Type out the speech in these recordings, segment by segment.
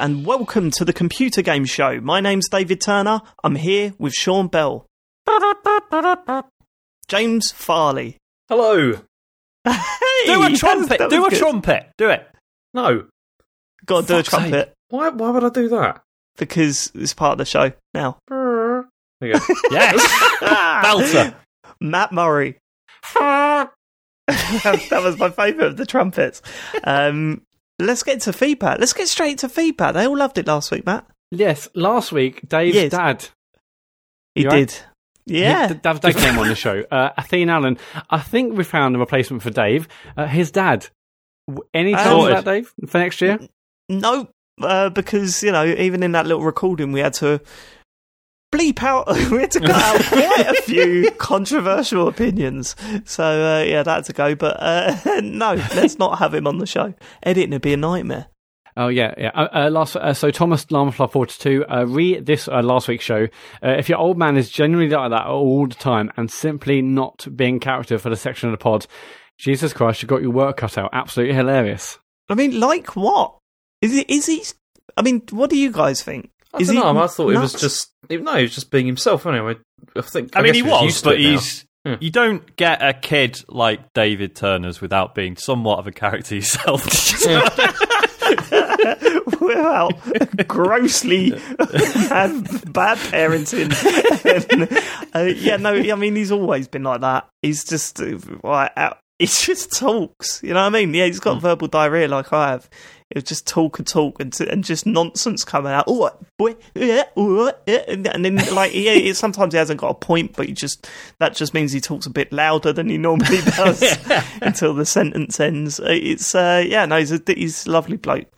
And welcome to the Computer Game Show. My name's David Turner. I'm here with Sean Bell. James Farley. Hello. Hey, Do a trumpet. Do a good. trumpet. Do it. No. Got to do a Fuck's sake. trumpet Why? Why would I do that? because it's part of the show now. There you. Yes. Belter. Mat Murray. that was my favourite of the trumpets. Um, let's get to feedback. Let's get straight to feedback. They all loved it last week, Mat. Yes, last week Dave's Yes. dad. He right? did. Yeah. He- Dave's dad came on the show. Uh, Athene Allen. I think we found a replacement for Dave. Uh, his dad. Any Um, chance of that, Dave, for next year? No, uh, because you know, even in that little recording, we had to bleep out. we had to cut out quite a few controversial opinions. So uh, yeah, that had to go. But uh, no, let's not have him on the show. Editing would be a nightmare. Oh yeah, yeah. Uh, uh, last, uh, so Thomas Lamfly forty two. Uh, re this uh, last week's show. Uh, if your old man is genuinely like that all the time and simply not being character for the section of the pod, Jesus Christ, you got your work cut out. Absolutely hilarious. I mean, like what? Is he? Is he? I mean, what do you guys think? I Is don't he know. I thought it was just no. He was just being himself. Anyway, I think. I mean, he we're was, but he's. Yeah. You don't get a kid like David Turner's without being somewhat of a character yourself. without grossly bad, bad parenting. And, uh, yeah, no, I mean he's always been like that. He's just uh, like out, he just talks. You know what I mean? Yeah, he's got verbal diarrhea like I have. He'll just talk and talk and, and just nonsense coming out. Oh, boy, yeah, oh, yeah, and then like yeah, he- sometimes he hasn't got a point, but he just that just means he talks a bit louder than he normally does until the sentence ends. Uh, It's uh, yeah, no, he's a he's a lovely bloke.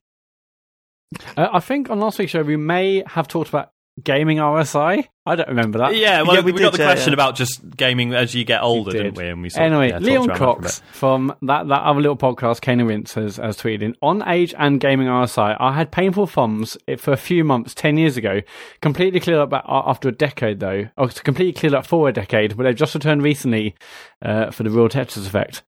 Uh, I think on last week's show we may have talked about gaming RSI. I don't remember that. yeah, well, Yeah, we we, got the question yeah. about just gaming as you get older, did. didn't we? And we sort Anyway, yeah, Leon Cox from that, that other little podcast, Kane and Rince, has, has tweeted in On age and gaming RSI, I had painful thumbs for a few months 10 years ago. Completely cleared up after a decade, though. Or it's completely cleared up for a decade, but they've just returned recently uh, for the real Tetris effect.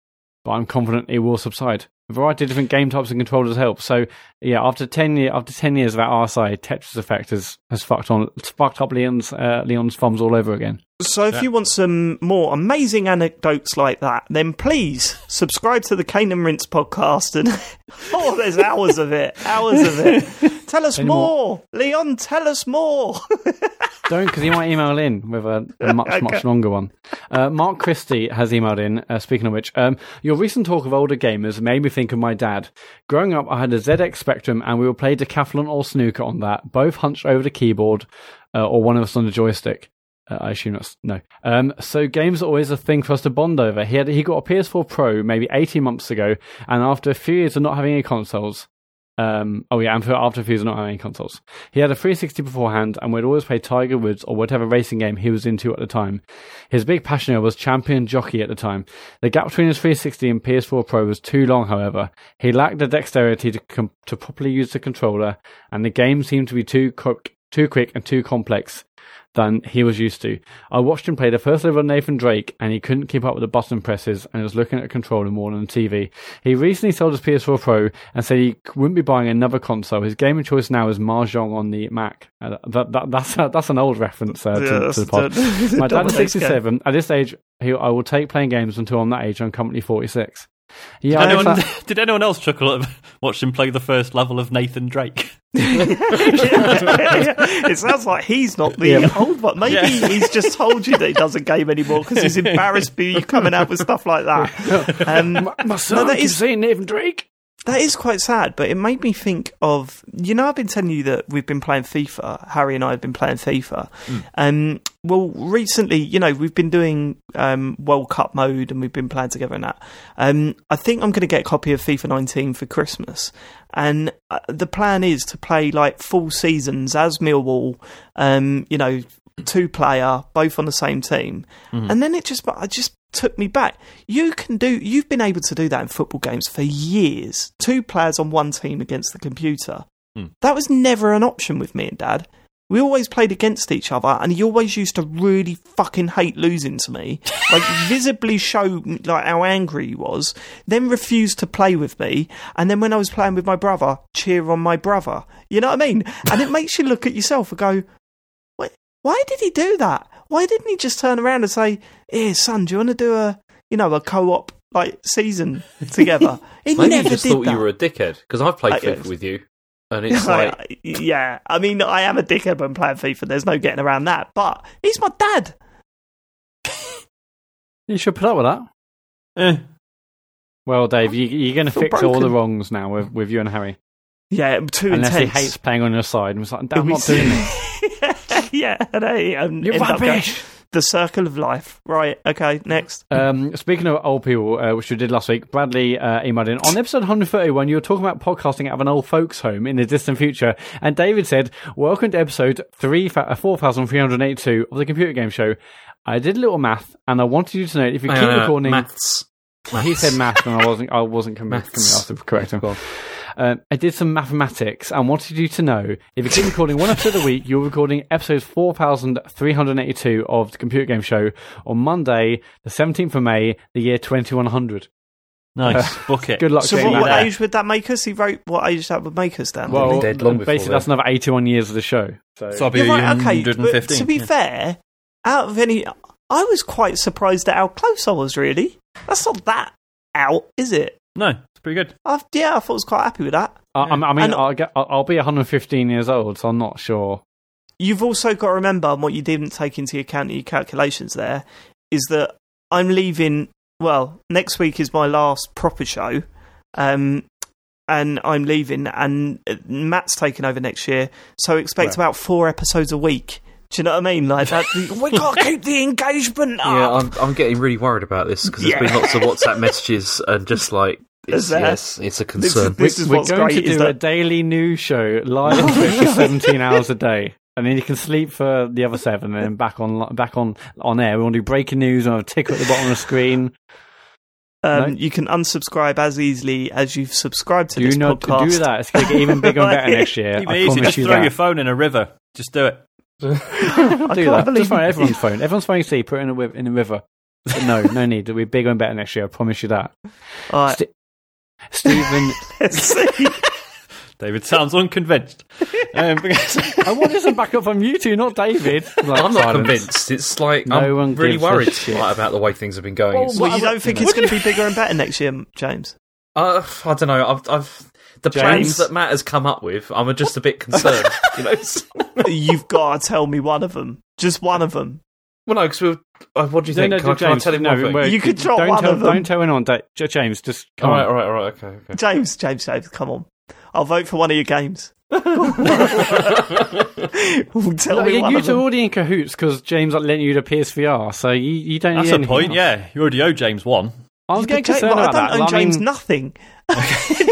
But I'm confident it will subside. A variety of different game types and controllers help. So, yeah, after 10, year, after 10 years of that RSI, Tetris effect has, has fucked, on, fucked up Leon's, uh, Leon's thumbs all over again. So, if you want some more amazing anecdotes like that, then please subscribe to the Kane and Rinse podcast. And oh, there's hours of it, hours of it. Tell us Any more, Leon. Tell us more. Don't, because he might email in with a, a much, much longer one. Uh, Mark Christie has emailed in, uh, speaking of which, um, your recent talk of older gamers made me think of my dad. Growing up, I had a ZX Spectrum and we would play decathlon or snooker on that, both hunched over the keyboard, uh, or one of us on the joystick. Uh, I assume that's no. Um, so games are always a thing for us to bond over. He had he got a PS4 Pro maybe 18 months ago, and after a few years of not having any consoles, um, oh yeah, and for after a few years of not having any consoles, he had a 360 beforehand, and we'd always play Tiger Woods or whatever racing game he was into at the time. His big passion was champion jockey at the time. The gap between his 360 and PS4 Pro was too long, however. He lacked the dexterity to com- to properly use the controller, and the game seemed to be too quick, too quick and too complex than he was used to. I watched him play the first level of Nathan Drake, and he couldn't keep up with the button presses and was looking at a controller more than the TV. He recently sold his PS4 Pro and said he wouldn't be buying another console. His gaming choice now is Mahjong on the Mac. Uh, that, that, that's that's an old reference uh, to, that's- to the pod. My dad is X game. 67. At this age, he, I will take playing games until I'm that age. I'm currently 46. Yeah, Did anyone, that- did anyone else chuckle at watch him play the first level of Nathan Drake? it sounds like he's not the Yeah. old one. Maybe Yeah. he's just told you that he doesn't game anymore because he's embarrassed by you coming out with stuff like that. Um, my son that can is- see Nathan Drake. That is quite sad, but it made me think of you know I've been telling you that we've been playing FIFA. Harry and I have been playing FIFA. Um, well, recently, you know, we've been doing um, World Cup mode and we've been playing together in that. Um, I think I'm going to get a copy of FIFA 19 for Christmas, and uh, the plan is to play like full seasons as Millwall. Um, you know, two player, both on the same team, and then it just I just took me back. You can do. You've been able to do that in football games for years. Two players on one team against the computer. Hmm. That was never an option with me and Dad. we always played against each other, and he always used to really fucking hate losing to me. Like, visibly show like how angry he was, then refused to play with me, and then when I was playing with my brother, cheer on my brother. You know what I mean? And it makes you look at yourself and go, "Why? Why did he do that? Why didn't he just turn around and say, "Here, son, do you want to do a, you know, a co-op like season together?" He Maybe never you just did thought that. you were a dickhead because I've played I FIFA with you, and it's like yeah, I mean, I am a dickhead when playing FIFA. There's no getting around that. But he's my dad. You should put up with that. Eh. Well, Dave, you, you're going to feel fix all the wrongs now with, with you and Harry. Yeah, too Unless intense. he hates playing on your side. And was like, I'm not see- doing this. yeah, and I um, You end up going, rubbish. the circle of life. Right. Okay. Next. Um, speaking of old people, uh, which we did last week, Bradley uh, emailed in on episode 131. You were talking about podcasting out of an old folks' home in the distant future, and David said, "Welcome to episode three uh, four thousand three hundred eighty-two of the Computer Game Show." I did a little math, and I wanted you to know if you keep uh, recording. maths. He said math, and I wasn't. I wasn't coming. coming Maths. after to correct him. Um, I did some mathematics and wanted you to know if you keep recording one episode a week, you're recording episode 4,382 of the Computer Game Show on Monday, the 17th of May, the year 2100. Nice. Book it. Good luck So, getting what, that. what there. age would that make us? He wrote what age that would make us, Dan? Well, didn't dead long before basically, then. that's another 81 years of the show. So, So I'll he? be Yeah, right, okay. But to be yeah. fair, out of any, I was quite surprised at how close I was. Really, that's not that out, is it? No, it's pretty good. i yeah, I thought I was quite happy with that. I, I I mean, And- I'll, get, I'll, I'll be 115 years old, so I'm not sure. You've also got to remember, what you didn't take into account in your calculations there, is that I'm leaving. Well, next week is my last proper show, um, and I'm leaving, and uh, Mat's taking over next year, so expect Right. about four episodes a week. Do you know what I mean? Like that, we got to keep the engagement up. Yeah, I'm, I'm getting really worried about this because there's been lots of WhatsApp messages and just like it's, Is yes, it's a This is- concern. this is We're what's going great to is do a that daily news show live on Twitch for 17 hours a day. And then you can sleep for the other seven, and then back on back on on air. We want to do breaking news and a ticker at the bottom of the screen. um, no. you can unsubscribe as easily as you've subscribed to Do this not podcast. do that. It's going to get even bigger and better next year. Keep I easy. promise Just you throw that. your phone in a river. Just do it. I do can't that. believe Just find everyone's phone. Everyone's phone you see, put it in a, in a river. But no, no need. It'll be bigger and better next year. I promise you that. All right, St- Stephen, let's see. David sounds unconvinced. um, because- I wanted some backup from you two, not David. Like, I'm not silence. convinced. It's like No I'm one really worried like, about the way things have been going. Well, It's- Well, you don't think it's going to be bigger and better next year, James? Uh, I don't know. I've, I've the James. plans that Mat has come up with. I'm just a bit concerned. you know? You've got to tell me one of them. Just one of them. Well, no, because we. Uh, what do you think? No, can, no, I, can I tell him no, one You could drop don't one tell, of them. Don't tell anyone. Da- J- James, just come all right, on. all right, all right. Okay, okay. James, James, James, come on. I'll vote for one of your games. Tell Look, me yeah, one you of two are them. already in cahoots because James like, lent you the PSVR, so you, you don't That's need the point. else. Yeah, you already owe James one. I was getting concerned well, about I don't that. owe Like, I James mean, nothing.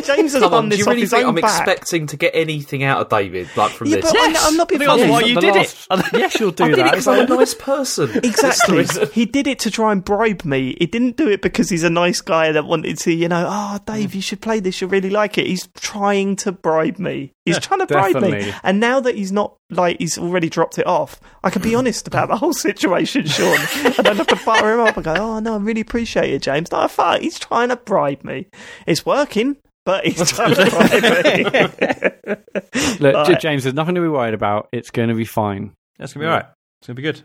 James has Come done on, do this you off really his think own I'm back. expecting to get anything out of David, like from Yeah, this? but I'm, I'm not being Because funny. why you the did last- it. yes, you'll do I did it that. because I'm a nice person. That's the Exactly. reason. he did it to try and bribe me. He didn't do it because he's a nice guy that wanted to, you know, oh, Dave, you should play this. You'll really like it. He's trying to bribe me. He's trying to bribe me. definitely. And now that he's not, like, he's already dropped it off, I can be honest about the whole situation, Sean. I don't have to butter him up and go, oh, no, I really appreciate it, James. No, fuck, he's trying to bribe me. It's working. But he's trying to bribe me. Look, All right. James, there's nothing to be worried about. It's going to be fine. That's gonna be all right. It's gonna be good.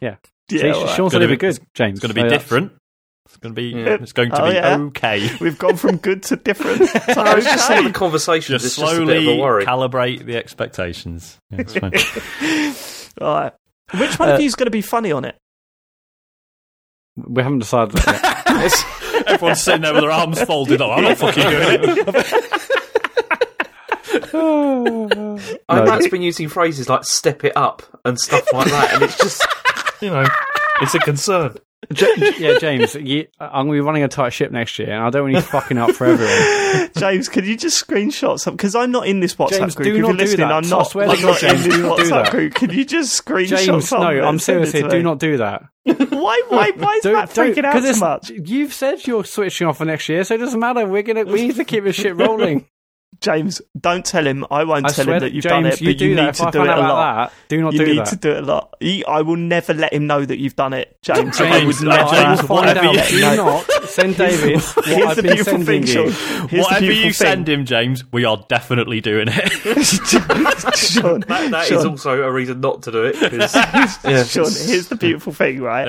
Yeah, See, all right. Sean's Gonna going to be be- good, James. It's gonna be So different. It's gonna be. Yeah. It's going to Oh, be yeah? okay. We've gone from good to different. I was just some of the Okay. conversations. Just It's just a bit of a slowly worry. calibrate the expectations. Yeah, it's fine. All right. Which one Uh, of you is going to be funny on it? We haven't decided that yet. Everyone's sitting there with their arms folded up. I'm not fucking doing it. I No. Mat's been using phrases like "step it up" and stuff like that, and it's just, you know, it's a concern. J- yeah, James, you, I'm going to be running a tight ship next year, and I don't want you fucking up for everyone. James, can you just screenshot some? Because I'm not in this WhatsApp James, group. do if not you're do listening, that. I'm I not, swear to I'm not in James, this do not do WhatsApp that. group. Can you just screenshot James, some no, I'm serious here. Do not do that. Why, why, why is Don't- freaking out so much? You've said you're switching off for next year, so it doesn't matter. We're gonna we need to keep this shit rolling. James, don't tell him. I won't I tell him that that you've James, done it, you but do you need to do it a about lot. that, do not You do need to do it a lot. He, I will never let him know that you've done it, James. I James, would never. James, I will find whatever out. you- Do No. not send David what Here's I've the been beautiful sending thing, you. Sean. Here's Whatever you beautiful send him, James, we are definitely doing it. Sean, That, that is Sean, also a reason not to do it. yeah. Sean, here's the beautiful thing, right?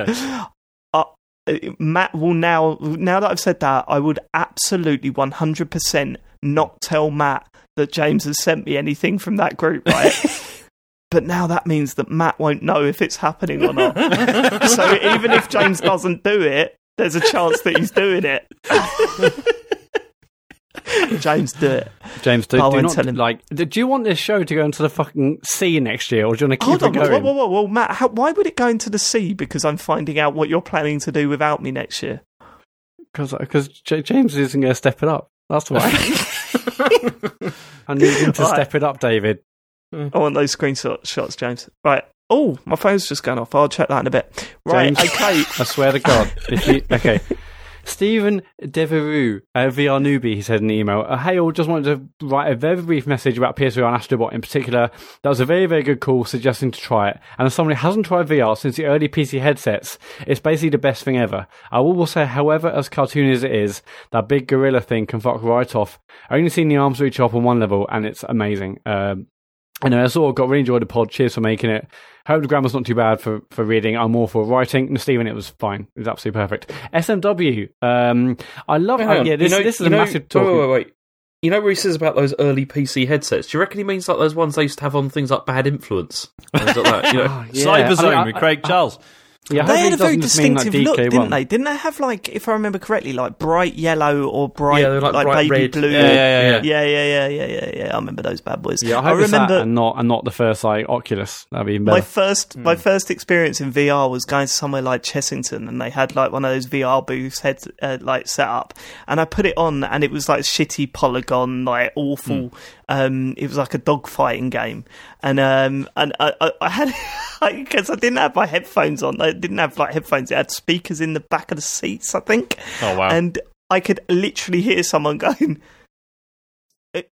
Uh, uh, Mat will now, now that I've said that, I would absolutely 100% not tell Mat that James has sent me anything from that group, right? but now that means that Mat won't know if it's happening or not. so even if James doesn't do it, there's a chance that he's doing it. James, do it. James, do, I do won't not tell him. like. Do you want this show to go into the fucking sea next year, or do you want to keep Hold it on, whoa, going? whoa, whoa, whoa, Mat, how, why would it go into the sea? Because I'm finding out what you're planning to do without me next year. Because uh, J- James isn't going to step it up. That's why. I need him to Right. step it up, David. I want those screenshots, shots, James. Right. Oh, my phone's just gone off. I'll check that in a bit. Right. James. Okay. I swear to God. You, okay. Stephen Devereux, a VR newbie, he said in an email, uh, Hey all, just wanted to write a very brief message about PSVR and Astro Bot in particular. That was a very, very good call suggesting to try it. And as someone who hasn't tried VR since the early PC headsets, it's basically the best thing ever. I will say, however, as cartoony as it is, that big gorilla thing can fuck right off. I only seen the arms reach up on one level and it's amazing. Um, Anyway, I sort of got really enjoyed the pod. Cheers for making it. Hope the grammar's not too bad for, for reading. I'm more for writing. And Stephen, it was fine. It was absolutely perfect. SMW. Um, I love. Oh, yeah, this, you know- this is a know- massive talk. Wait, wait, wait. You know where he says about those early PC headsets? Do you reckon he means like those ones they used to have on things like Bad Influence? Things like that, you know? Oh, yeah. Cyber I mean, I- with Craig Charles. Yeah, They had a very doesn't just mean, distinctive like, look, DK1. didn't they? Didn't they have like, if I remember correctly, like bright yellow or bright, Yeah, they were like bright baby red. blue? Yeah, yeah, yeah. yeah, yeah, yeah, yeah, yeah, yeah. I remember those bad boys. Yeah, I I hope it's remember that and not and not the first like Oculus. That'd be even my better. first my first experience in VR was going to somewhere like Chessington, and they had like one of those VR booths head uh, like set up, and I put it on, and it was like shitty polygon, like awful. Um, it was like a dogfighting game, and um, and I, I, I had because I didn't have my headphones on. I didn't have like headphones. It had speakers in the back of the seats, I think. Oh, wow. And I could literally hear someone going, "Eh,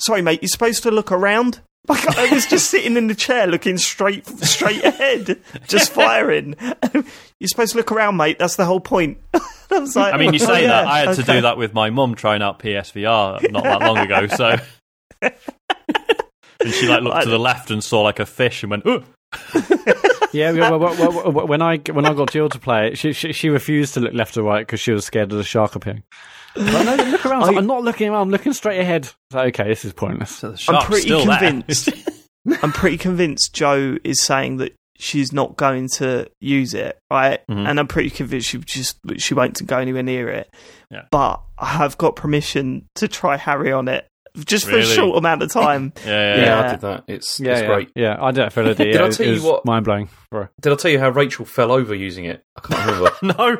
"Sorry, mate, you're supposed to look around." Like I was just sitting in the chair, looking straight straight ahead, just firing. you're supposed to look around, mate. That's the whole point. I was like, I mean, you "Oh, say yeah, that. I had to do that with my mum trying out PSVR not that long ago. So, and she like looked to the left and saw like a fish and went, "Ooh." Yeah, yeah, well, well, well, well, when I when I got Jill to play it, she she, she refused to look left or right because she was scared of the shark appearing. But no, look around. I- I'm not looking around. I'm looking straight ahead. So, okay, this is pointless. So the shark's pretty still convinced. I'm pretty convinced Joe is saying that she's not going to use it, right? Mhm. And I'm pretty convinced she just she won't go anywhere near it. Yeah. But I have got permission to try Harry on it just for a short amount of time. yeah, yeah, Yeah, yeah. I did that. It's, Yeah, it's yeah, great. Yeah, I did it for the Did I tell you what- Mind blowing. For. Did I tell you how Rachel fell over using it? I can't remember. No.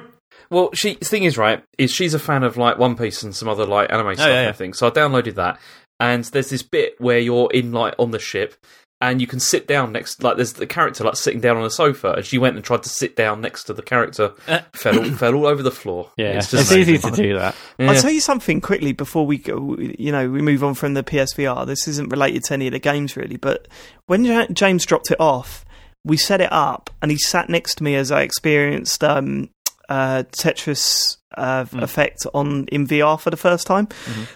Well, she the thing is right is she's a fan of like One Piece and some other like anime oh, stuff yeah, and yeah. everything. So I downloaded that, and there's this bit where you're in like on the ship, and you can sit down next. Like there's the character like sitting down on a sofa, and she went and tried to sit down next to the character, fell all, fell all over the floor. Yeah, it's it's, just easy to do that. Yeah. I'll tell you something quickly before we go. You know, we move on from the PSVR. This isn't related to any of the games really, but when James dropped it off, we set it up, and he sat next to me as I experienced um, uh, Tetris uh, effect on in VR for the first time.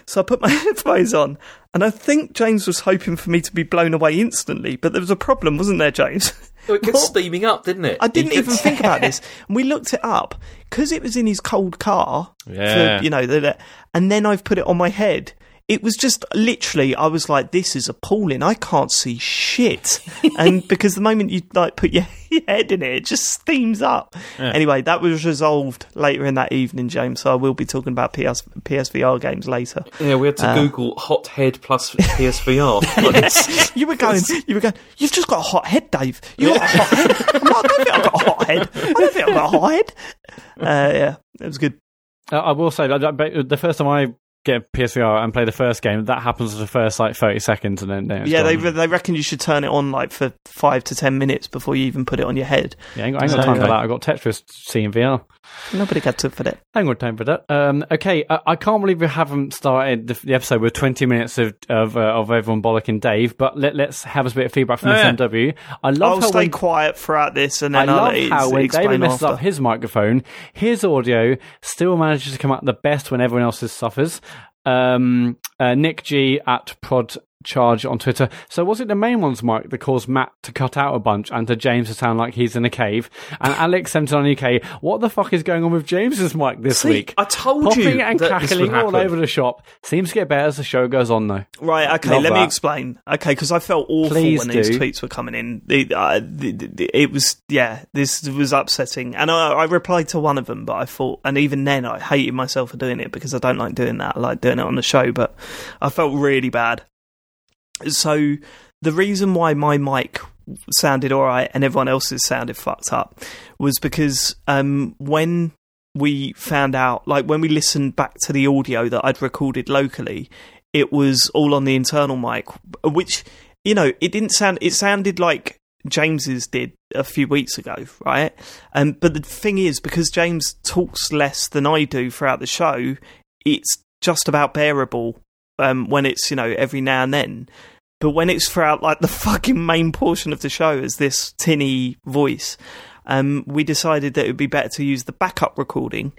So I put my headphones on, and I think James was hoping for me to be blown away instantly, but there was a problem, wasn't there, James? It What? steaming up, didn't it? I didn't even think about this. And we looked it up because it was in his cold car. Yeah. For, you know, and then I've put it on my head. It was just literally, I was like, this is appalling. I can't see shit. and because the moment you like put your, your head in it, it just steams up. Anyway, that was resolved later in that evening, James. So I will be talking about PS, PSVR games later. Yeah, we had to Uh, Google hot head plus PSVR. Like, You were going, you were going, you've just got a hot head, Dave. You've got a hot head. I'm like, I don't think I've got a hot head. I don't think I've got a hot head. Uh, yeah, it was good. Uh, I will say that, that the first time I get a PSVR and play the first game, that happens for the first like thirty seconds, and then, then yeah, they gone. they reckon you should turn it on like for five to ten minutes before you even put it on your head. yeah, I ain't got, I ain't got So, time for that. I got Tetris C in VR. Nobody got to for that. I ain't got time for that. Um, okay, I, I can't believe we haven't started the, the episode with 20 minutes of of, uh, of everyone bollocking Dave, but let, let's have a bit of feedback from Oh, the yeah. SMW. I love I'll how stay when, quiet throughout this, and I then I'll love how when explain David messes after. up his microphone, his audio still manages to come out the best when everyone else's suffers. Um, uh, Nick G at Prod Charge on Twitter. So was it the main one's mic that caused Mat to cut out a bunch and to James to sound like he's in a cave? And Alex sent it on UK, what the fuck is going on with James's mic this See, week? I told Popping you and that this would cackling all over the shop. Seems to get better as the show goes on, though. Right, okay, Love let me explain. Okay, because I felt awful Please when these tweets were coming in. The, uh, the, it was, yeah, this was upsetting. And I, I replied to one of them, but I thought, and even then I hated myself for doing it because I don't like doing that. I like doing it on the show, but I felt really bad. So the reason why my mic sounded alright and everyone else's sounded fucked up was because um, when we found out, like when we listened back to the audio that I'd recorded locally, it was all on the internal mic, which you know it didn't sound. It sounded like James's did a few weeks ago, right? Um, but the thing is, because James talks less than I do throughout the show, it's just about bearable um, when it's you know every now and then. But when it's throughout like the fucking main portion of the show as this tinny voice, um, we decided that it would be better to use the backup recording.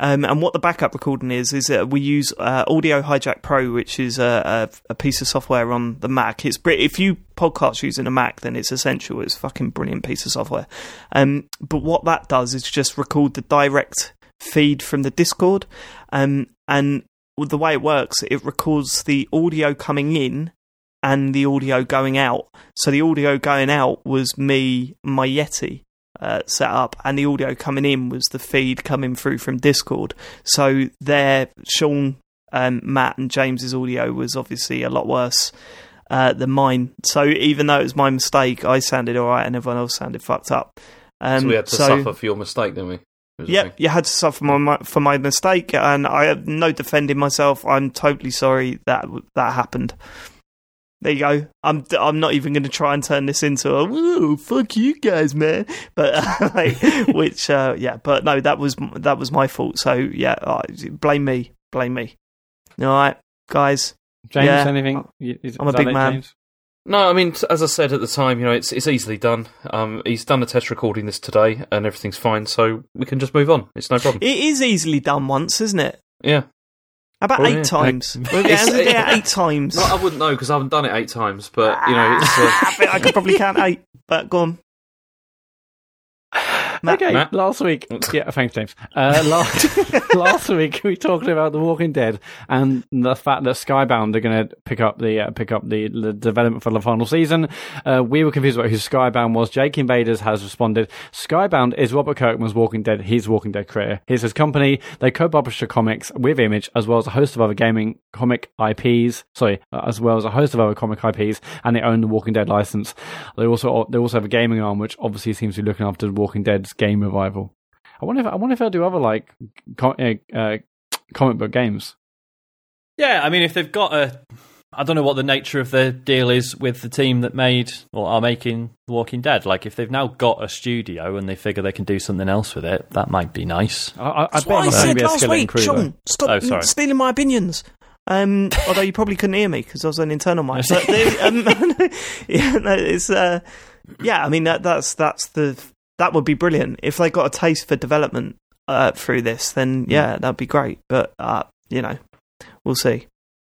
Um, and what the backup recording is is that we use uh, Audio Hijack Pro, which is a, a, a piece of software on the Mac. It's if you podcast using a Mac, then it's essential. It's a fucking brilliant piece of software. Um, but what that does is just record the direct feed from the Discord, um, and the way it works, it records the audio coming in and the audio going out. So the audio going out was me, my Yeti uh, set up, and the audio coming in was the feed coming through from Discord. So there, Sean, um, Mat, and James's audio was obviously a lot worse. Uh, than mine. So even though it was my mistake, I sounded alright and everyone else sounded fucked up. Um, so we had to so- suffer for your mistake, didn't we? Was the Yep, you had to suffer my, my, for my mistake, and I have no defending myself. I'm totally sorry that that happened. There you go. I'm I'm not even going to try and turn this into a woo fuck you guys, man. But uh, like, which uh, yeah, but no, that was that was my fault. So yeah, uh, blame me, blame me. All right, guys. James, Yeah. anything? Is- I'm a is that big man. James? No, I mean, as I said at the time, you know, it's it's easily done. Um, he's done a test recording this today, and everything's fine, so we can just move on. It's no problem. It is easily done once, isn't it? yeah. About eight yeah. times. Well, yeah, yeah, eight times. No, I wouldn't know because I haven't done it eight times, but you know, it's. Uh, I I could probably count eight. But go on. Mat- okay, Mat? last week. Yeah, thanks, James. Uh, last, last week we talked about The Walking Dead and the fact that Skybound are going to pick up the uh, pick up the, the development for the final season. Uh, we were confused about who Skybound was. Jake Invaders has responded. Skybound is Robert Kirkman's Walking Dead. His Walking Dead career. Here's his company. They co-publish the comics with Image as well as a host of other gaming comic IPs. Sorry, uh, as well as a host of other comic IPs, and they own the Walking Dead license. They also they also have a gaming arm, which obviously seems to be looking after the Walking Dead's game revival. I wonder if I wonder if they'll do other like com- uh, uh, comic book games. Yeah, I mean, if they've got a, I don't know what the nature of the deal is with the team that made or are making The Walking Dead. Like, if they've now got a studio and they figure they can do something else with it, that might be nice. I, I, I That's bet what I it's going to said last week. crew. though. Sean, stop Oh, sorry. stealing my opinions. Um, although you probably couldn't hear me because I was on internal mic. But the, um, yeah, no, it's uh, yeah. I mean that that's that's the that would be brilliant if they got a taste for development uh, through this. Then yeah, that'd be great. But uh, you know, we'll see.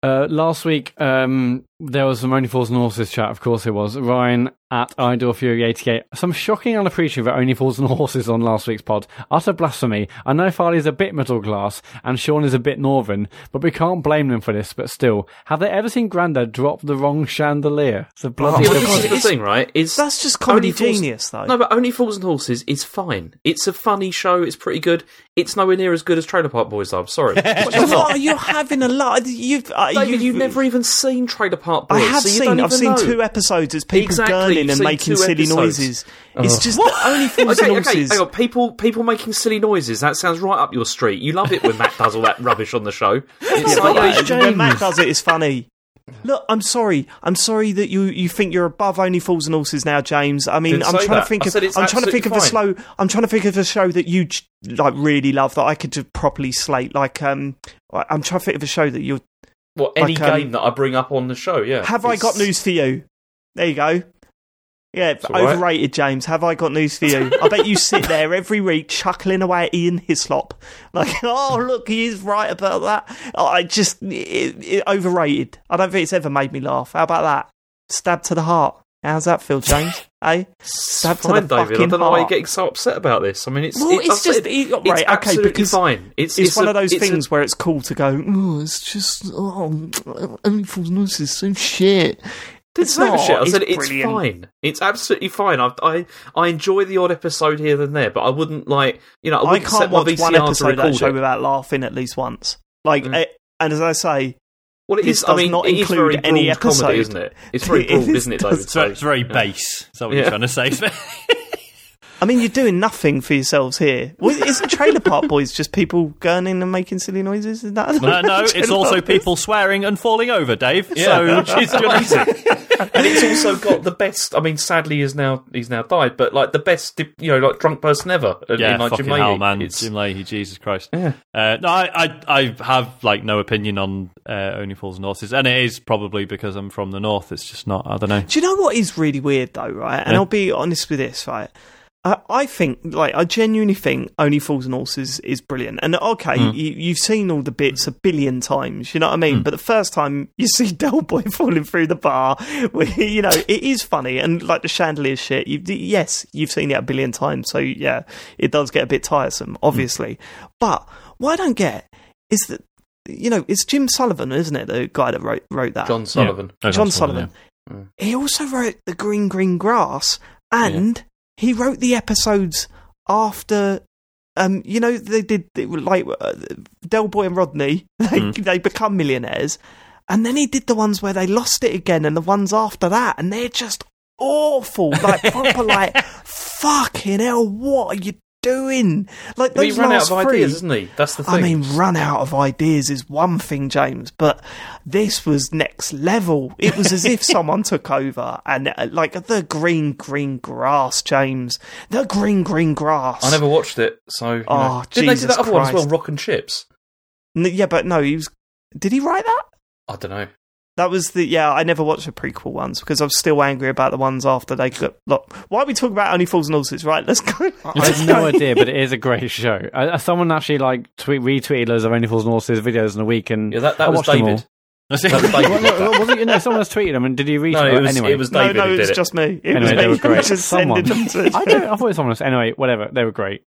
Uh, last week, um, there was some Only Fools and Horses chat, of course it was. Ryan at Idol Fury 88. Some shocking unappreciative of Only Fools and Horses on last week's pod. Utter blasphemy. I know Farley's a bit middle class and Sean is a bit northern, but we can't blame them for this, but still. Have they ever seen Grandad drop the wrong chandelier? It's a bloody Oh, yeah, my but God, this is the it's- thing, right? Is That's just comedy Only Fools- genius, though. No, but Only Fools and Horses is fine. It's a funny show. It's pretty good. It's nowhere near as good as Trailer Park Boys. though, I'm sorry. It's just not. What, you're having a lot. You've uh, David, you've, you've never even seen Trailer Park Park I have so seen. I've seen know. two episodes. It's people Exactly, gurning and making silly episodes. noises. It's just What? only fools Okay, and okay, horses. hang on. People, people making silly noises. That sounds right up your street. You love it when Mat does all that rubbish on the show. It's Yeah, like, when Mat does it, it's funny. Look, I'm sorry. I'm sorry that you, you think you're above only fools and horses now, James. I mean, Didn't I'm trying that. to think of. I'm trying to think of a slow. I'm trying to think of a show that you like really love that I could just properly slate. Like, um, I'm trying to think of a show that you what any like, um, game that I bring up on the show. Yeah. have. I got news for you. There you go. Yeah, all right. overrated, James. Have I got news for you? I bet you sit there every week chuckling away at Ian Hislop, like, "Oh, look, he is right about that." Oh, I just it, it, overrated. I don't think it's ever made me laugh. How about that? Stab to the heart. How's that feel, James? eh? Stab Fine, David. I don't know why you're heart. getting so upset about this. I mean, it's Well, it- it's just it- right, it's okay, because fine. It's It's, one a- of those it's a- things where it's cool to go. Oh, it's just oh, only fools and horses so shit. It's It's not shit. I It's said it's brilliant. fine. It's absolutely fine. I, I I enjoy the odd episode here and there, but I wouldn't like you know I I can't set watch one episode of that show it. without laughing at least once. Like, Mm. eh, and as I say, Well, it this is. I mean, not it is include very any broad episode. comedy, isn't it? It's very It broad, is- isn't it, David? So it's very base. Is that what Yeah. you're trying to say? I mean, you're doing nothing for yourselves here. Well, isn't Trailer Park Boys just people gurning and making silly noises? Is that no, no, it's also Boys? people swearing and falling over, Dave. Yeah. So she's amazing. and it's also got the best. I mean, sadly, he's now he's now died, but like the best, you know, like drunk person ever. yeah, in, like, fucking Jim Lahey. hell, man. It's- Jim Lahey, Jesus Christ. Yeah. Uh, no, I, I, I have like no opinion on uh, Only Fools and Horses, and it is probably because I'm from the north. It's just not. I don't know. Do you know what is really weird though, right? And Yeah. I'll be honest with this, right? I think, like, I genuinely think Only Fools and Horses is brilliant. And okay, Mm. you, you've seen all the bits a billion times, you know what I mean? But the first time you see Del Boy falling through the bar, you know, it is funny. And like the chandelier shit, you, yes, you've seen it a billion times. So yeah, it does get a bit tiresome, obviously. But what I don't get is that, you know, it's Jim Sullivan, isn't it? The guy that wrote, wrote that. John Sullivan. Oh, John that's Sullivan. yeah. Mm. He also wrote The Green Green Grass, and he wrote the episodes after. Um, you know, they did they like uh, Del Boy and Rodney. They Mm. they become millionaires, and then he did the ones where they lost it again, and the ones after that, and they're just awful. Like proper, like fucking hell. What are you doing? Like But he those ran out last of three. ideas, isn't he? That's the thing. I mean, run out of ideas is one thing, James, but this was next level. It was as if someone took over and, uh, like, the green, green grass, James. The green, green grass. I never watched it, so you know. Oh, did they do that other one as well? Rock and Chips. N- Yeah, but no, he was. Did he write that? I don't know. That was the yeah. I never watched the prequel ones because I'm still angry about the ones after they got. Look, why are we talking about Only Fools and Horses? Right, let's go. I have no idea, but it is a great show. Uh, someone actually like tweet retweeted loads of Only Fools and Horses videos in a week, and Yeah, that, I that was watched them all. David. That's That was it. David. Well, was it? You know, someone has tweeted them, and did he retweet? No, it was, anyway, it was no, David no, who it was just me. It Anyway, was they me. were great. Just Someone. them to. I don't. I thought it was someone else. Anyway, whatever. They were great.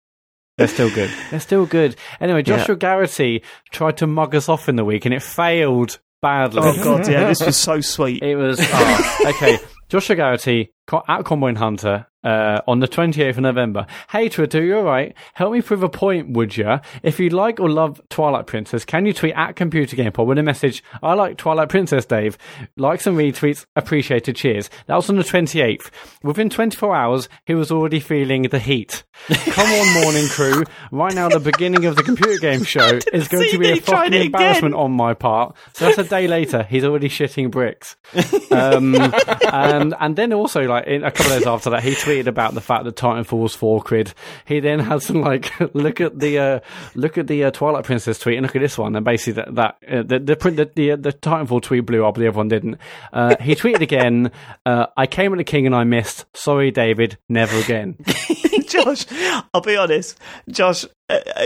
They're still good. They're still good. Anyway, Joshua Garrity tried to mug us off in the week, and it failed badly. Oh god, yeah, this was so sweet. It was oh, okay. Joshua Garrity at Combine Hunter uh, on the 28th of November. Hey Twitter, you're alright? Help me prove a point, would ya? If you like or love Twilight Princess, can you tweet at Computer Game Pod with a message? I like Twilight Princess, Dave. Likes and retweets appreciated. Cheers. That was on the 28th. Within 24 hours, he was already feeling the heat. Come on, morning crew. Right now, the beginning of the computer game show is going to be a fucking embarrassment again. on my part. So that's a day later. He's already shitting bricks. Um, and and then also like in a couple of days after that, he tweeted about the fact that Titanfall was four quid. He then had some like look at the uh, look at the uh, Twilight Princess tweet and look at this one, and basically that that uh, the the print the the, uh, the Titanfall tweet blew up, the other one didn't. Uh, he tweeted again. Uh, I came at the king and I missed. Sorry, David. Never again. Josh, I'll be honest, Josh,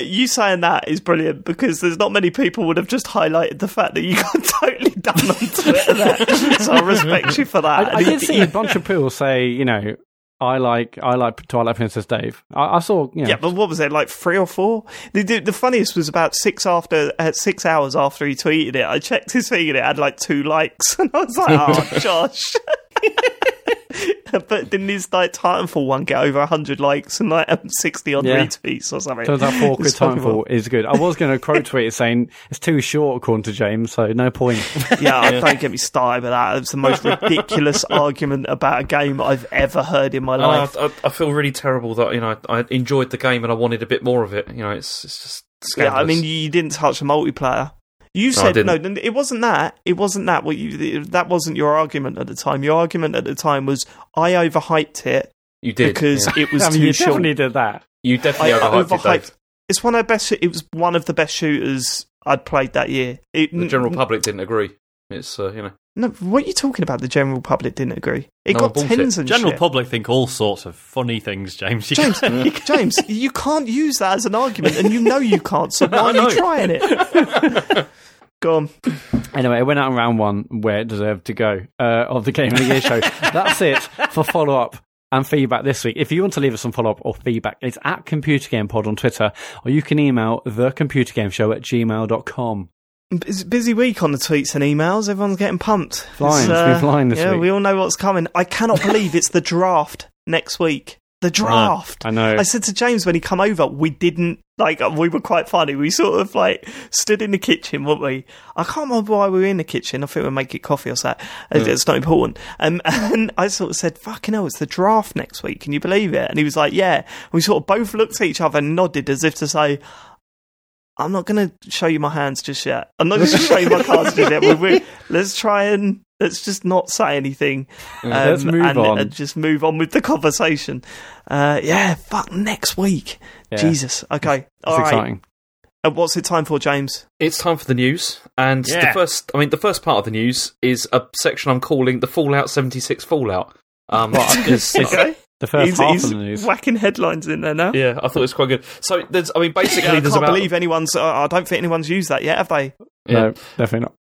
you saying that is brilliant because there's not many people would have just highlighted the fact that you got totally done on Twitter there. so I respect you for that. I, I did see a bunch of people say, you know, I like I like Twilight Princess Dave. I, I saw, you know, Yeah, but what was it like three or four? The, the, the funniest was about six after uh, six hours after he tweeted it. I checked his thing and it had like two likes, and I was like, "Oh, Josh." but didn't his like Titanfall one get over hundred likes and like um, sixty odd Yeah. retweets or something? Turns out four quid It's. Titanfall is good. I was going to quote tweet it saying it's too short according to James, so no point. Yeah, I don't get me started with that. It's the most ridiculous argument about a game I've ever heard in my And I, life. I, I feel really terrible that you know I enjoyed the game and I wanted a bit more of it. You know, it's it's just yeah. I mean, you didn't touch the multiplayer. You said no, no, it wasn't that. It wasn't that. What you that wasn't your argument at the time. Your argument at the time was I overhyped it you did because yeah. it was I mean, too you short. definitely did that. you definitely I overhyped, it, overhyped. Dave. It's one of the best. It was one of the best shooters I'd played that year. It, The general public didn't agree. It's uh, you know No, what are you talking about? The general public didn't agree. It No, got bullshit. tens and General shit. public think all sorts of funny things, James. You James, can't- James, you can't use that as an argument, and you know you can't. So why are you trying it? Go on. Anyway, it went out in round one where it deserved to go uh, of the Game of the Year show. That's it for follow up and feedback this week. If you want to leave us some follow up or feedback, it's at Computer Game Pod on Twitter, or you can email thecomputergameshow at gmail.com. It's a busy week on the tweets and emails. Everyone's getting pumped. Flying, uh, flying this yeah, week. we all know what's coming. I cannot believe it's the draft next week. The draft. I know. I said to James when he come over, we didn't like. We were quite funny. We sort of like stood in the kitchen, weren't we? I can't remember why we were in the kitchen. I think we were making coffee or something. It's- It's not important. Um, and I sort of said, "Fucking hell, it's the draft next week. Can you believe it?" And he was like, "Yeah." And we sort of both looked at each other and nodded as if to say. I'm not going to show you my hands just yet. I'm not going to show you my cards just yet. We're, we're, let's try and let's just not say anything. Um, Let's move and, on. and just move on with the conversation. Uh, yeah, fuck next week. Yeah. Jesus. Okay. It's All right. exciting. Uh, what's it time for, James? it's time for the news. And the first, I mean, the first part of the news is a section I'm calling the Fallout 76 Fallout. Um, because- Okay. The first he's half he's of the news. whacking headlines in there now. yeah, I thought it was quite good. So there's, I mean, basically, I there's can't about believe anyone's. Uh, I don't think anyone's used that yet, have they? yeah. No, definitely not.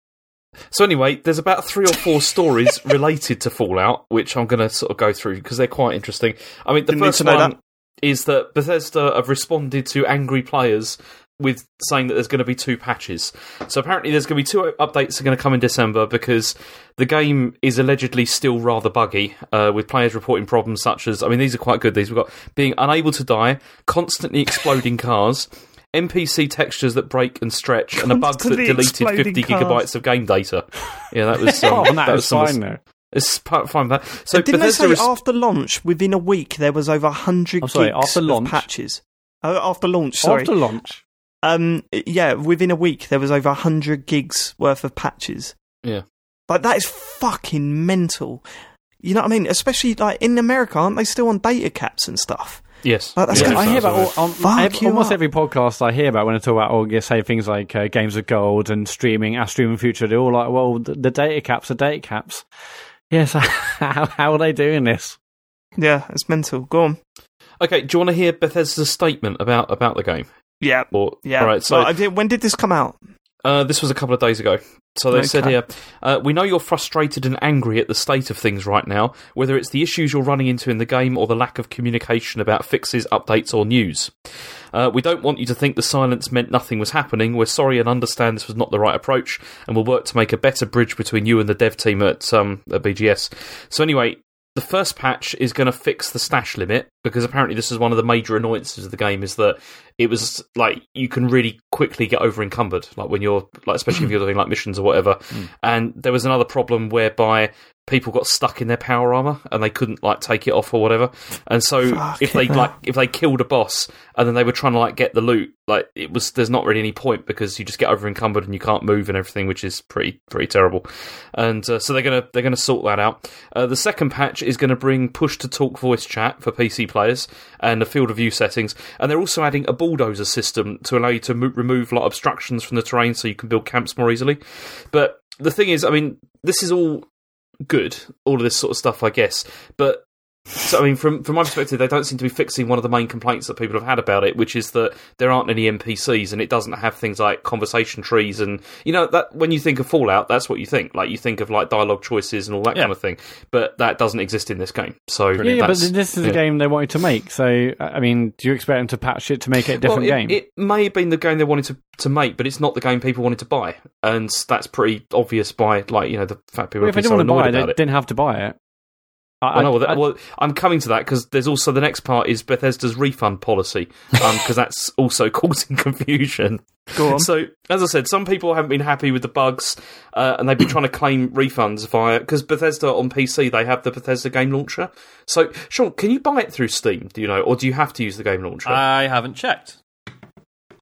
So anyway, there's about three or four stories related to Fallout, which I'm going to sort of go through because they're quite interesting. I mean, the Didn't first one that. is that Bethesda have responded to angry players with saying that there's going to be two patches. So apparently, there's going to be two updates that are going to come in December because the game is allegedly still rather buggy, uh, with players reporting problems such as I mean, these are quite good. These we've got being unable to die, constantly exploding cars. NPC textures that break and stretch, and a bug that deleted 50 cars. gigabytes of game data. Yeah, that was um, Apart from that, that was fine the- though. It's part fine. That so Didn't Bethesda they say res- after launch, within a week, there was over 100 I'm sorry, gigs after of launch? patches? Oh, after launch, sorry. After launch. Um, yeah, within a week there was over 100 gigs worth of patches. Yeah. Like that is fucking mental. You know what I mean? Especially like in America, aren't they still on data caps and stuff? yes, Like, that's yeah, I hear about all, is. Fuck ev- you almost up. every podcast I hear about when I talk about or say things like uh, games of gold and streaming, our streaming future. They're all like, "Well, the, the data caps are data caps." Yes, how, how are they doing this? Yeah, it's mental. Go on. Okay, do you want to hear Bethesda's statement about about the game? Yeah, Or yeah. all right. So Well, did- when did this come out? uh, this was a couple of days ago. So they said here, uh, we know you're frustrated and angry at the state of things right now, whether it's the issues you're running into in the game or the lack of communication about fixes, updates, or news. Uh, we don't want you to think the silence meant nothing was happening. We're sorry and understand this was not the right approach, and we'll work to make a better bridge between you and the dev team at, um, at BGS. So anyway, the first patch is going to fix the stash limit because apparently this is one of the major annoyances of the game is that it was like you can really quickly get over encumbered like when you're like especially if you're doing like missions or whatever. And there was another problem whereby people got stuck in their power armor and they couldn't like take it off or whatever. And so if they Fucking like if they killed a boss and then they were trying to like get the loot like it was there's not really any point because you just get over encumbered and you can't move and everything which is pretty pretty terrible. And uh, so they're gonna they're gonna sort that out. Uh, the second patch is going to bring push to talk voice chat for pc players and the field of view settings. And they're also adding a bulldozer system to allow you to mo- remove like obstructions from the terrain so you can build camps more easily. But the thing is i mean this is all good all of this sort of stuff i guess. But so, I mean, from from my perspective, they don't seem to be fixing one of the main complaints that people have had about it, which is that there aren't any NPCs and it doesn't have things like conversation trees and you know that when you think of Fallout, that's what you think. Like you think of like dialogue choices and all that Yeah. kind of thing, but that doesn't exist in this game. So Yeah, yeah, but this is yeah. a game they wanted to make. So, I mean, do you expect them to patch it to make it a different well, game? it, it may have been the game they wanted to, to make, but it's not the game people wanted to buy, and that's pretty obvious by like you know the fact people Well, have if they didn't so want to buy it, they it. didn't have to buy it. I, Well, no, well, I- that, well, I'm coming to that because there's also the next part is Bethesda's refund policy because that's also causing confusion. Go on. So, as I said, some people haven't been happy with the bugs uh, and they've been trying to claim refunds via because Bethesda on PC they have the Bethesda game launcher. So, Sean, can you buy it through Steam? Do you know, or do you have to use the game launcher? I haven't checked. Do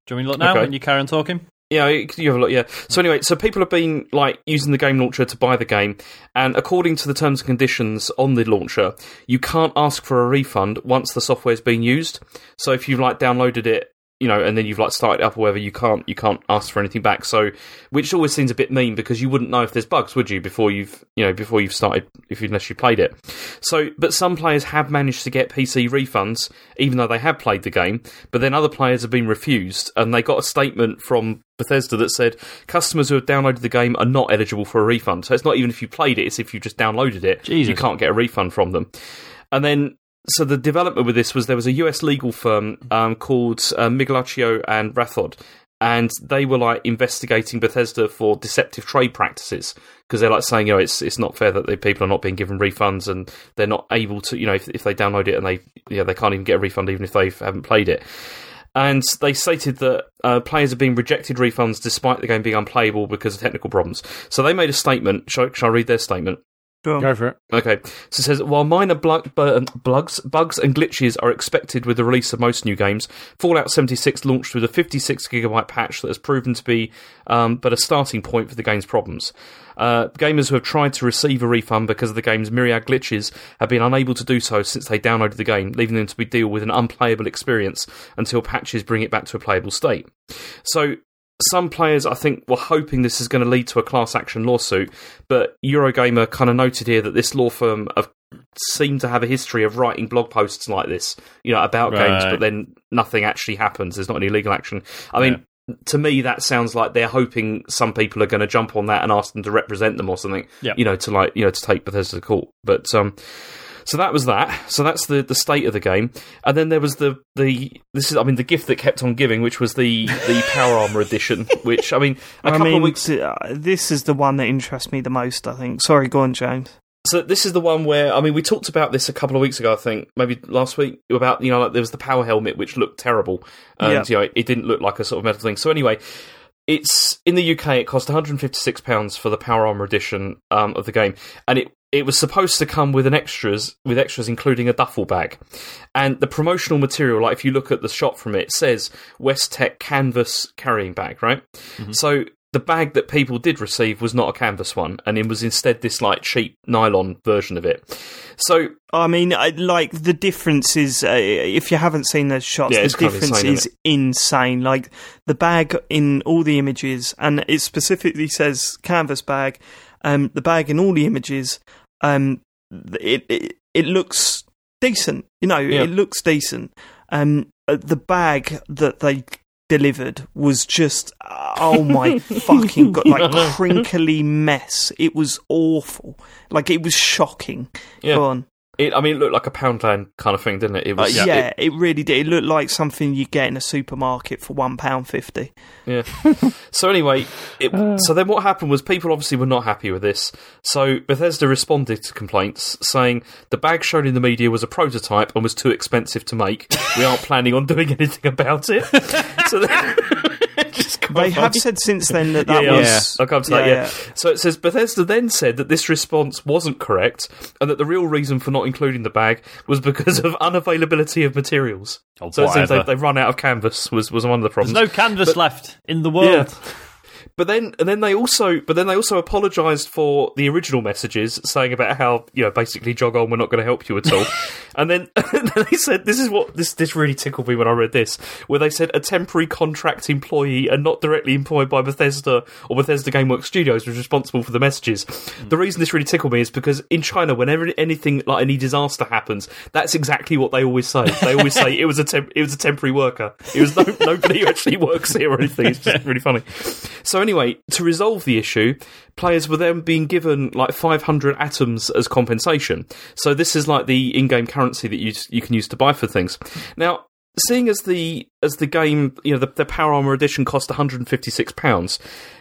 you want me to look now Okay. when you carry on talking? Yeah, you have a look. Yeah. So anyway, so people have been like using the game launcher to buy the game, and according to the terms and conditions on the launcher, you can't ask for a refund once the software's been used. So if you've like downloaded it, you know, and then you've like started up or whatever, you can't you can't ask for anything back. So which always seems a bit mean because you wouldn't know if there's bugs, would you, before you've you know before you've started if you, unless you played it. So, but some players have managed to get PC refunds even though they have played the game, but then other players have been refused, and they got a statement from Bethesda that said customers who have downloaded the game are not eligible for a refund. So it's not even if you played it; it's if you just downloaded it, Jesus. you can't get a refund from them. And then. So the development with this was there was a US legal firm um, called uh, Migliaccio and Rathod, and they were like investigating Bethesda for deceptive trade practices because they're like saying, you know, it's it's not fair that the people are not being given refunds and they're not able to, you know, if, if they download it and they, yeah, they can't even get a refund even if they haven't played it. And they stated that uh, players are being rejected refunds despite the game being unplayable because of technical problems. So they made a statement. Shall, shall I read their statement? Go. Go for it. Okay, so it says while minor blug, bu- bugs, bugs and glitches are expected with the release of most new games, Fallout 76 launched with a 56 gigabyte patch that has proven to be um, but a starting point for the game's problems. Uh, gamers who have tried to receive a refund because of the game's myriad glitches have been unable to do so since they downloaded the game, leaving them to be deal with an unplayable experience until patches bring it back to a playable state. So some players, I think, were hoping this is going to lead to a class action lawsuit, but Eurogamer kind of noted here that this law firm have seemed to have a history of writing blog posts like this, you know, about games, but then nothing actually happens. There's not any legal action. I mean, to me, that sounds like they're hoping some people are going to jump on that and ask them to represent them or something, Yep. you know, to like, you know, to take Bethesda to court. But um, so that was that. So that's the, the state of the game. And then there was the, the this is I mean the gift that kept on giving, which was the the Power Armor edition. Which I mean, a I couple mean, of weeks. uh, this is the one that interests me the most. I think. Sorry, go on, James. So this is the one where I mean we talked about this a couple of weeks ago. I think maybe last week about you know like there was the power helmet which looked terrible and Yeah. you know it didn't look like a sort of metal thing. So anyway. It's in the UK. It cost 156 pounds for the Power Armor edition um, of the game, and it it was supposed to come with an extras with extras including a duffel bag, and the promotional material. Like if you look at the shot from it, it says West Tek canvas carrying bag, right? So the bag that people did receive was not a canvas one, and it was instead this like cheap nylon version of it. So I mean, I, like the difference is, uh, if you haven't seen those shots, Yeah, the it's kind of difference insane, is insane. Like the bag in all the images, and it specifically says canvas bag. Um, the bag in all the images, um, it it, it looks decent. You know, Yeah. it looks decent. Um, uh, the bag that they delivered was just oh my fucking god like crinkly mess. It was awful. Like it was shocking. Yeah. go on it, I mean, it looked like a Poundland kind of thing, didn't it? It uh, was, yeah, it, really did. It looked like something you get in a supermarket for one pound fifty. Yeah. so anyway, it, so then what happened was people obviously were not happy with this. So Bethesda responded to complaints saying the bag shown in the media was a prototype and was too expensive to make. We aren't planning on doing anything about it. so then, just come They on, have mate. said since then that that yeah, was. I'll come to that. Yeah. So it says Bethesda then said that this response wasn't correct, and that the real reason for not including the bag was because of unavailability of materials. Oh, so it seems they've, they've run out of canvas. Was was one of the problems. There's problems. no canvas But- left in the world. But then, and then they also, but then they also apologised for the original messages, saying about how you know basically jog on, we're not going to help you at all. and then, and then they said, this is what this this really tickled me when I read this, where they said a temporary contract employee and not directly employed by Bethesda or Bethesda GameWorks Studios was responsible for the messages. Hmm. The reason this really tickled me is because in China, whenever anything like any disaster happens, that's exactly what they always say. They always say it was a temp- it was a temporary worker. It was no, nobody who actually works here or anything. It's just really funny. So anyway, to resolve the issue, players were then being given like 500 atoms as compensation. So this is like the in-game currency that you you can use to buy for things. Now, seeing as the as the game, you know, the, the Power Armor edition cost 156 pounds,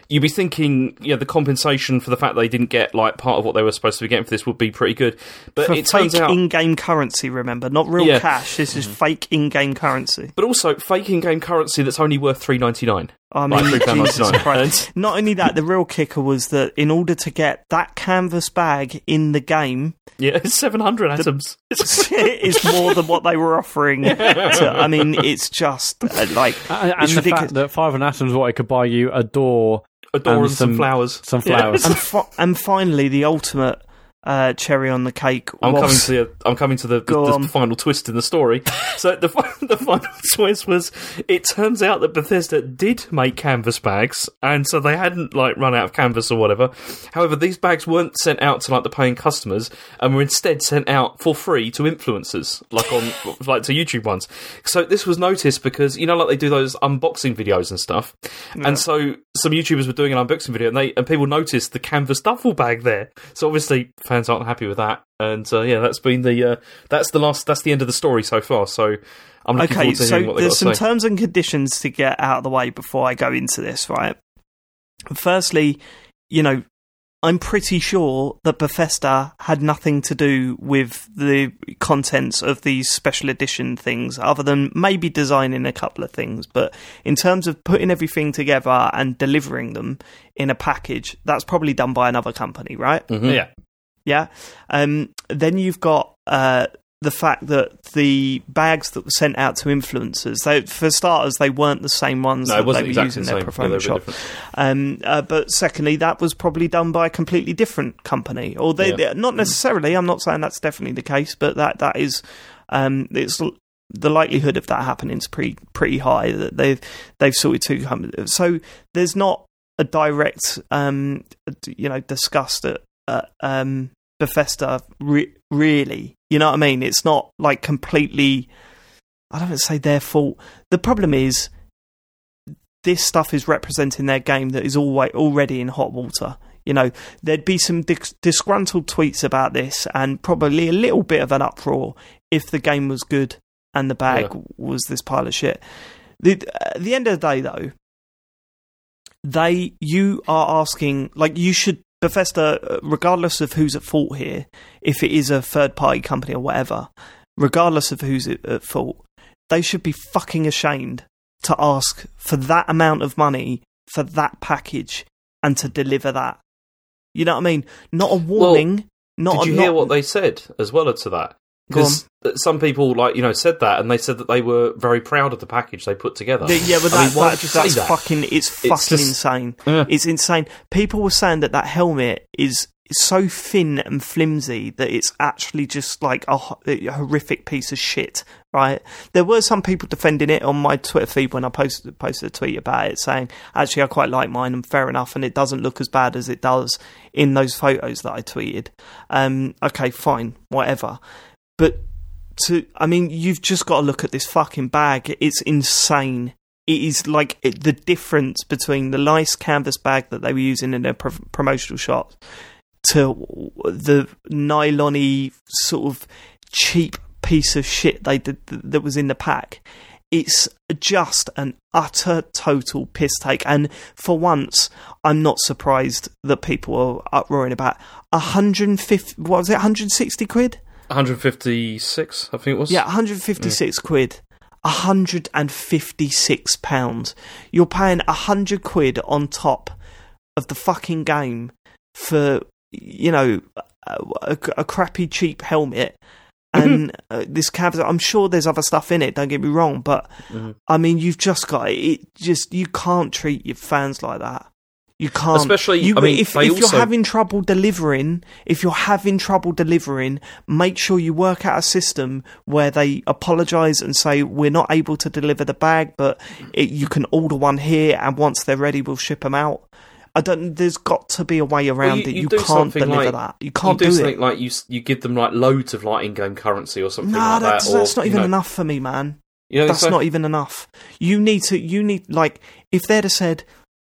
you'd be thinking, you know, the compensation for the fact they didn't get like part of what they were supposed to be getting for this would be pretty good. But For it fake turns out, in-game currency, remember, not real Yeah. cash. This is mm-hmm. fake in-game currency. but also fake in-game currency that's only worth 3.99. I mean, Like Jesus £3.99. Christ. Not only that, the real kicker was that in order to get that canvas bag in the game, Yeah, it's 700 atoms. It's is more than what they were offering. To, I mean, it's just uh, like And, and it's the ridiculous. fact that Five and Atoms what it could buy you a door, a door And and, some, some- flowers. some Yeah. flowers. and, fi- and finally, the ultimate uh, cherry on the cake I'm coming to the, I'm coming to the, the, the final twist in the story. so the the final twist was it turns out that Bethesda did make canvas bags, and so they hadn't like run out of canvas or whatever. However, these bags weren't sent out to like the paying customers, and were instead sent out for free to influencers, like on like to YouTube ones. So this was noticed because you know like they do those unboxing videos and stuff, and so some YouTubers were doing an unboxing video, and they and people noticed the canvas duffel bag there. So obviously fans aren't happy with that, and uh, yeah, that's been the uh, that's the last that's the end of the story so far. So I'm looking Okay, forward to hearing so what they got there's some say. terms and conditions to get out of the way before I go into this, right? Firstly, you know, I'm pretty sure that Bethesda had nothing to do with the contents of these special edition things, other than maybe designing a couple of things. But in terms of putting everything together and delivering them in a package, that's probably done by another company, right? Mhm. Yeah. Yeah. Um, then you've got uh, the fact that the bags that were sent out to influencers, they, for starters, they weren't the same ones No, that they were exactly using the their Yeah, performance a shop. Um, uh, but secondly, that was probably done by a completely different company, or they, Yeah. not necessarily. I'm not saying that's definitely the case, but that that is um, it's the likelihood of that happening is pretty pretty high. That they've they've sorted two companies, so there's not a direct um, you know discussed at, at um, Bethesda re- really. You know what I mean? It's not like completely. I don't want to say their fault. The problem is this stuff is representing their game that is always already in hot water. You know, there'd be some dis- disgruntled tweets about this, and probably a little bit of an uproar if the game was good and the bag Yeah. was this pile of shit. The, at the end of the day, though, they you are asking like you should Bethesda, uh, regardless of who's at fault here, if it is a third party company or whatever, regardless of who's at fault, they should be fucking ashamed to ask for that amount of money for that package and to deliver that. You know what I mean? Not a warning. not Did you a, hear what they said as well to that? Because some people, like you know, said that, and they said that they were very proud of the package they put together. Yeah, yeah, but I mean, that- would that's that? fucking. It's fucking just- insane. It's insane. People were saying that that helmet is so thin and flimsy that it's actually just like a, a horrific piece of shit. Right? There were some people defending it on my Twitter feed when I posted posted a tweet about it, saying actually I quite like mine and fair enough, and it doesn't look as bad as it does in those photos that I tweeted. Um, okay, fine, whatever. But to, I mean, you've just got to look at this fucking bag. It's insane. It is like it, the difference between the nice canvas bag that they were using in their pro- promotional shots to the nylon-y sort of cheap piece of shit they did that was in the pack. It's just an utter total piss take, and for once, I'm not surprised that people are uproaring about 150. What was it? 160 quid? 156, I think it was. Yeah, 156 quid. 156 pounds. You're paying 100 quid on top of the fucking game for, you know, a, a, a crappy cheap helmet. And uh, this canvas, I'm sure there's other stuff in it. Don't get me wrong, but Mhm. I mean, you've just got it. Just you can't treat your fans like that. You can't. Especially, you, I mean, if, if also- you're having trouble delivering, if you're having trouble delivering, make sure you work out a system where they apologise and say we're not able to deliver the bag, but it, you can order one here, and once they're ready, we'll ship them out. I don't. There's got to be a way around you- it. you You, can't deliver like- that. You You can't do, do, something it. like you you give them like loads of like in-game currency or something No, like that's, that. or, that's not even know, enough for me, man. You know, That's so- not even enough. You need to. You need like if they'd have said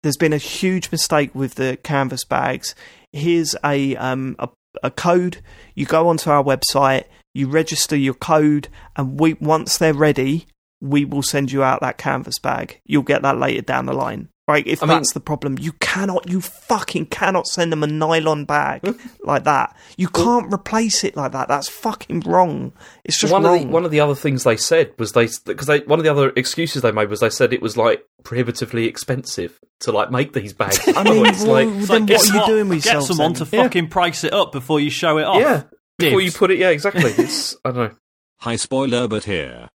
there's been a huge mistake with the canvas bags. Here's a um a, a code. You go onto our website. You register your code, and we once they're ready, we will send you out that canvas bag. You'll get that later down the line. Right, if I mean- that's the problem, you cannot, you fucking cannot send them a nylon bag like that. You can't replace it like that. That's fucking wrong. It's just one wrong. of the one of the other things they said was they because they one of the other excuses they made was they said it was like prohibitively expensive to like make these bags. I mean, it's well, like then like, what are you doing with Get yourself? someone then? to fucking price it up before you show it off. yeah, before you put it, yeah, exactly. It's I don't know. High spoiler but here.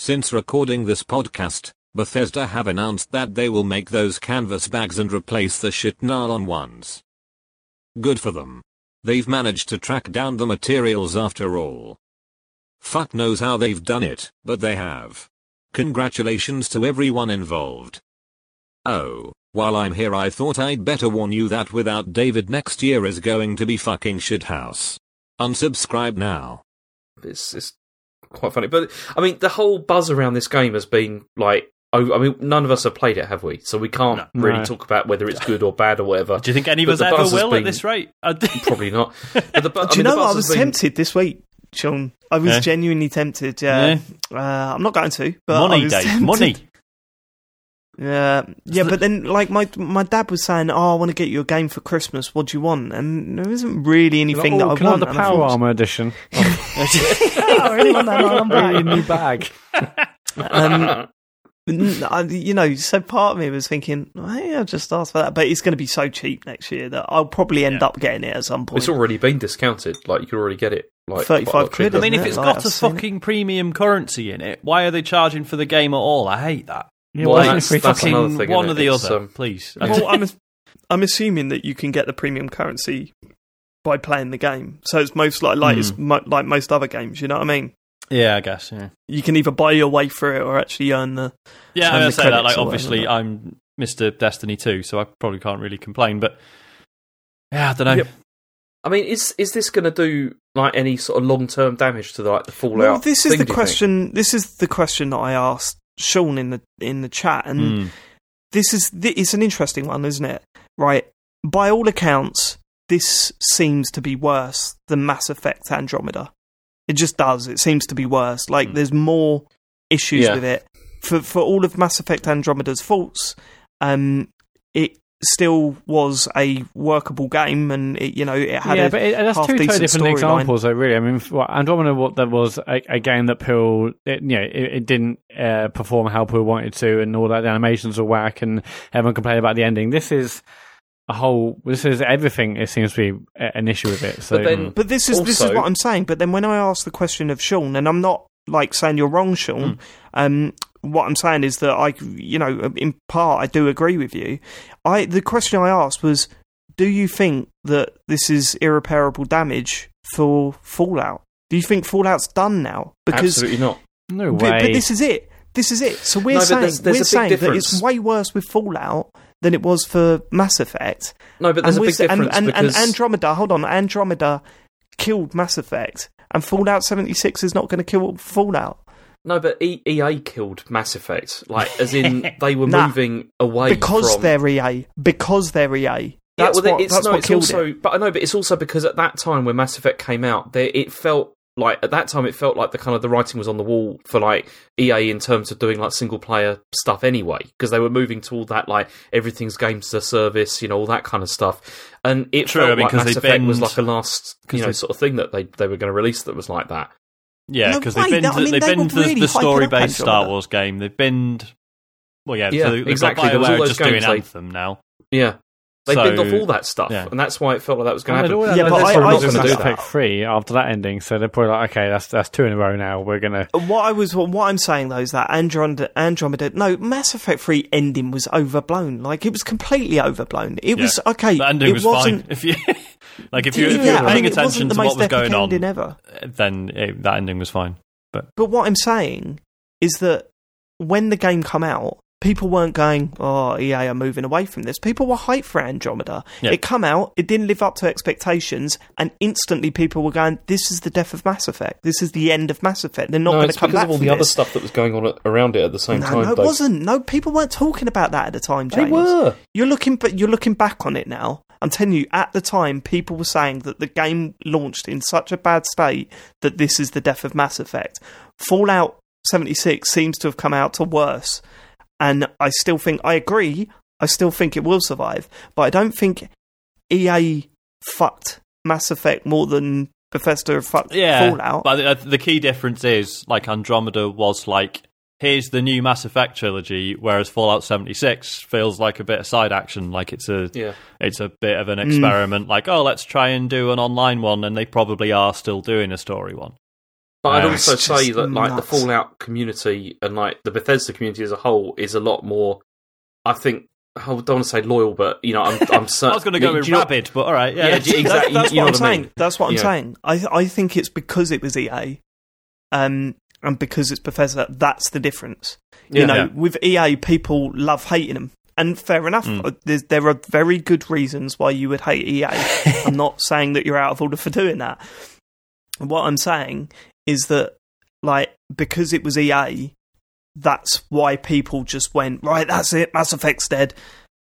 Since recording this podcast, Bethesda have announced that they will make those canvas bags and replace the shit nylon ones. Good for them. They've managed to track down the materials after all. Fuck knows how they've done it, but they have. Congratulations to everyone involved. Oh, while I'm here I thought I'd better warn you that without David next year is going to be fucking shithouse. Unsubscribe now. It's it's quite funny, but I mean the whole buzz around this game has been like. Oh, I mean, none of us have played it, have we? So we can't No. really No. talk about whether it's good or bad or whatever. Do you think any of us ever will been- at this rate? Probably not. But the, bu- I Do you mean, know what? I was been- tempted this week, Sean. I was Yeah. genuinely tempted. Yeah, Uh, I'm not going to. But money, was Dave. tempted. Money. Yeah, yeah, but then like my my dad was saying, "Oh, I want to get you a game for Christmas. What do you want?" And there isn't really anything oh, that I can I have want. the Power thought, Armor edition. I really want that nylon bag. Really new bag. Um, n- I- you know, so part of me was thinking, hey, I'll just ask for that, but it's going to be so cheap next year that I'll probably end Yeah. up getting it at some point. It's already been discounted. Like you could already get it. Like 35 quite a lot quid. I mean, if isn't it's it? got Like, a I've seen it. fucking premium currency in it, why are they charging for the game at all? I hate that. Yeah, Well, why that's- isn't it free that's fucking thing, one or the It's, other, um, please. well, I'm I'm assuming that you can get the premium currency by playing the game, so it's most like like it's mo- like most other games. You know what I mean? Yeah, I guess. Yeah, You can either buy your way through it or actually earn the. yeah. And I the say that. Like, obviously, whatever. I'm Mr. Destiny 2, so I probably can't really complain. But yeah, I don't know. Yep. I mean, is is this going to do like any sort of long term damage to the, like the Fallout? Well, this is thing, the do you think? question. This is the question that I asked Sean in the in the chat, and Mm. this is th- it's an interesting one, isn't it? Right. By all accounts, this seems to be worse than Mass Effect Andromeda. It just does. It seems to be worse. Like Hmm. there's more issues Yeah. with it. For for all of Mass Effect Andromeda's faults, um, it still was a workable game, and it, you know it had yeah, a but it, that's two totally different examples, though. Really, I mean, Andromeda, what that was a, a game that Peel, it, you know, it, it didn't uh, perform how Peel wanted to, and all that. The animations were whack, and everyone complained about the ending. This is a whole. This is everything. It seems to be an issue with it. So, But then- But this is this is what I'm saying. But then when I ask the question of Sean, and I'm not like saying you're wrong, Sean. Um, what I'm saying is that I, you know, in part I do agree with you. I the question I asked was, do you think that this is irreparable damage for Fallout? Do you think Fallout's done now? Because Absolutely not. no way. but this is it. This is it. So we're No, saying there's- there's we're big saying that it's way worse with Fallout than it was for Mass Effect. No, but there's and, a big with- and- difference and, because and Andromeda, hold on, Andromeda killed Mass Effect, and Fallout 76 is not going to kill Fallout no, but e- EA killed Mass Effect. Like, as in they were Nah. moving away because from they're EA. Because they're EA. Yeah, That's well, what, it's that's no, what it's killed also, it. but I know, but it's also because at that time when Mass Effect came out, there it felt like at that time it felt like the kind of the writing was on the wall for like EA in terms of doing like single player stuff anyway, because they were moving to all that like everything's games as a service, you know, all that kind of stuff, and it True, felt I mean, like 'cause Mass they Effect was like a last, you know, they- sort of thing that they they were going to release that was like that. Yeah, No because way, they've been no, I mean, they've they been were the, the story based Star Wars game. They've been well, yeah, Yeah, so they've exactly, Got there was all those just doing games they- Anthem now. Yeah, they So- binned off all that stuff, yeah. and that's why it felt like that was going to happen. Yeah, but I- I was- gonna do Mass that Effect free after that ending. So they're probably like, okay, that's that's two in a row now. We're gonna. What I was, what I'm saying though is that Andromeda, Andromeda, no, Mass Effect 3 ending was overblown. Like it was completely overblown. It Yeah. was okay. The ending it was wasn't. fine. If you like, if you if yeah, you were I paying mean, attention to what was going on, ever. then it, that ending was fine. But But what I'm saying is that when the game come out, people weren't going, "Oh, EA are moving away from this." People were hyped for Andromeda. Yeah. It come out, it didn't live up to expectations, and instantly people were going, "This is the death of Mass Effect. This is the end of Mass Effect. They're not no, going to come back. because of all the other stuff that was going on around it at the same no, time. no, it Dave. wasn't. No, people weren't talking about that at the time, They were. You're looking, but you're looking back on it now. I'm telling you, at the time, people were saying that the game launched in such a bad state that this is the death of Mass Effect. Fallout 76 seems to have come out to worse. And I still think, I agree, I still think it will survive, but I don't think EA fucked Mass Effect more than Bethesda have fucked Yeah, Fallout. but the, the key difference is like Andromeda was like here's the new Mass Effect trilogy, whereas Fallout 76 feels like a bit of side action, like it's a Yeah. it's a bit of an mm. experiment. Like oh, let's try and do an online one, and they probably are still doing a story one. But I'd also say that like the. Fallout community and like the Bethesda community as a whole is a lot more. I think I don't want to say loyal, but you know, I'm I'm certain. I was going to go with you know- rabid, but all right, yeah, Yeah, That- exactly. that's you know what I'm I mean? saying. That's what I'm Yeah. saying. I I think it's because it was EA, um, and because it's Bethesda. That's the difference. Yeah. you know, Yeah. with EA, people love hating them, and fair enough. Mm. Uh, there are very good reasons why you would hate EA. I'm not saying that you're out of order for doing that. What I'm saying is that, like, because it was EA, that's why people just went right. That's it. Mass Effect's dead.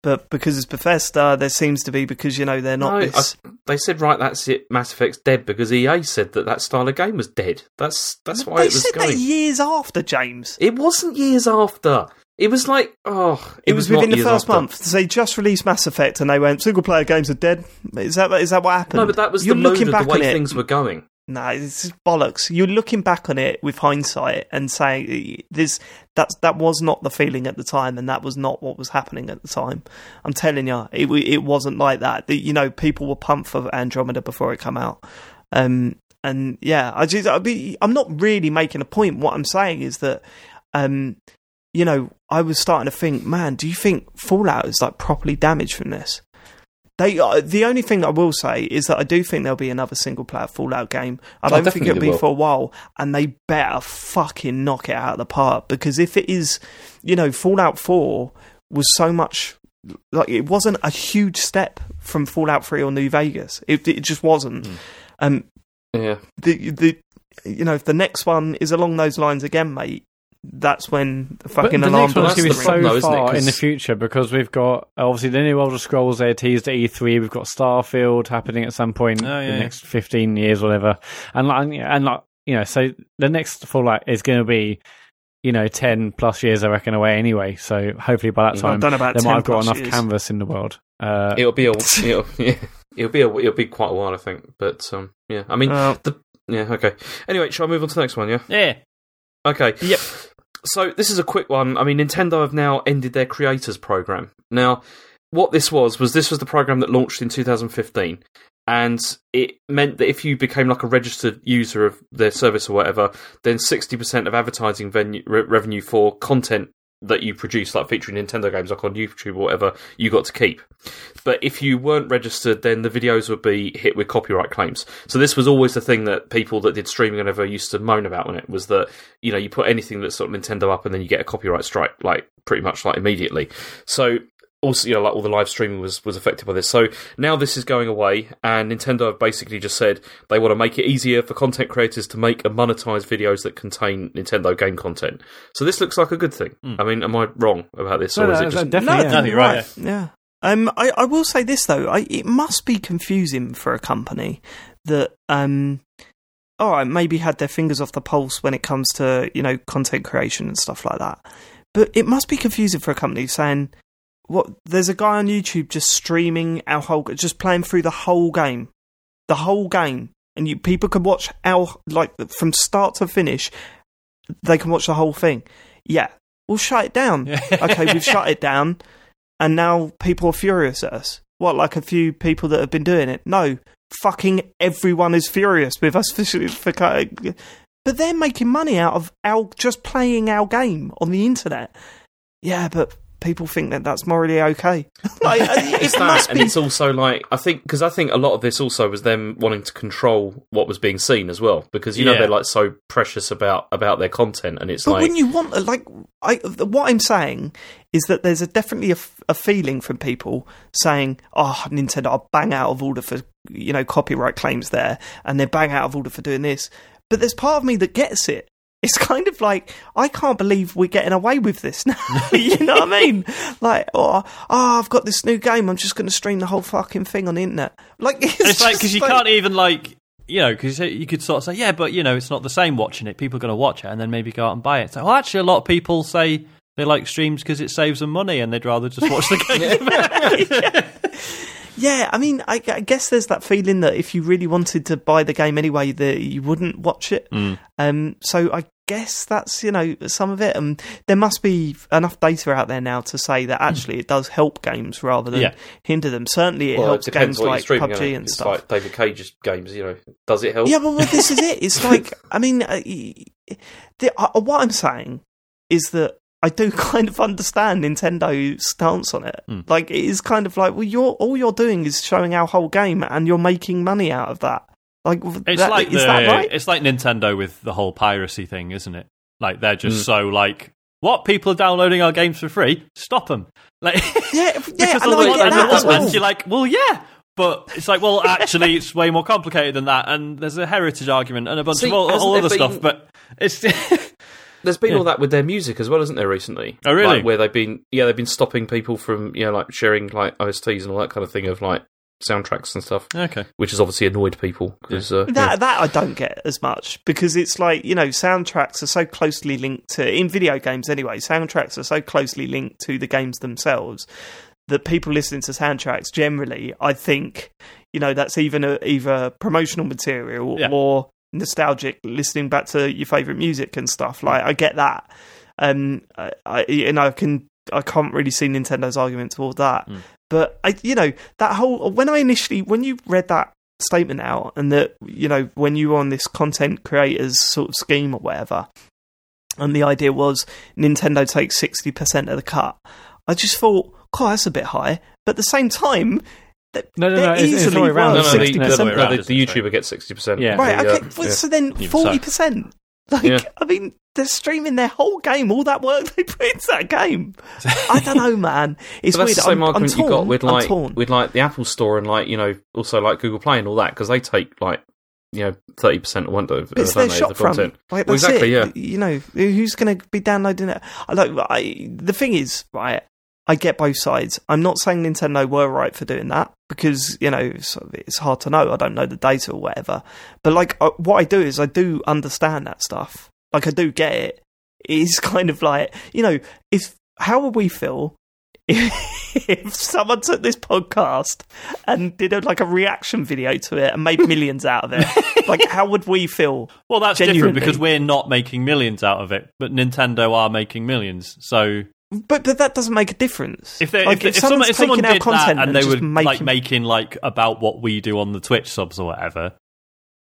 But because it's Bethesda, there seems to be because you know they're not No, this. I- they said right. That's it. Mass Effect's dead because EA said that that style of game was dead. That's that's why they it was said going. that years after James. It wasn't years after. It was like oh, It, was, not within the first after. month. They just released Mass Effect, and they went single player games are dead. Is that is that what happened? No, but that was You're the looking back the way it. things were going. No, it's bollocks. You're looking back on it with hindsight and saying this that's that was not the feeling at the time, and that was not what was happening at the time. I'm telling you, it it wasn't like that. The, you know, people were pumped for Andromeda before it came out. Um, and yeah, I just I I'm not really making a point. What I'm saying is that, um, you know, I was starting to think, man, do you think Fallout is like properly damaged from this? They uh, the only thing I will say is that I do think there'll be another single player Fallout game. I Oh, don't think it'll be will. for a while, and they better fucking knock it out of the park because if it is, you know, Fallout Four was so much like it wasn't a huge step from Fallout Three or New Vegas. It, it just wasn't. Hmm. Um, Yeah, the the you know if the next one is along those lines again, mate, that's when the But fucking the alarm next bells going to be the so though, isn't it? far in the 'Cause- future because we've got obviously the new Elder Scrolls they teased at E3. We've got Starfield happening at some point Oh, yeah, in the yeah. next fifteen years, or whatever. And like, and like you know, so the next Fallout is going to be you know ten plus years, I reckon, away anyway. So hopefully by that Yeah. time I don't about they 10 might have got enough years. canvas in the world. Uh, it'll be a it'll, yeah, it'll be a it'll be quite a while, I think. But um, yeah, I mean, Uh, yeah, okay. Anyway, shall I move on to the next one? Yeah. yeah. Okay. Yep. So this is a quick one. I mean, Nintendo have now ended their creators program. Now, what this was was this was the program that launched in 2015, and it meant that if you became like a registered user of their service or whatever, then 60% of advertising venue, re- revenue for content that you produce, like featuring Nintendo games, like on YouTube or whatever, you got to keep. But if you weren't registered, then the videos would be hit with copyright claims. So this was always the thing that people that did streaming and ever used to moan about on it was that you know you put anything that's sort of Nintendo up and then you get a copyright strike like pretty much like immediately. So also you know like all the live streaming was was affected by this. So now this is going away, and Nintendo have basically just said they want to make it easier for content creators to make and monetize videos that contain Nintendo game content. So this looks like a good thing. I mean, am I wrong about this, no, or is no, it just definitely. no, yeah. I think you're right, Yeah. Um, I, I will say this though, I, it must be confusing for a company that, um, all right, maybe had their fingers off the pulse when it comes to you know content creation and stuff like that, but it must be confusing for a company saying, what? There's a guy on YouTube just streaming our whole, just playing through the whole game, the whole game, and you people can watch our like from start to finish, they can watch the whole thing. Yeah, we'll shut it down. okay, we've shut it down, and now people are furious at us. What, like a few people that have been doing it? No, fucking everyone is furious with us for, for but they're making money out of our just playing our game on the internet. Yeah, but people think that that's morally okay. like, uh, it's it that, must and it's also like I think because I think a lot of this also was them wanting to control what was being seen as well because you know they're like so precious about about their content, and it's But like when you want, uh, like, I, what I'm saying is that there's a definitely a, f- a feeling from people saying, "Oh, Nintendo are bang out of order for you know copyright claims there, and they're bang out of order for doing this." But there's part of me that gets it. It's kind of like I can't believe we're getting away with this now. you know what I mean? Like, oh, oh, I've got this new game. I'm just going to stream the whole fucking thing on the internet. Like, it's, It's like because you can't even like you know, because you could sort of say, yeah, but you know, it's not the same watching it. People are going to watch it and then maybe go out and buy it. So, well, actually, a lot of people say they like streams because it saves them money and they'd rather just watch the game. Yeah, I mean, I, I, guess there's that feeling that if you really wanted to buy the game anyway, that you wouldn't watch it. Mm. Um, so I guess that's you know some of it. And there must be enough data out there now to say that actually it does help games rather than Yeah. hinder them. Certainly, it Well, helps it games like streaming. PUBG and stuff. like David Cage's games. You know, does it help? Yeah, but well, this is it. It's like, I mean, uh, the, uh, what I'm saying is that I do kind of understand Nintendo's stance on it. Mm. Like, it is kind of like, well, you're all you're doing is showing our whole game, and you're making money out of that. Like, It's that, like is the, that right? It's like Nintendo with the whole piracy thing, isn't it? Like they're just Mm. so like, what people are downloading our games for free? Stop them! Like, Yeah, yeah, because and all I the get and that as well. you're like, well, yeah. But it's like, well, actually, it's way more complicated than that, and there's a heritage argument and a bunch See, of all, all other stuff. been- But it's There's been Yeah. all that with their music as well, isn't there? Recently, Oh, really? Like, where they've been, yeah, they've been stopping people from, you know, like sharing like OSTs and all that kind of thing of like soundtracks and stuff, okay. which has obviously annoyed people because uh, That that I don't get as much because it's like you know soundtracks are so closely linked to in video games anyway. Soundtracks are so closely linked to the games themselves that people listening to soundtracks generally, I think, you know, that's even a, either promotional material Yeah. or nostalgic listening back to your favorite music and stuff. Like I get that, um, I, I know I can I can't really see Nintendo's argument toward that, Mm. but I you know that whole when I initially when you read that statement out and that you know when you were on this content creators sort of scheme or whatever and the idea was nintendo takes 60% of the cut i just thought god that's a bit high but at the same time th- No, no, no, it's- it's easily the way around, no, no, the, 60% the, the no, the, the? YouTuber gets sixty percent. Yeah. right okay uh, well, yeah. so then 40% like Yeah. i mean they're streaming their whole game all that work they put into that game i don't know man it's But weird that's the same I'm, I'm argument torn. you got with like with like the Apple Store and like you know also like Google Play and all that because they take like you know thirty percent or one of But it's their shop the front. content. Like, Well, exactly, it. yeah. You know, who's going to be downloading it? I like. I, the thing is, right? I get both sides. I'm not saying Nintendo were right for doing that because you know it's, hard to know. I don't know the data or whatever. But like, uh, what I do is I do understand that stuff. Like, I do get it. It's kind of like you know, if how would we feel if, if someone took this podcast and did a, like a reaction video to it and made millions out of it? like, how would we feel? Well, that's Genuinely. different because we're not making millions out of it, but Nintendo are making millions. So But but that doesn't make a difference. if they, like, if, if, someone, if someone taking our did content that and they were making, like making like about what we do on the Twitch subs or whatever,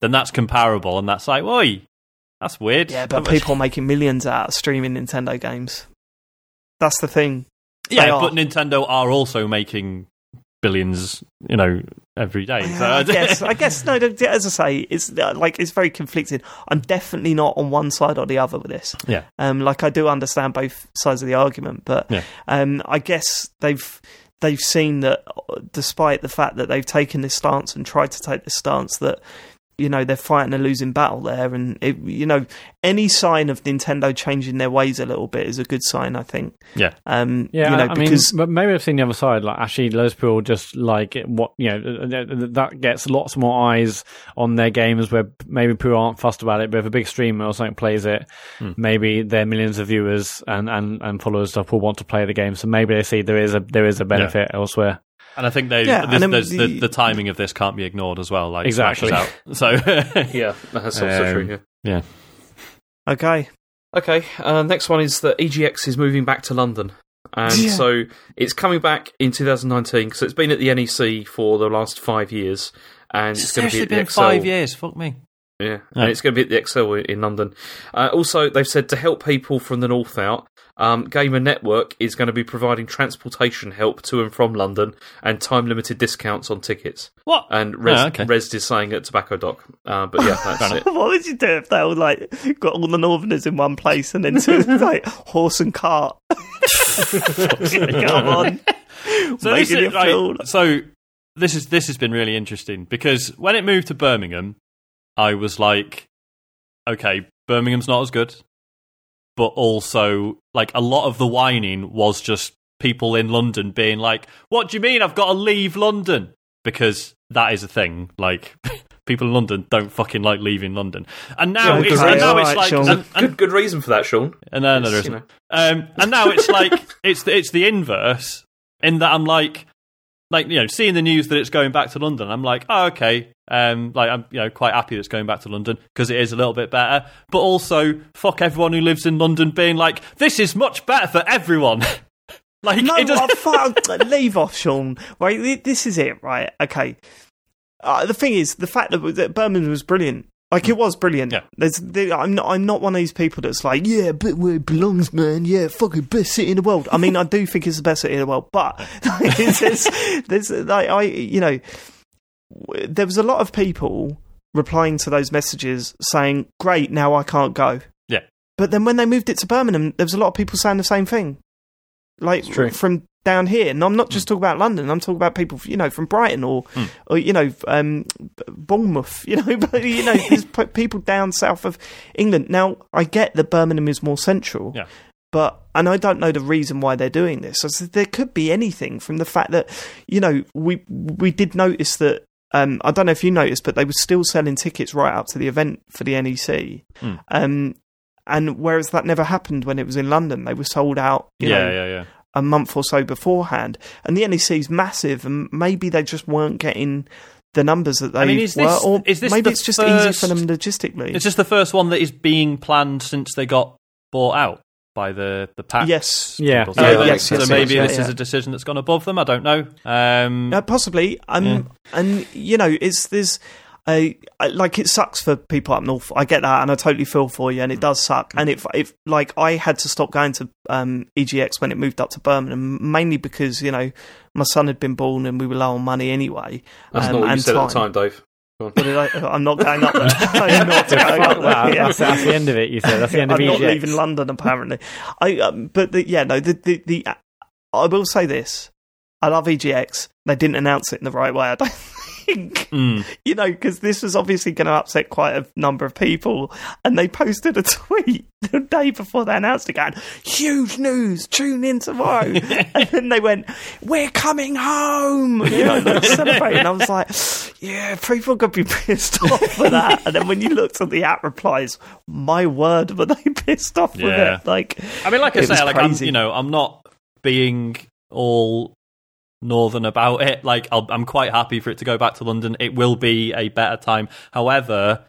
then that's comparable, and that's like, oi, that's weird. yeah, but people are making millions out of streaming Nintendo games. That's the thing. yeah, but Nintendo are also making billions, you know, every day. So I guess I guess no. As I say, it's uh, like it's very conflicted. I'm definitely not on one side or the other with this. yeah, Um, like I do understand both sides of the argument, but Yeah. um, I guess they've they've seen that, uh, despite the fact that they've taken this stance and tried to take this stance, that you know they're fighting a losing battle there, and it, you know any sign of Nintendo changing their ways a little bit is a good sign. I think. yeah. Um, Yeah, you know, I because mean, but maybe I've seen the other side. Like, actually, loads of people just like what you know th- th- that gets lots more eyes on their games where maybe people aren't fussed about it. But if a big streamer or something plays it, Hmm. maybe their millions of viewers and, and, and followers stuff will want to play the game. So maybe they see there is a there is a benefit elsewhere. And I think they Yeah, this, and there's the, the- the timing of this can't be ignored as well. Like Exactly. Out. So Yeah, that's also Um, true. Yeah. okay, Okay, uh, next one is that EGX is moving back to London. And Yeah. so it's coming back in 2019 because it's been at the NEC for the last five years. And it's going to be at the been Excel. five years. Fuck me. Yeah, Yeah. and it's going to be at the Excel in London. Uh, also, they've said to help people from the north out, um, Gamer Network is going to be providing transportation help to and from London and time limited discounts on tickets. What? And Res, Oh, okay. Res is saying at Tobacco Dock. Uh, but yeah, that's it. what would you do if they all like got all the Northerners in one place and then two like horse and cart? Come on, So this, making is, you right, so this is this has been really interesting because when it moved to Birmingham, I was like, okay, Birmingham's not as good, but also like a lot of the whining was just people in London being like, "What do you mean I've got to leave London?" Because that is a thing. Like people in London don't fucking like leaving London. And now Yeah, it's, and now it's like, Sean. and, and, Good, good reason for that, Sean. and no, no, there you isn't. Um, and now it's like it's the, it's the inverse in that I'm like, like you know, seeing the news that it's going back to London. I'm like, oh, okay. Um, like I'm you know quite happy that it's going back to London because it is a little bit better. But also, fuck everyone who lives in London being like, this is much better for everyone. like No, it doesn't. fuck, leave off, Sean. Right, this is it. Right, okay. Uh, the thing is, the fact that, that Birmingham was brilliant. Like it was brilliant. Yeah. There's, there, I'm not. I'm not one of these people that's like, yeah, but where it belongs, man. Yeah, fucking best city in the world. I mean, I do think it's the best city in the world, but there's, there's, like, I, you know, there was a lot of people replying to those messages saying, "Great, now I can't go." Yeah. But then when they moved it to Birmingham, there was a lot of people saying the same thing. Like true. from down here, and I'm not just talking about London. I'm talking about people, you know, from Brighton or, or you know, um, Bournemouth. You know, but you know, there's people down south of England. Now, I get that Birmingham is more central, Yeah. but and I don't know the reason why they're doing this. I said there could be anything from the fact that you know we we did notice that. Um, I don't know if you noticed, but they were still selling tickets right up to the event for the NEC. Hmm. Um, and whereas that never happened when it was in London, they were sold out. You yeah, know, yeah, yeah. a month or so beforehand. And the NEC's massive, and maybe they just weren't getting the numbers that they I mean, is were, this- or is this maybe it's just easy for them logistically. It's just the first one that is being planned since they got bought out by the the pack. yes, Yeah. people. So, Yeah, yes, so yes, maybe yes, this yeah, is a decision that's gone above them. I don't know. Um, Uh, possibly. Um, Yeah. and you know, it's there's. a like it sucks for people up north. I get that, and I totally feel for you, and it does suck. And if if like I had to stop going to um, EGX when it moved up to Birmingham, mainly because you know my son had been born and we were low on money anyway. That's um, not what you and said at the time, Dave. Go on. What did I, I'm not going up there. I'm not going up there. Wow, Yeah. that's, that's the end of it. You said that's the end of I'm not leaving London apparently. I um, but the, yeah no the, the the I will say this. I love EGX. They didn't announce it in the right way. I don't think mm, you know because this was obviously going to upset quite a number of people, and they posted a tweet the day before they announced it, going "Huge news! Tune in tomorrow." and then they went, "We're coming home!" You know, like celebrating. I was like, "Yeah, people could be pissed off for that." And then when you looked at the app replies, my word, were they pissed off with Yeah. it? Like, I mean, like I say, like I'm, you know, I'm not being all northern about it. Like I'll, I'm quite happy for it to go back to London. It will be a better time. However,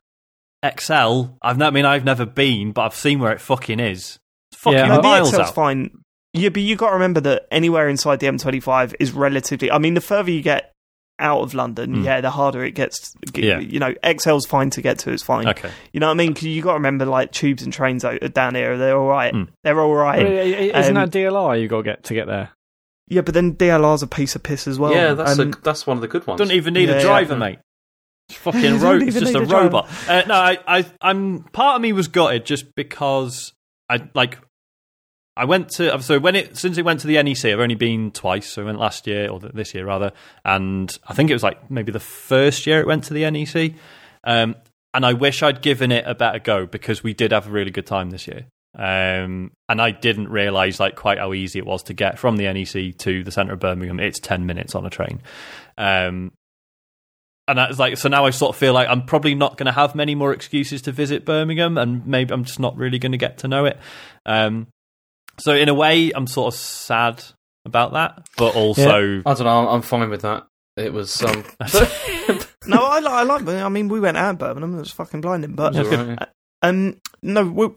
Excel, I've not, I mean, I've never been, but I've seen where it fucking is. It's fucking Yeah, no, the miles Excel's out. fine. Yeah, but you got to remember that anywhere inside the M25 is relatively. I mean, the further you get out of London, Mm. yeah, the harder it gets. Yeah. You know, Excel's fine to get to. It's fine. Okay. You know what I mean? Cause you got to remember, like tubes and trains down here, they're all right. Mm. They're all right. Well, right. Isn't Um, that DLR you got to get to get there? Yeah, but then DLR's a piece of piss as well. yeah, that's Um, a, that's one of the good ones. Don't even need Yeah, a yeah. driver, mate. It's fucking don't ro- it's just a, a robot. Uh, no, I, I, I'm part of me was gutted just because I like. I went to so when it since it went to the NEC, I've only been twice. So I went last year or this year rather, and I think it was like maybe the first year it went to the NEC. Um, and I wish I'd given it a better go because we did have a really good time this year. Um, and I didn't realize like quite how easy it was to get from the NEC to the center of Birmingham. It's ten minutes on a train. Um, and that's like so now I sort of feel like I'm probably not going to have many more excuses to visit Birmingham, and maybe I'm just not really going to get to know it. Um, so in a way, I'm sort of sad about that, but also I don't know. I'm fine with that. It was um, no, I, li- I like. I mean, we went out in Birmingham. It was fucking blinding. But it was um, no, we,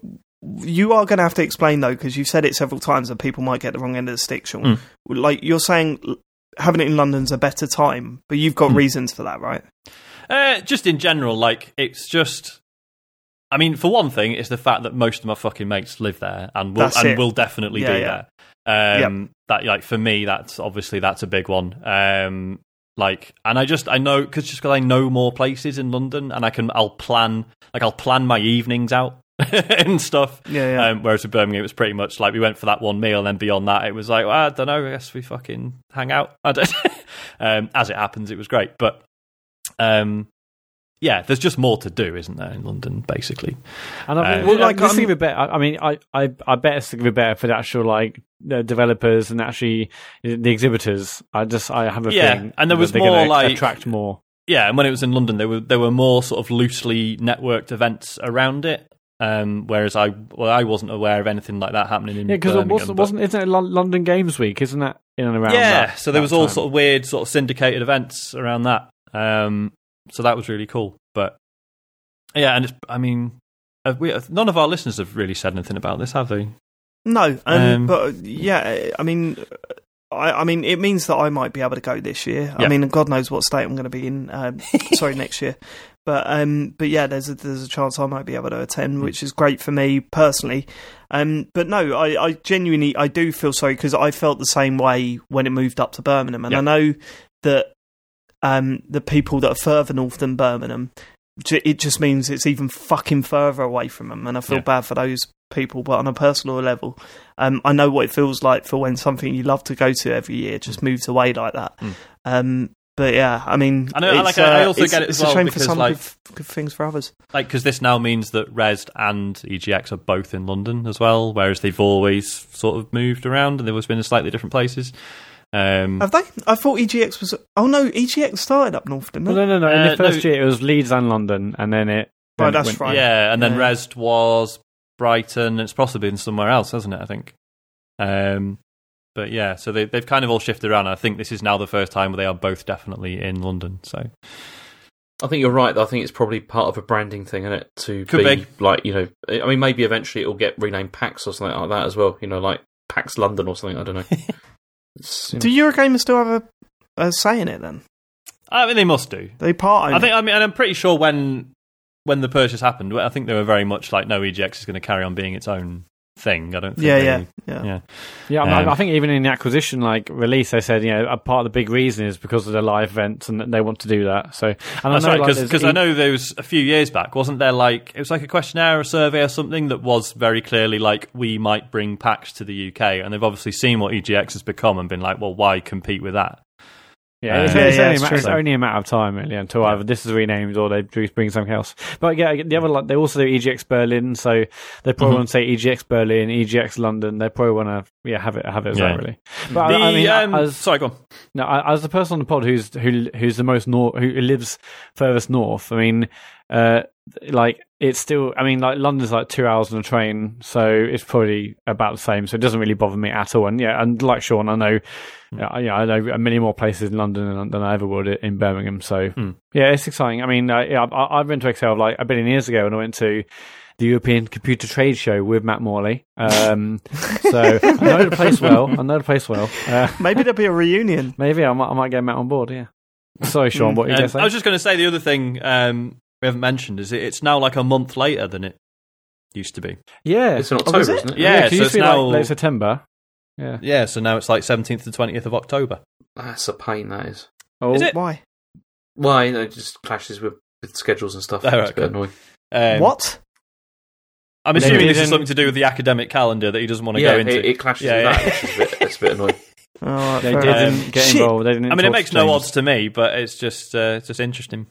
you are going to have to explain though, because you've said it several times, and people might get the wrong end of the stick. Sean, Mm. like you're saying, having it in London's a better time, but you've got Mm. reasons for that, right? Uh, just in general, like it's just. I mean, for one thing, it's the fact that most of my fucking mates live there and will That's and it. will definitely Yeah, be yeah. there. Um, That like for me, that's obviously that's a big one. Um, like, and I just I know because just because I know more places in London, and I can I'll plan like I'll plan my evenings out and stuff. Yeah, yeah. Um, whereas with Birmingham, it was pretty much like we went for that one meal, and then beyond that, it was like well, I don't know. I guess we fucking hang out. I don't. um, as it happens, it was great, but um, yeah, there's just more to do, isn't there, in London, basically? And I Uh, mean, Well, well, like, like, this I'm- thing of it better. I I mean, I, I, I bet it's going to be better for the actual like the developers and actually the exhibitors. I just, I have a Yeah, feeling and there was they're more, gonna like- attract more. yeah, and when it was in London, there were there were more sort of loosely networked events around it. Um, whereas I well, I wasn't aware of anything like that happening in Yeah, because it wasn't, but- wasn't isn't it London Games Week? Isn't that in and around? yeah, that- so there that was all time? sort of weird, sort of syndicated events around that. Um, so that was really cool. But yeah, and it's, I mean, we, none of our listeners have really said anything about this, have they? No, um, Um, but yeah, I mean, I, I mean, it means that I might be able to go this year. I mean, God knows what state I'm going to be in. Um, sorry, next year. But um, but yeah, there's a, there's a chance I might be able to Hmm. attend, which is great for me personally. Um, but no, I, I genuinely I do feel sorry because I felt the same way when it moved up to Birmingham, and Yeah. I know that um, the people that are further north than Birmingham, it just means it's even fucking further away from them, and I feel Yeah. bad for those people. But on a personal level, um, I know what it feels like for when something you love to go to every year just moves away like that. Mm. Um, but yeah, I mean, I know- I it's, like- I uh, also it's, get it it's as well a shame for some, like- good, good things for others. Like, because this now means that Rezzed and EGX are both in London as well, whereas they've always sort of moved around and they've always been in slightly different places. Um, Have they? I thought EGX was. Oh no, EGX started up north, didn't it? No, no, no. In Uh, the first no. year, it was Leeds and London, and then it. Right, then it that's went- right. yeah, and then Yeah. Rezzed was Brighton. It's possibly been somewhere else, hasn't it? I think. Um, but yeah, so they, they've kind of all shifted around. I think this is now the first time where they are both definitely in London. So I think you're right. though. I think it's probably part of a branding thing, isn't it? To Could be, be. like you know, I mean, maybe eventually it'll get renamed PAX or something like that as well. You know, like PAX London or something. I don't know. It's- Do Eurogamers still have a, a say in it then? I mean, they must do. They part. I think. I mean, and I'm pretty sure when when the purchase happened, I think they were very much like, no, EGX is going to carry on being its own thing. I don't. think Yeah, they- yeah, yeah. yeah. Yeah, I, mean, Um, I think even in the acquisition like release, they said you know a part of the big reason is because of the live events and that they want to do that. So and That's I know, right, like, because there's I e- know there was a few years back, wasn't there? Like it was like a questionnaire or survey or something that was very clearly like we might bring PAX to the UK, and they've obviously seen what EGX has become and been like, well, why compete with that? Yeah, it's, Uh, it's yeah, only, it's a matter, it's only a matter of time really until either this is renamed or they do bring something else. But yeah, the other like they also do EGX Berlin, so they probably Mhm. want to say EGX Berlin, EGX London. They probably want to yeah have it have it as Yeah. that really. But The, I, I mean, um, as sorry, go on. No, as the person on the pod who's who who's the most north, who lives furthest north. I mean, uh, like it's still. I mean, like London's like two hours on a train, so it's probably about the same. So it doesn't really bother me at all. And yeah, and like Sean, I know, yeah, yeah, I know many more places in London than, than I ever would in Birmingham. So Hmm. yeah, it's exciting. I mean, uh, yeah, I, I've been to Excel like a billion years ago when I went to. The European Computer Trade Show with Matt Morley. Um, so I know the place well. I know the place well. Uh, Maybe there'll be a reunion. Maybe I might, I might get Matt on board. Yeah. Sorry, Sean. What are you Um, say? I was just going to say the other thing um, we haven't mentioned is it, it's now like a month later than it used to be. yeah. It's in Oh, October, is it? isn't it? Yeah, 'cause it so used it's be now like late September. Yeah. yeah, so now it's like 17th to 20th of October. That's a pain. That is. Oh, Is it? Why? Well, you know, it just clashes with, with schedules and stuff. Oh, it's a bit annoying. Um, what? I'm They assuming this is something to do with the academic calendar that he doesn't want to Yeah, go into. it, it clashes Yeah, with yeah. that, which is a bit, it's a bit annoying. Oh, They didn't. Um, get Shit. involved. They didn't I mean, it makes no James. odds to me, but it's just uh, it's just interesting.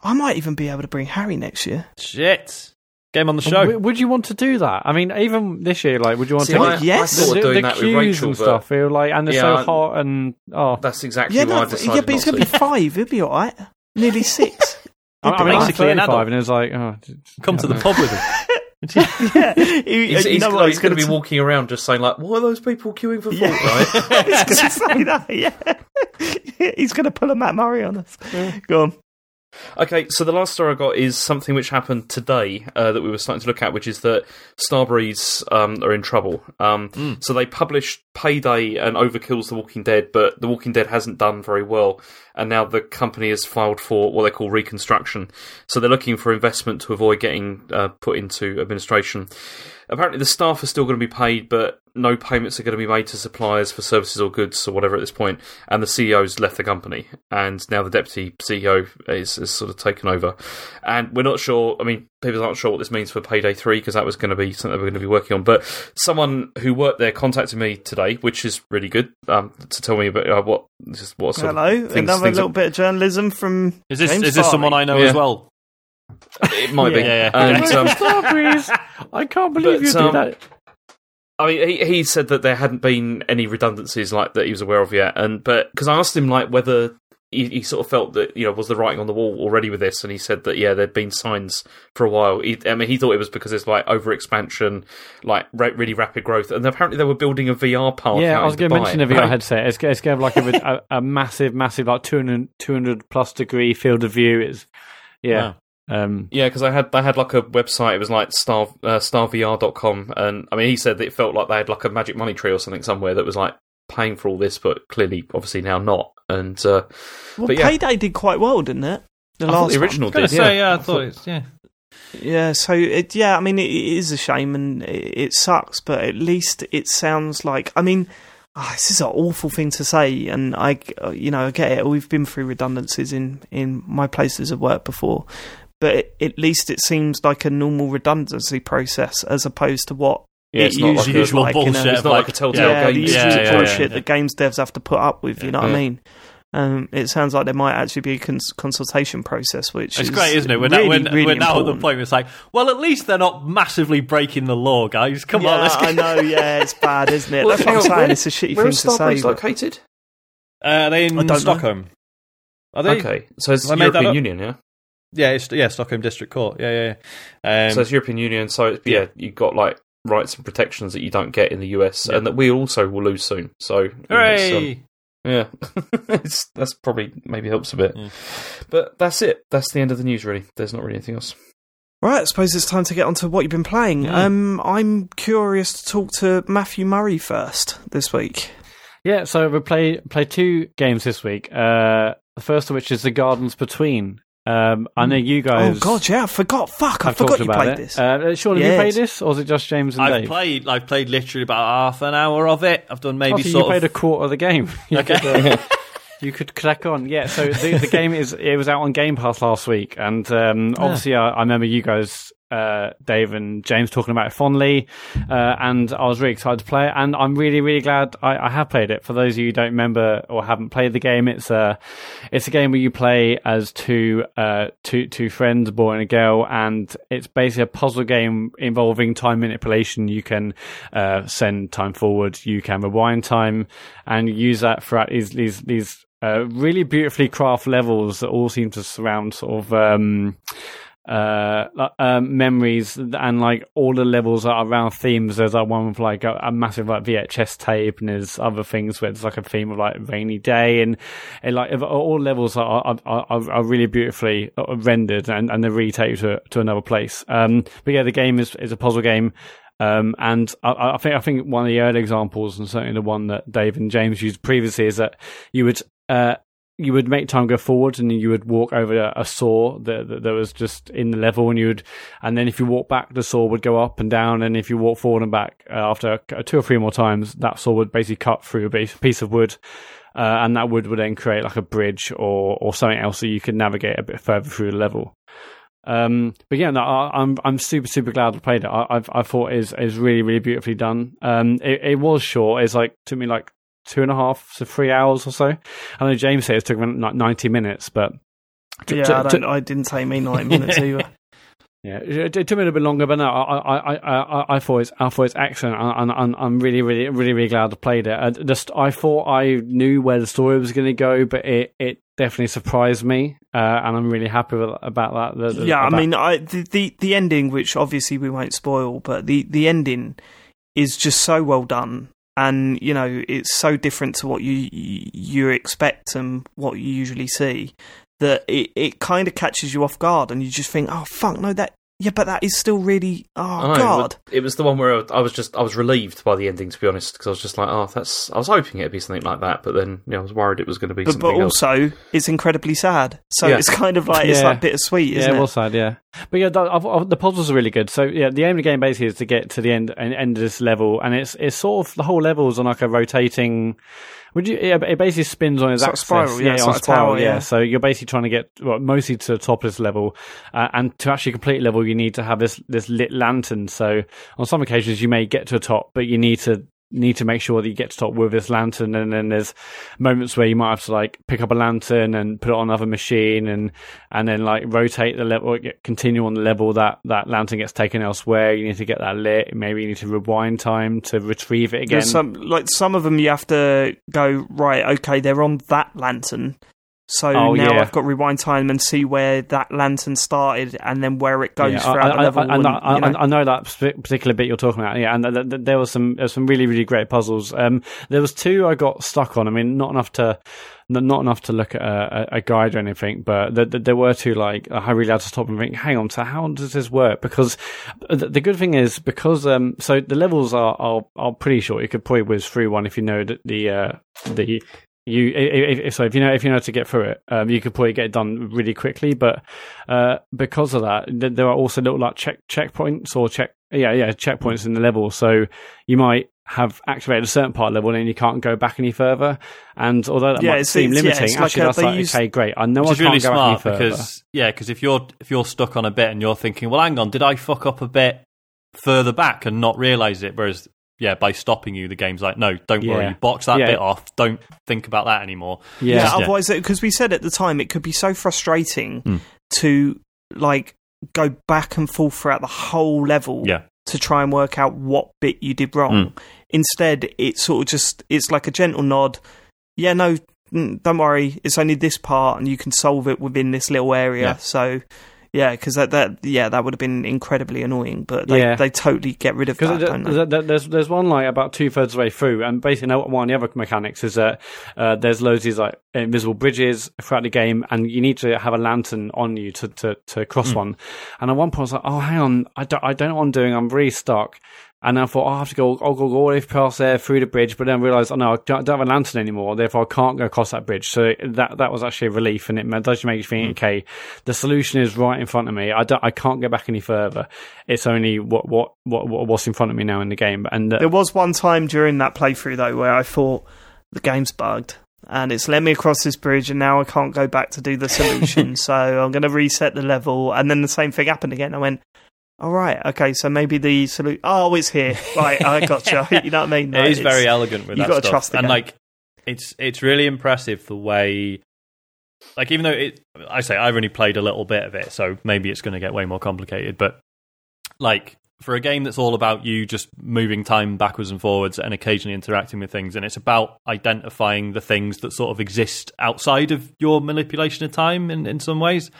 I might even be able to bring Harry next year. Shit, game on the show. w- Would you want to do that? I mean, even this year, like, would you want See, to? I, yes. I thought the, of doing the that with queues Rachel, and but stuff feel like, and they're Yeah, so I- hot, and oh, that's exactly Yeah, why no, I yeah, but he's not going to to. be five. He'll be all right. Nearly six. I, I mean, I'm basically an 35, adult. and it's like, oh, Come yeah, to the no. pub with him. yeah, he, He's, he's, know gonna- he's going to be t- walking around just saying like, "What are those people queuing for Yeah. Fortnite?" he's going to say that. Yeah, he's going to pull a Mat Murray on us. Go on. Okay, so the last story I got is something which happened today uh, that we were starting to look at, which is that Starbreeze um, are in trouble. Um, So they published Payday and Overkill's The Walking Dead, but The Walking Dead hasn't done very well, and now the company has filed for what they call reconstruction. So they're looking for investment to avoid getting uh, put into administration. Apparently, the staff are still going to be paid, but no payments are going to be made to suppliers for services or goods or whatever at this point. And the CEO's left the company, and now the deputy CEO is, is sort of taken over. And we're not sure. I mean, people aren't sure what this means for Payday Three because that was going to be something we're going to be working on. But someone who worked there contacted me today, which is really good, um, to tell me about uh, what this is what sort Hello. of things, Another things little bit of journalism from. Is this James is this Farley. someone I know Yeah. as well? It might be. Yeah, yeah, yeah. And, um, Starbreeze! I can't believe But, you did um, that. I mean, he he said that there hadn't been any redundancies like that he was aware of yet, and but because I asked him like whether he, he sort of felt that you know was the writing on the wall already with this, and he said that yeah, there'd been signs for a while. He, I mean, he thought it was because it's like over expansion, like ra- really rapid growth, and apparently they were building a VR park. Yeah, I was going to mention a VR headset. It's, it's going to like a, a, a massive, massive, like 200, 200 plus degree field of view. It's yeah. Um, Yeah, because I had I had like a website. It was like star uh, starvr.com, and I mean, he said that it felt like they had like a magic money tree or something somewhere that was like paying for all this, but clearly, obviously now not. And uh, Well, but yeah, Payday did quite well, didn't it? The I last the original I did. to say, yeah, I I thought it's yeah. Yeah, so it, yeah, I mean, it, it is a shame and it, it sucks, but at least it sounds like. I mean, ah, this is an awful thing to say, and I, uh, you know, I get it. We've been through redundancies in in my places of work before, but it, at least it seems like a normal redundancy process as opposed to what Yeah, it it's not like usually a- is like in bullshit. a, it's not like, a telltale yeah, game. usual Yeah, yeah, yeah, bullshit yeah. that games devs have to put up with. You know what I mean? Um, it sounds like there might actually be a cons- consultation process, which It's is great, isn't it? We're, really, now, we're, really we're now at the point where it's like, well, at least they're not massively breaking the law, guys. Come yeah, on, let's I know. Yeah, it's bad, isn't it? Well, That's what I'm saying. where- it's a shitty Where thing is to say. Starbreeze located? Uh, are they in don't know. Stockholm? Are they? Okay, so it's Have made that European? Union, yeah. Yeah, it's, yeah, Stockholm District Court. Yeah, yeah, yeah. Um, so it's European Union. So it's, yeah, you've got like rights and protections that you don't get in the US, Yeah. and that we also will lose soon. So you um, hooray! Yeah, it's, that's probably maybe helps a bit. Yeah. But that's it. That's the end of the news. Really, there's not really anything else. Right, I suppose it's time to get on to what you've been playing. Yeah. Um, I'm curious to talk to Matthew Murray first this week. yeah, so we play play two games this week. Uh, the first of which is The Gardens Between. Um, I know you guys. oh God, yeah, I forgot. Fuck, I forgot talked you about played it. this. Uh, Sean, have you played this, or is it just James and I've Dave? played. I've played literally about half an hour of it. I've done Oh, maybe so you sort played a quarter of the game. You Okay. could, uh, you could crack on. Yeah, so the, the game is it was out on Game Pass last week, and um, obviously I, I remember you guys, uh, Dave and James, talking about it fondly, uh, and I was really excited to play it, and I'm really really glad I, I have played it. For those of you who don't remember or haven't played the game, it's a it's a game where you play as two uh, two two friends, a boy and a girl, and it's basically a puzzle game involving time manipulation. You can uh, send time forward, you can rewind time, and use that throughout these these these uh, really beautifully crafted levels that all seem to surround sort of. Um, uh, um, memories and like all the levels are around themes. There's like one with like a, a massive like VHS tape, and there's other things where it's like a theme of like rainy day, and, like all levels are are, are, are really beautifully uh, rendered, and, and they really take you to to another place. Um, but yeah, the game is is a puzzle game. Um, and I, I think I think one of the early examples, and certainly the one that Dave and James used previously, is that you would uh, you would make time go forward and you would walk over a, a saw that, that, that was just in the level and you would and then if you walk back the saw would go up and down and if you walk forward and back uh, after two or three more times that saw would basically cut through a piece- of wood uh, and that wood would then create like a bridge or or something else so you could navigate a bit further through the level um, but yeah, no, I, I'm I'm super super glad I played it. I I've, I thought is is really really beautifully done. Um, it, it was short. It's like took me like two and a half to three hours or so. I know James says it took him like ninety minutes, but t- yeah, t- I, t- don't, I didn't say me 90 minutes either. yeah, it, took me a little bit longer, but no, I I I I, I thought it's I thought it's excellent, and I'm I'm really really really really glad I played it. I just I thought I knew where the story was going to go, but it it definitely surprised me, uh, and I'm really happy with, about that. The- yeah, I mean, I, the, the the ending, which obviously we won't spoil, but the the ending is just so well done, and you know, it's so different to what you you expect and what you usually see that it it kind of catches you off guard, and you just think, oh fuck, no, that yeah, but that is still really oh I know, god. It was the one where I was just I was relieved by the ending to be honest because I was just like oh that's I was hoping it'd be something like that but then you know, I was worried it was going to be But, something but else. also, it's incredibly sad. So Yeah. it's kind of like it's Yeah. like bittersweet, isn't yeah, it? it was sad, yeah. But yeah, the, I've- I've- the puzzles are really good. So yeah, the aim of the game basically is to get to the end and end of this level, and it's it's sort of the whole level is on like a rotating. Would you? Yeah, it basically spins on its of axis. spiral, yeah, on sort of spiral, tower, yeah. So you're basically trying to get well, mostly to the top of this level, uh, and to actually complete level, you need to have this this lit lantern. So on some occasions, you may get to the top, but you need to need to make sure that you get to top with this lantern and then there's moments where you might have to like pick up a lantern and put it on another machine and and then like rotate the level continue on the level that that lantern gets taken elsewhere you need to get that lit maybe you need to rewind time to retrieve it again There's some like some of them you have to go right. Okay, they're on that lantern. So Oh, now yeah. I've got rewind time and see where that lantern started and then where it goes Yeah, throughout I, the level. I, I, and, I, know. I, know that particular bit you're talking about. Yeah, and th- th- there was some there was some really really great puzzles. Um, there was two I got stuck on. I mean, not enough to not enough to look at a, a guide or anything, but th- th- there were two like I really had to stop and think. Hang on, so how does this work? Because the, the good thing is because um, so the levels are, are are pretty short. You could probably whiz through one if you know that the uh, the you if, if, so if you know if you know how to get through it, um, you could probably get it done really quickly. But uh, because of that, th- there are also little like check checkpoints or check yeah yeah checkpoints in the level. So you might have activated a certain part of the level and you can't go back any further. And although that Yeah, might seem yeah, limiting, like actually a- that's like use- okay great. I know I can't really go back smart any further. because yeah, because if you're if you're stuck on a bit and you're thinking, well, hang on, did I fuck up a bit further back and not realize it? Whereas yeah, by stopping you, the game's like, no, don't worry, Yeah. you box that Yeah. bit off. Don't think about that anymore. Yeah, yeah, otherwise, because we said at the time, it could be so frustrating Hmm. to like go back and forth throughout the whole level Yeah. to try and work out what bit you did wrong. Instead, it's sort of just it's like a gentle nod. Yeah, no, mm, don't worry, it's only this part, and you can solve it within this little area. Yeah. So. Yeah, because that, that yeah that would have been incredibly annoying, but they, Yeah. they totally get rid of that. Don't they? there's there's one like about two thirds of the way through, and basically now one of the other mechanics is that uh, there's loads of these like invisible bridges throughout the game, and you need to have a lantern on you to to, to cross one. And at one point, I was like, "Oh, hang on, I don't I don't know what I'm doing. I'm really stuck." And I thought, oh, I have to go, I'll go all the way past there through the bridge, but then I realised, oh no, I don't, I don't have a lantern anymore, therefore I can't go across that bridge. So that that was actually a relief, and it does make you think, okay, the solution is right in front of me. I don't, I can't go back any further. It's only what what what, what what's in front of me now in the game. And uh, There was one time during that playthrough though where I thought the game's bugged and it's let me across this bridge and now I can't go back to do the solution. so I'm going to reset the level and then the same thing happened again. I went, all right, okay, so maybe the solution. Oh, it's here. Right, I gotcha. you know what I mean? it Like, is very elegant with you that gotta trust the and game. like it's it's really impressive the way. Like even though it, I say I've only played a little bit of it, so maybe it's going to get way more complicated. But like for a game that's all about you just moving time backwards and forwards and occasionally interacting with things, and it's about identifying the things that sort of exist outside of your manipulation of time in in some ways.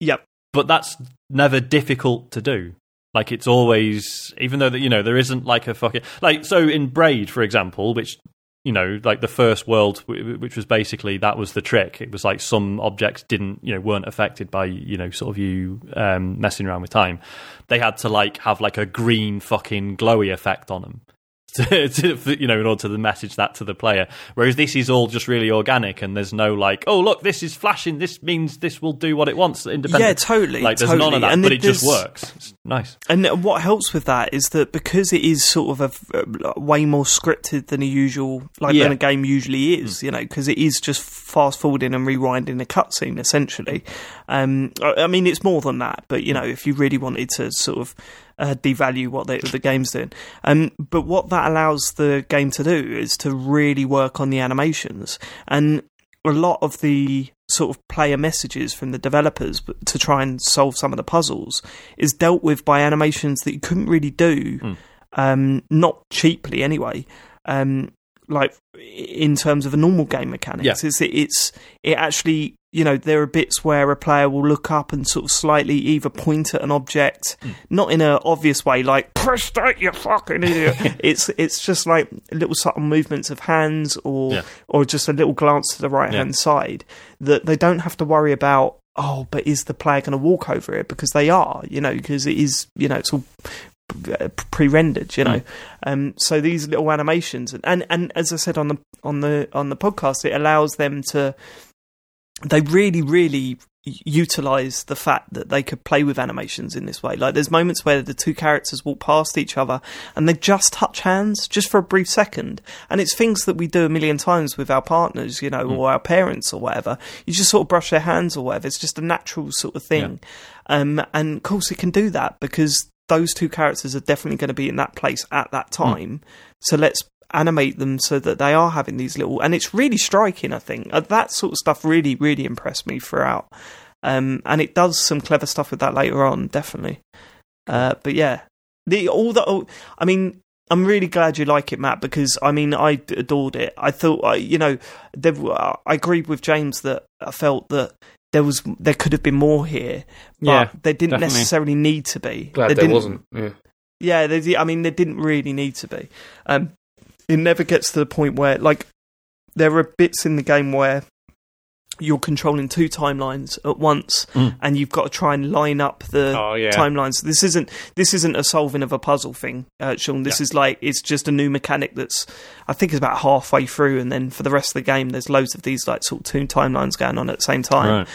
Yep. But that's never difficult to do. Like it's always, even though that you know there isn't like a fucking like so in Braid, for example, which you know like the first world, which was basically that was the trick. It was like some objects didn't you know weren't affected by you know sort of you um, messing around with time. They had to like have like a green fucking glowy effect on them. To, to, you know, in order to message that to the player, whereas this is all just really organic, and there's no like, oh look, this is flashing. This means this will do what it wants. Independent, Yeah, totally. Like there's totally. none of that, And but it just works. It's nice. And what helps with that is that because it is sort of a, a uh, way more scripted than a usual, like Yeah. than a game usually is, mm. you know, because it is just fast forwarding and rewinding a cutscene essentially. Um, I, I mean, it's more than that, but you know, if you really wanted to sort of uh, devalue what the, the game's doing, um, but what that allows the game to do is to really work on the animations and a lot of the sort of player messages from the developers to try and solve some of the puzzles is dealt with by animations that you couldn't really do, Mm. um, not cheaply anyway. Um, like in terms of a normal game mechanics, Yeah. it's it's it actually you know there are bits where a player will look up and sort of slightly either point at an object, Hmm. not in an obvious way like press that you fucking idiot. it's it's just like little subtle movements of hands or Yeah. or just a little glance to the right hand side that they don't have to worry about. Oh, but is the player going to walk over it? Because they are, you know, because it is, you know, it's all pre-rendered, you know. Um, so these little animations, and, and and as I said on the on the on the podcast, it allows them to. They really, really utilize the fact that they could play with animations in this way. Like there's moments where the two characters walk past each other and they just touch hands just for a brief second. And it's things that we do a million times with our partners, you know, or our parents or whatever. You just sort of brush their hands or whatever. It's just a natural sort of thing. Um, and of course it can do that because those two characters are definitely going to be in that place at that time. So let's animate them so that they are having these little and it's really striking i think uh, that sort of stuff really really impressed me throughout um and it does some clever stuff with that later on definitely uh but yeah the all the all, i mean I'm really glad you like it, Matt, because I mean, I adored it. I thought, you know, there, I agreed with James that I felt that there was there could have been more here, but Yeah, there didn't definitely. necessarily need to be. Glad there wasn't. Yeah. Yeah, I mean, there didn't really need to be. Um, it never gets to the point where, like, there are bits in the game where you're controlling two timelines at once, Mm. and you've got to try and line up the Oh, yeah. timelines. This isn't this isn't a solving of a puzzle thing, uh, Sean. This is like it's just a new mechanic that's I think is about halfway through, and then for the rest of the game, there's loads of these like sort of two timelines going on at the same time. Right.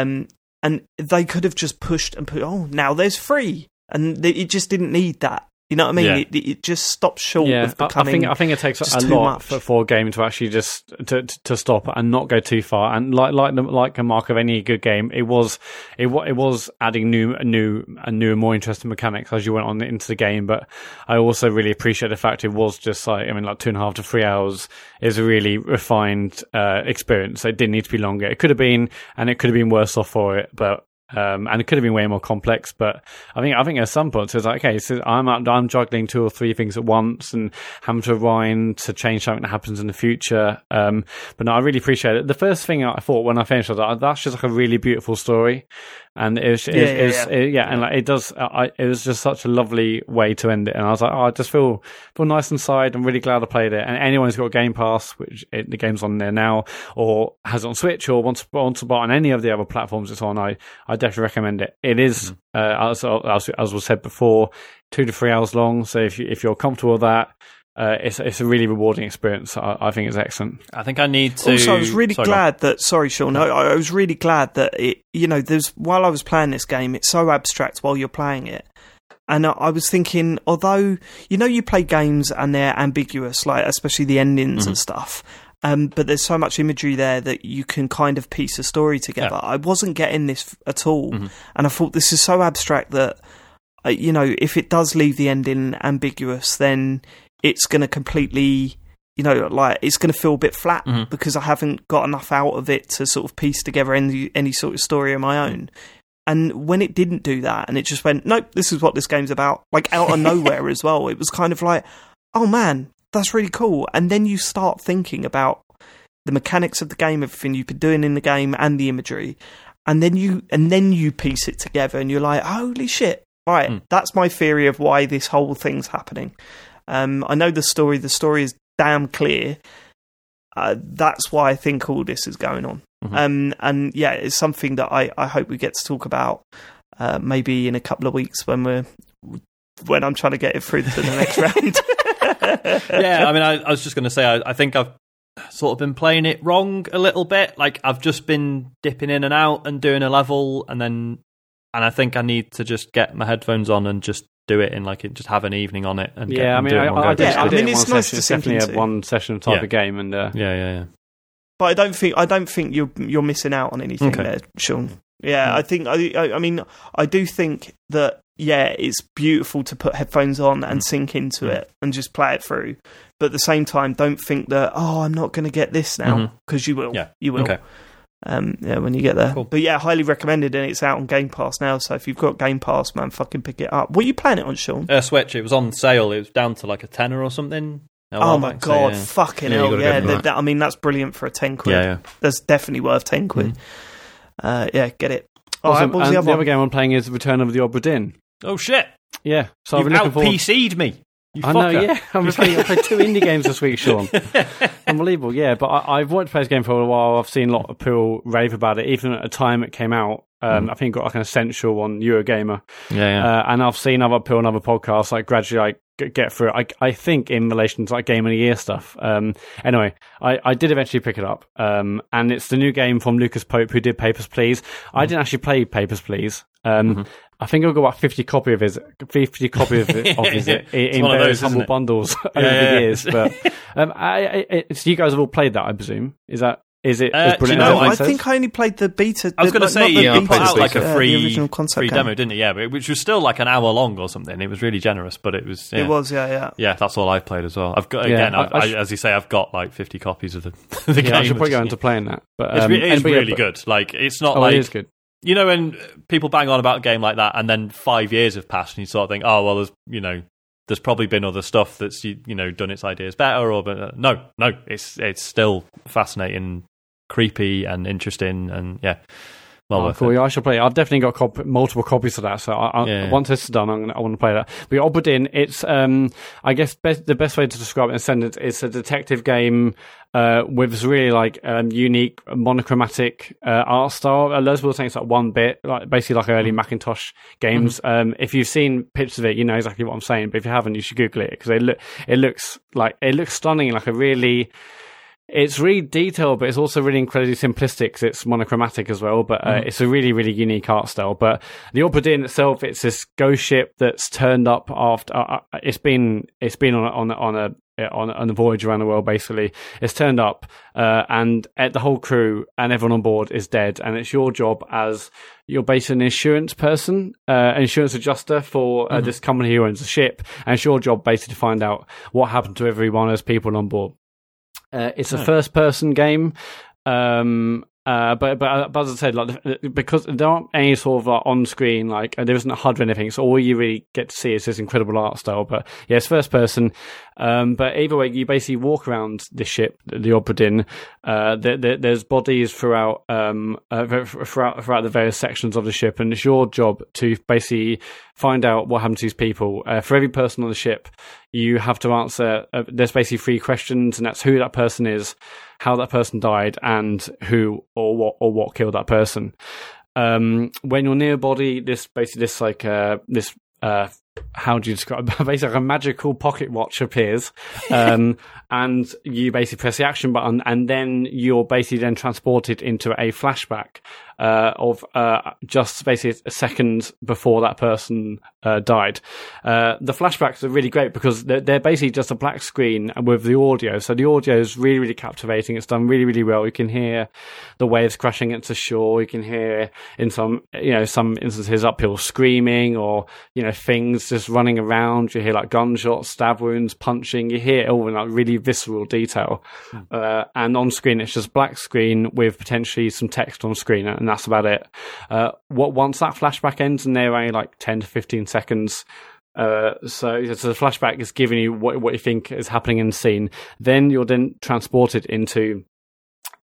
Um, and they could have just pushed and put, oh, now there's three and it just didn't need that. You know what I mean? Yeah. It, it just stops short Yeah, of I- I think I think it takes a lot much. for, for a game to actually just to to- to stop and not go too far. And like like like a mark of any good game, it was it it was adding new new and new and more interesting mechanics as you went on into the game. But I also really appreciate the fact it was just like I mean like two and a half to three hours is a really refined uh, experience. It didn't need to be longer. It could have been, and it could have been worse off for it, but. Um, and it could have been way more complex, but I think I think at some point it's like okay, so I'm I'm juggling two or three things at once and having to rewind to change something that happens in the future. Um, but no, I really appreciate it. The first thing I thought when I finished was like, that's just like a really beautiful story, and it was, it, Yeah, it was- yeah. it- yeah, and like it does. I, it was just such a lovely way to end it, and I was like, oh, I just feel feel nice inside. I'm really glad I played it. And anyone who's got Game Pass, which it, the game's on there now, or has it on Switch, or wants wants to buy on any of the other platforms it's on, I I definitely recommend it. It is, uh, as, as as was said before, two to three hours long. So if you if you're comfortable with that. Uh, it's it's a really rewarding experience. I, I think it's excellent. I think I need to. also, I was really Sorry, glad that. Sorry, Sean. I, I was really glad that it. You know, there's while I was playing this game, it's so abstract while you're playing it. And I, I was thinking, although you know you play games and they're ambiguous, like especially the endings Mm-hmm. and stuff, um, but there's so much imagery there that you can kind of piece a story together. I wasn't getting this at all, Mm-hmm. and I thought this is so abstract that uh, you know if it does leave the ending ambiguous, then it's going to completely you know, like it's going to feel a bit flat Mhm. because I haven't got enough out of it to sort of piece together any any sort of story of my own. And when it didn't do that, and it just went, nope, this is what this game's about, like out of nowhere as well. It was kind of like, oh man, that's really cool. And then you start thinking about the mechanics of the game, everything you've been doing in the game, and the imagery, and then you and then you piece it together, and you're like, holy shit! Right, Mm. that's my theory of why this whole thing's happening. Um, I know the story. The story is damn clear. Uh, that's why I think all this is going on. Mhm. Um, and yeah, it's something that I, I hope we get to talk about uh, maybe in a couple of weeks when we're when I'm trying to get it through to the next round. yeah, I mean, I, I was just going to say, I, I think I've sort of been playing it wrong a little bit. Like, I've just been dipping in and out and doing a level, and then, and I think I need to just get my headphones on and just do it in like it, just have an evening on it. And get, Yeah, I and mean, do it I, in one I, go, I did, Yeah, I I mean, it it's one nice session. to It's sink definitely a into. one session type Yeah. of game, and uh, yeah, yeah, yeah. but I don't think I don't think you're you're missing out on anything Okay. there, Sean. Yeah, I think I, I I mean I do think that yeah, it's beautiful to put headphones on and sink into Mm. it and just play it through. But at the same time, don't think that oh, I'm not going to get this now because you will. Yeah. you will. Okay. Um, yeah, when you get there. Cool. But yeah, highly recommended, and it's out on Game Pass now. So if you've got Game Pass, man, fucking pick it up. What are you playing it on, Sean? Uh, Switch, it was on sale. It was down to like a tenner or something. Oh my back, so, god, yeah. fucking Yeah, hell! Yeah, that, that- I mean that's brilliant for a ten quid. yeah, yeah. That's definitely worth ten quid. Mhm. Uh, yeah, get it. All right, awesome. what was and the other one? game I'm playing is Return of the Obra Dinn. Oh shit! Yeah, so I've You've been looking out. PC'd me. You I know, yeah. I'm playing, I played two indie games this week, Sean. Unbelievable, yeah. But I, I've wanted to play this game for a while. I've seen a lot of people rave about it, even at the time it came out. Um, I think it got like an essential on Eurogamer. Yeah, yeah. Uh, and I've seen other people on other podcasts like gradually like get through it. I, I think in relation to like game of the year stuff. Um, anyway, I, I did eventually pick it up. Um, and it's the new game from Lucas Pope who did Papers Please. I didn't actually play Papers Please. Um, I think I've got about fifty copy of his fifty copy of, it, of his in, in one of various those, humble it? bundles over Yeah, yeah, the years. But um, I, I, it's, you guys have all played that, I presume. Is that is it Uh, as brilliant you know, no, I says? think I only played the beta. I was the- going to say, the yeah, beta, put out like a free, the original concept free game. demo, didn't he? Yeah, but- which was still like an hour long or something. It was really generous, but it was. Yeah. It was, yeah, yeah. Yeah, that's all I've played as well. I've got Yeah, again, I- I've, I I, sh- as you say, I've got like fifty copies of the, the game. I should probably which go is- into playing that. But It's, um, re- it is and- yeah, really but- good. Like it's not Oh, like it is good. You know when people bang on about a game like that, and then five years have passed, and you sort of think, oh well, there's you know there's probably been other stuff that's you, you know done its ideas better, or but no, no, it's it's still fascinating, creepy, and interesting, and yeah. Well, oh, cool. Yeah, I should play. It. I've definitely got cop- multiple copies of that. So I, I, yeah. once this is done, I'm gonna, I want to play that. But Dinn, it's um, I guess best, the best way to describe it in a sentence is a detective game uh, with really like um, unique monochromatic uh, art style. Uh, loads of people think it's like one bit, like basically like early mm-hmm. Macintosh games. Mm-hmm. Um, if you've seen pictures of it, you know exactly what I'm saying. But if you haven't, you should Google it because it look it looks like it looks stunning, like a really it's really detailed, but it's also really incredibly simplistic because it's monochromatic as well. But uh, mm. it's a really, really unique art style. But the Obra Dinn itself, it's this ghost ship that's turned up after. Uh, uh it's been it's been on on on a on, on a voyage around the world. Basically, it's turned up, uh, and the whole crew and everyone on board is dead. And it's your job as you're basically an insurance person, uh, insurance adjuster for uh, mm-hmm. this company who owns the ship, and it's your job basically to find out what happened to everyone as people on board. Uh, it's a first person game. Um, uh, but, but but as I said, like because there aren't any sort of like, on screen like there isn't a HUD or anything, so all you really get to see is this incredible art style. But yeah, first person. Um, but either way, you basically walk around the ship, the Obra Dinn. Uh, there, there, there's bodies throughout um uh, throughout throughout the various sections of the ship, and it's your job to basically find out what happened to these people. Uh, for every person on the ship, you have to answer. Uh, there's basically three questions, and that's who that person is how that person died and who or what or what killed that person. Um, when you're near a body, this basically this like uh, this uh, how do you describe basically a magical pocket watch appears um, and you basically press the action button and then you're basically then transported into a flashback uh, of uh, just basically a second before that person uh, died. Uh, the flashbacks are really great because they're, they're, basically just a black screen with the audio. So the audio is really, really captivating. It's done really, really well. You can hear the waves crashing into shore. You can hear in some, you know, some instances uphill screaming or, you know, things just running around. You hear like gunshots, stab wounds, punching. You hear it all in like really visceral detail. Mm. Uh, and on screen, it's just black screen with potentially some text on screen. And and that's about it. Uh, what once that flashback ends, and they're only like ten to fifteen seconds. Uh, so, so the flashback is giving you what what you think is happening in the scene. Then you're then transported into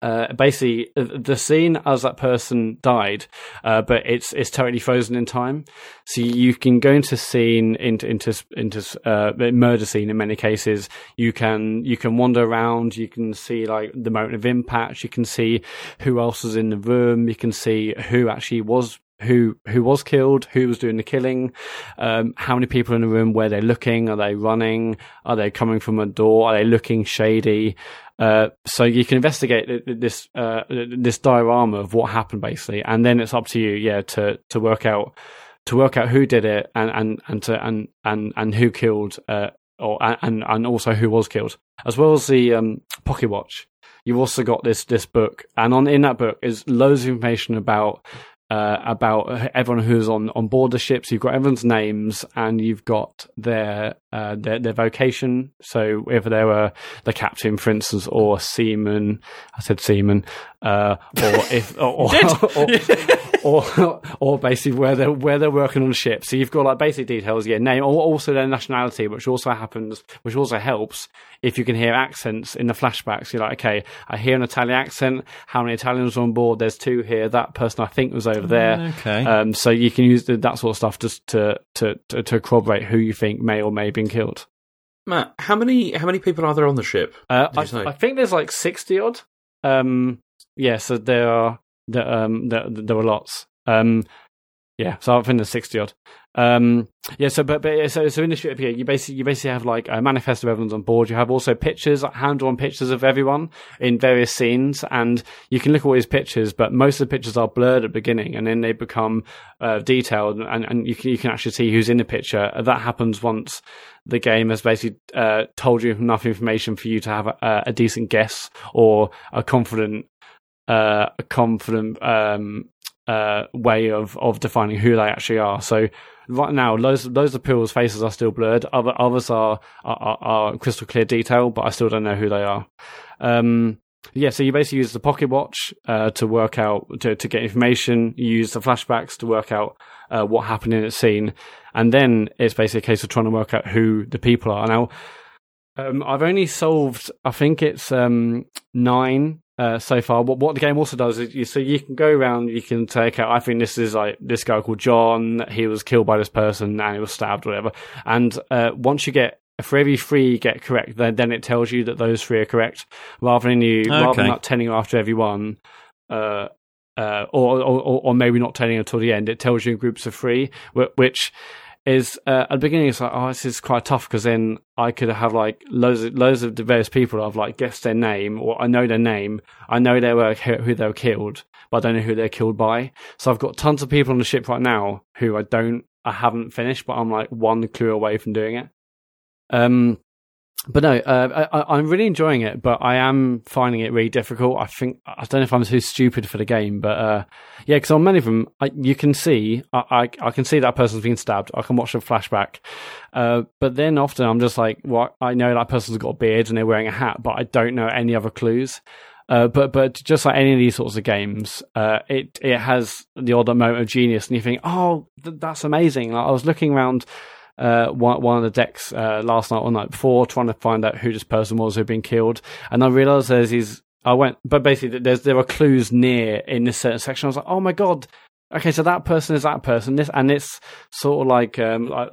uh, basically the scene as that person died, uh, but it's it's totally frozen in time. So you can go into scene into into into uh, murder scene in many cases. You can you can wander around. You can see like the moment of impact. You can see who else was in the room. You can see who actually was who who was killed, who was doing the killing, um, how many people in the room, where they're looking, are they running, are they coming from a door, are they looking shady, uh, so you can investigate this uh, this diorama of what happened basically, and then it's up to you, yeah, to to work out to work out who did it and and and to, and and and who killed uh, or and and also who was killed, as well as the um, pocket watch. You've also got this this book, and on in that book is loads of information about uh, about everyone who's on, on board the ships. You've got everyone's names and you've got their uh, their, their vocation. So if they were the captain, for instance, or seaman, I said seaman, uh, or if or or, or, or, basically where they're where they're working on the ship. So you've got like basic details, yeah, name, or also their nationality, which also happens, which also helps if you can hear accents in the flashbacks. You're like, okay, I hear an Italian accent. How many Italians are on board? There's two here. That person I think was over there. Okay. Um, so you can use that sort of stuff just to to to, to corroborate who you think may or may have been killed. Matt, how many how many people are there on the ship? Uh, I, I, think there's like sixty odd. Um, yeah, so there are there, um, there, there were lots. Um, yeah, so I think the sixty odd. Um, yeah, so but, but so so in the here, you basically you basically have like a manifest of everyone's on board. You have also pictures, like hand drawn pictures of everyone in various scenes, and you can look at all these pictures. But most of the pictures are blurred at the beginning, and then they become uh, detailed, and, and you can you can actually see who's in the picture. That happens once the game has basically uh, told you enough information for you to have a, a decent guess or a confident uh, a confident um, uh, way of, of defining who they actually are. So right now, those those of people's faces are still blurred. Other others are, are are, crystal clear detail, but I still don't know who they are. Um, yeah, so you basically use the pocket watch uh, to work out to, to get information. You use the flashbacks to work out uh, what happened in a scene, and then it's basically a case of trying to work out who the people are. Now, um, I've only solved, I think it's um, nine uh, so far. What what the game also does is you so you can go around, you can take out. I think this is like this guy called John. He was killed by this person and he was stabbed, or whatever. And uh, once you get for every three you get correct, then then it tells you that those three are correct, rather than you rather than not telling you after every one. Uh, uh, or, or or maybe not telling until the end. It tells you in groups of three, which is uh, at the beginning it's like oh this is quite tough because then I could have like loads of loads of various people I've like guessed their name or I know their name. I know they were who they were killed but I don't know who they're killed by. So I've got tons of people on the ship right now who I don't I haven't finished but I'm like one clue away from doing it. Um but no, uh, I, I'm really enjoying it, but I am finding it really difficult. I think I don't know if I'm too stupid for the game, but uh, yeah, because on many of them, I, you can see I, I I can see that person's been stabbed. I can watch the flashback, uh, but then often I'm just like, well, I know that person's got a beard and they're wearing a hat, but I don't know any other clues. Uh, but but just like any of these sorts of games, uh, it it has the odd moment of genius, and you think, oh, th- that's amazing. Like, I was looking around uh, one, one of the decks uh, last night or night before, trying to find out who this person was who'd been killed, and I realised there's these. I went, but basically, there's there are clues near in this certain section. I was like, oh my god. Okay, so that person is that person. This and it's sort of like, um, like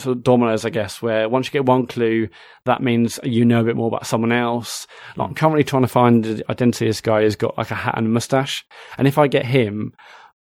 sort of dominoes, I guess, where once you get one clue, that means you know a bit more about someone else. Like, I'm currently trying to find the identity of this guy who's got like a hat and a mustache, and if I get him,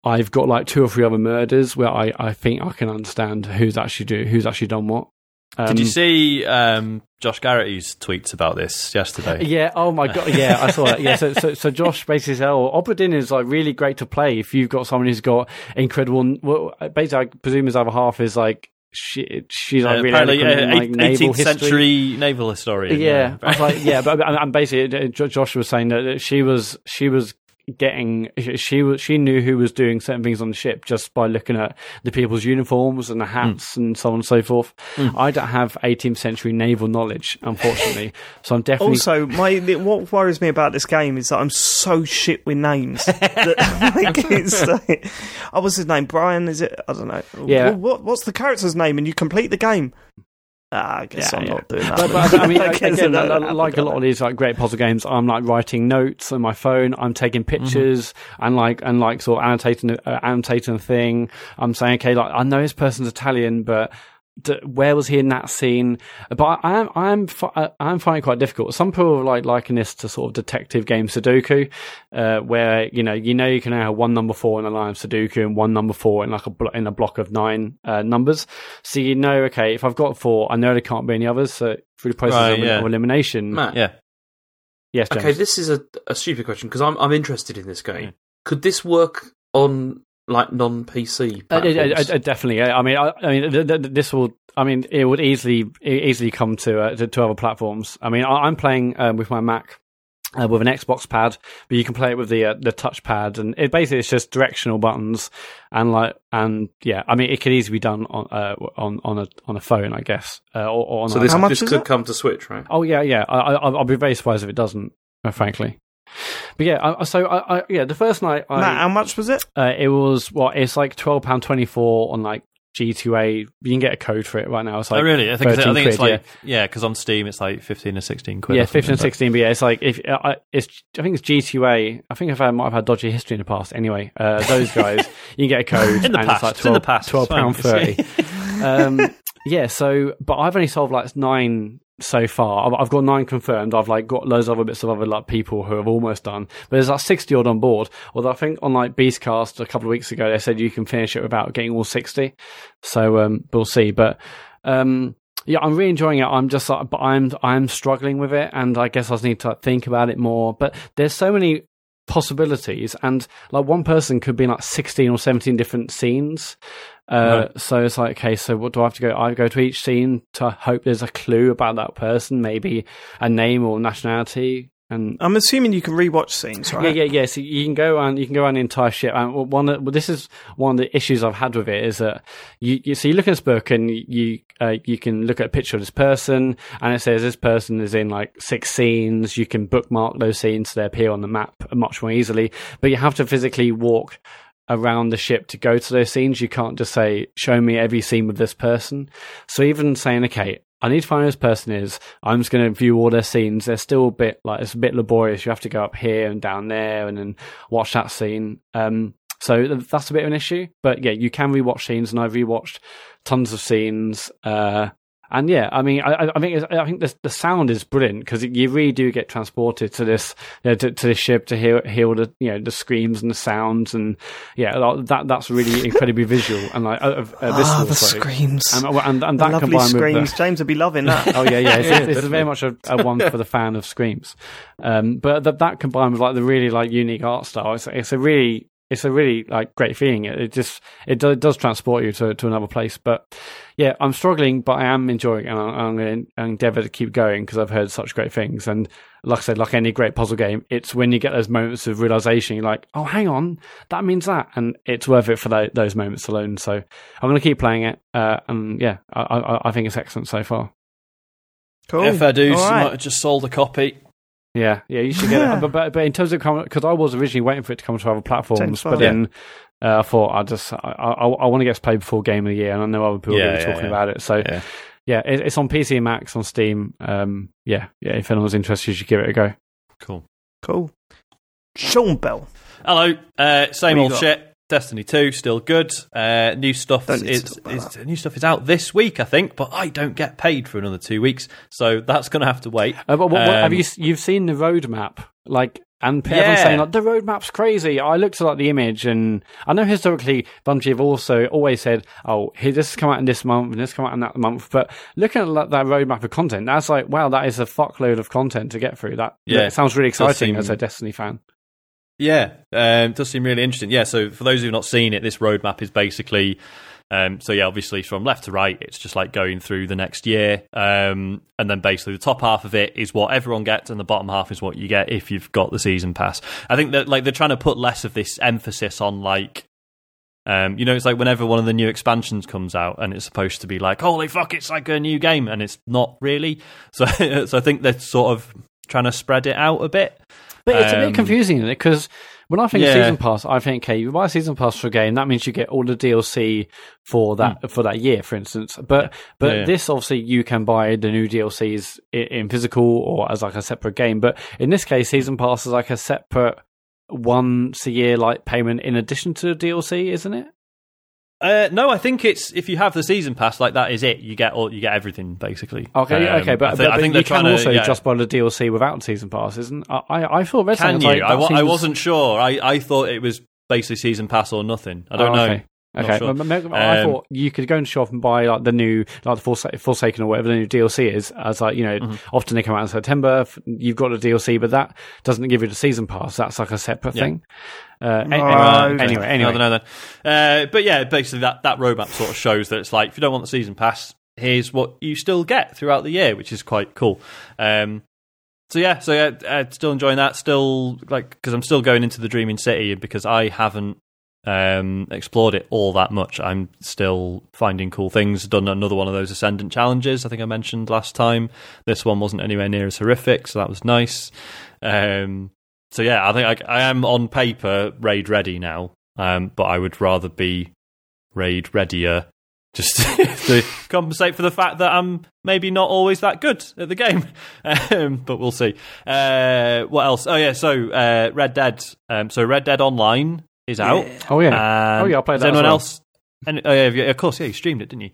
I've got like two or three other murders where I, I think I can understand who's actually do who's actually done what. Um, Did you see um, Josh Garrett's tweets about this yesterday? Yeah. Oh my god. Yeah, I saw that. Yeah. So, so, so Josh basically said, "Oh, is like really great to play if you've got someone who's got incredible. Well, basically, I presume his other half is like she, she's like Uh, really uh, like, naval 18th history. century naval historian. Yeah, I was like, yeah, but and basically, uh, Josh was saying that she was she was getting she was she knew who was doing certain things on the ship just by looking at the people's uniforms and the hmm. hats and so on and so forth. Hmm. I don't have 18th century naval knowledge, unfortunately, so I'm definitely Also, my what worries me about this game is that I'm so shit with names. that, like, it's like, oh, what's his name? Brian? Is it? I don't know. Yeah. Well, what, what's the character's name? And you complete the game. Ah, I guess Yeah, I'm yeah. not doing that. But, but I mean, I again, like- have like to a lot of these like great puzzle games, I'm like writing notes on my phone. I'm taking pictures and like and like sort of annotating uh, annotating a thing. I'm saying, okay, like I know this person's Italian, but. D- where was he in that scene? But I am, I am, fi- I- I'm finding it quite difficult. Some people like liken this to sort of detective game Sudoku, uh, where you know, you know, you can have one number four in a line of Sudoku and one number four in like a blo- in a block of nine uh, numbers. So you know, okay, if I've got four, I know there can't be any others. So through the process Right, of, yeah. of elimination, Matt, Yeah. yes, James. okay, this is a, a stupid question because I'm I'm interested in this game. Yeah. Could this work on like non PC Uh, uh, uh, uh, definitely. I mean, I, I mean, th- th- this will. I mean, it would easily easily come to uh, to, to other platforms. I mean, I, I'm playing um, with my Mac. Uh, with an Xbox pad, but you can play it with the uh, the touchpad, and it basically it's just directional buttons, and like and yeah, I mean it could easily be done on uh, on on a on a phone, I guess, uh, or, or on so a, this, How much this could it? come to Switch, right? Oh yeah, yeah. I, I, I'll be very surprised if it doesn't, frankly. But yeah, I, I- so I, I, yeah, the first night I, Matt, how much was it? uh, it was what it's like twelve pound twenty four on like G2A. You can get a code for it right now. It's like oh, really? I think, I 13 think it's quid, like, yeah, because on Steam it's like 15 or 16 quid. yeah, fifteen and sixteen. But yeah, it's like if uh, I, it's I think it's G2A. I think if I might have had dodgy history in the past. Anyway, uh, those guys, you can get a code In the and past, it's it's in the past, twelve it's fine. pound thirty. um, yeah, so but I've only solved like nine so far. I've, got nine confirmed. I've like got loads of other bits of other like people who have almost done. But there's like sixty odd on board. Although I think on like Beastcast a couple of weeks ago they said you can finish it without getting all sixty. So um, we'll see. But um, yeah, I'm really enjoying it. I'm just like, but I'm I'm struggling with it, and I guess I just need to think about it more. But there's so many possibilities, and like one person could be like 16 or 17 different scenes. Uh, So it's like, okay, so what do I have to go? I go to each scene to hope there's a clue about that person, maybe a name or nationality. And I'm assuming you can rewatch scenes, right? yeah, yeah, yeah. So you can go on, you can go on the entire ship. And one, of, well, this is one of the issues I've had with it is that you, you so you look at this book and you, uh, you can look at a picture of this person, and it says this person is in like six scenes. You can bookmark those scenes so they appear on the map much more easily, but you have to physically walk around the ship to go to those scenes. You can't just say, show me every scene with this person. So even saying, okay, I need to find who this person is. I'm just going to view all their scenes. They're still a bit like it's a bit laborious. You have to go up here and down there and then watch that scene. Um, so that's a bit of an issue. But yeah, you can rewatch scenes, and I've rewatched tons of scenes. Uh, and yeah, I mean, I, I think I think the, the sound is brilliant because you really do get transported to this you know, to, to this ship to hear hear all the you know the screams and the sounds and yeah, that that's really incredibly visual and like uh, uh, oh, the screams and, and, and that lovely combined screams. with the, James would be loving that. oh yeah, yeah, it's, it's, it's very much a, a, one for the fan of screams. Um, but that that combined with like the really like unique art style, it's, it's a really it's a really like great feeling. It, it just it, do, it, does transport you to, to another place. But yeah, I'm struggling, but I am enjoying, it and I'm, going to endeavour to keep going because I've heard such great things. And like I said, like any great puzzle game, it's when you get those moments of realization, you're like, oh, hang on, that means that, and it's worth it for the, those moments alone. So I'm going to keep playing it, uh, and yeah, I, I, I, think it's excellent so far. Cool. If I do, All right. might have just sold a copy. Yeah, yeah, you should get it. But, but, but in terms of because I was originally waiting for it to come to other platforms, but then uh, I thought I just I, I, I want to get played before Game of the Year, and I know other people Yeah, are yeah, talking yeah. about it. So yeah, Yeah. it, it's on PC and Macs on Steam. Um, yeah, yeah. If anyone's interested, you should give it a go. Cool. Cool. Sean Bell. Hello. Uh, same What you old got? shit. Destiny 2 still good. Uh, new stuff Don't need to is, is new stuff is out this week, I think, but I don't get paid for another two weeks, so that's going to have to wait. Uh, but what, what, have Um, you you've seen the roadmap? Like, and everyone's Yeah. saying like the roadmap's crazy. I looked at like the image, and I know historically Bungie have also always said, "Oh, here this has come out in this month, and this come out in that month." But looking at like, that roadmap of content, that's like, wow, that is a fuckload of content to get through. That Yeah, that sounds really exciting seem- as a Destiny fan. Yeah, um, does seem really interesting. Yeah, so for those who've not seen it, this roadmap is basically. Um, so yeah, obviously from left to right, it's just like going through the next year, um, and then basically the top half of it is what everyone gets, and the bottom half is what you get if you've got the season pass. I think that like they're trying to put less of this emphasis on like, um, you know, it's like whenever one of the new expansions comes out, and it's supposed to be like, holy fuck, it's like a new game, and it's not really. So, so I think they're sort of trying to spread it out a bit. But it's a Um, bit confusing because when I think of yeah. season pass, I think, okay, you buy a season pass for a game, that means you get all the DLC for that for that year, for instance. But but. Yeah, yeah. this obviously you can buy the new DLCs in, in physical or as like a separate game. But in this case, season pass is like a separate once a year like payment in addition to the DLC, isn't it? Uh, no, I think it's if you have the season pass, like that is it. You get all, you get everything basically. Okay, Um, okay, but, I, thi- but, I but think you can trying also to, yeah. just buy the DLC without season pass, isn't? I I, I thought Red Can you? like, I, I wasn't sure. I, I thought it was basically season pass or nothing. I don't Oh, know. Okay. Not Okay, sure. But I Um, thought you could go and shop and buy like the new, like the Forsa- Forsaken or whatever the new DLC is. As like you know, Mm-hmm. often they come out in September. You've got the DLC, but that doesn't give you the season pass. That's like a separate Yeah. thing. Uh, Right. anyway, Okay. anyway, anyway. I don't know then. Uh, but yeah, basically that, that roadmap sort of shows that it's like if you don't want the season pass, here's what you still get throughout the year, which is quite cool. Um, so yeah, so yeah, uh, still enjoying that. Still like because I'm still going into the Dreaming City because I haven't um, explored it all that much. I'm still finding cool things. Done another one of those Ascendant challenges. I think I mentioned last time. This one wasn't anywhere near as horrific, so that was nice. Um, so yeah, I think I, I am on paper raid ready now, um, but I would rather be raid readier just to compensate for the fact that I'm maybe not always that good at the game. Um, but we'll see. Uh, what else? Oh yeah, so uh, Red Dead. Um, so Red Dead Online is out. Oh yeah. Um, Oh, yeah, I played that anyone well. else? And, oh, yeah, yeah, of course, yeah, you streamed it, didn't you?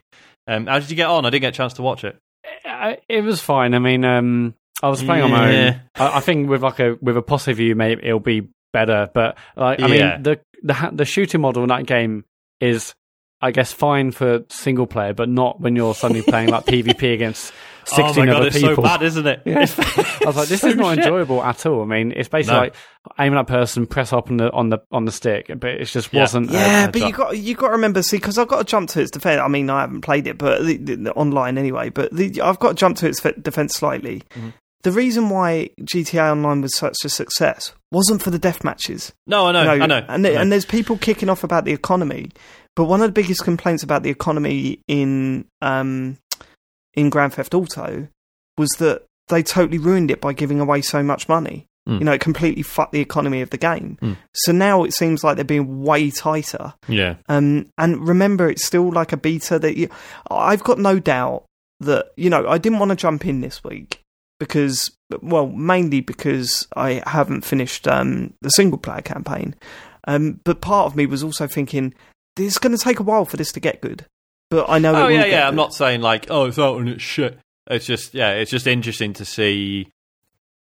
Um, how did you get on? I didn't get a chance to watch it. Uh, it was fine. I mean, um, I was playing on my own. I, I think with like a with a positive view, maybe it'll be better. But like, I Yeah. mean, the the the shooting model in that game is, I guess, fine for single player, but not when you're suddenly playing like PvP against sixteen oh my god, other it's people. so bad, isn't it? Yeah. I was like, this So is not shit. enjoyable at all. I mean, it's basically No. like aim at that person, press up on the on the on the stick, but it just Yeah. wasn't. Yeah, a but you ju- got you got to remember, see, because I've got to jump to its defense. I mean, I haven't played it, but the, the, the online anyway. But the, I've got to jump to its defense slightly. Mm-hmm. the reason why GTA Online was such a success wasn't for the death matches. No, I know, No, I know. And, I know. and there's people kicking off about the economy, but one of the biggest complaints about the economy in um, in Grand Theft Auto was that they totally ruined it by giving away so much money. Mm. You know, it completely fucked the economy of the game. Mm. So now it seems like they're being way tighter. yeah, Um, and remember, it's still like a beta that you. I've got no doubt that you know I didn't want to jump in this week because, well, mainly because I haven't finished um, the single player campaign. Um, but part of me was also thinking it's going to take a while for this to get good. But I know. it Oh yeah, yeah. I'm not saying like, oh, it's out and it's shit. It's just yeah, it's just interesting to see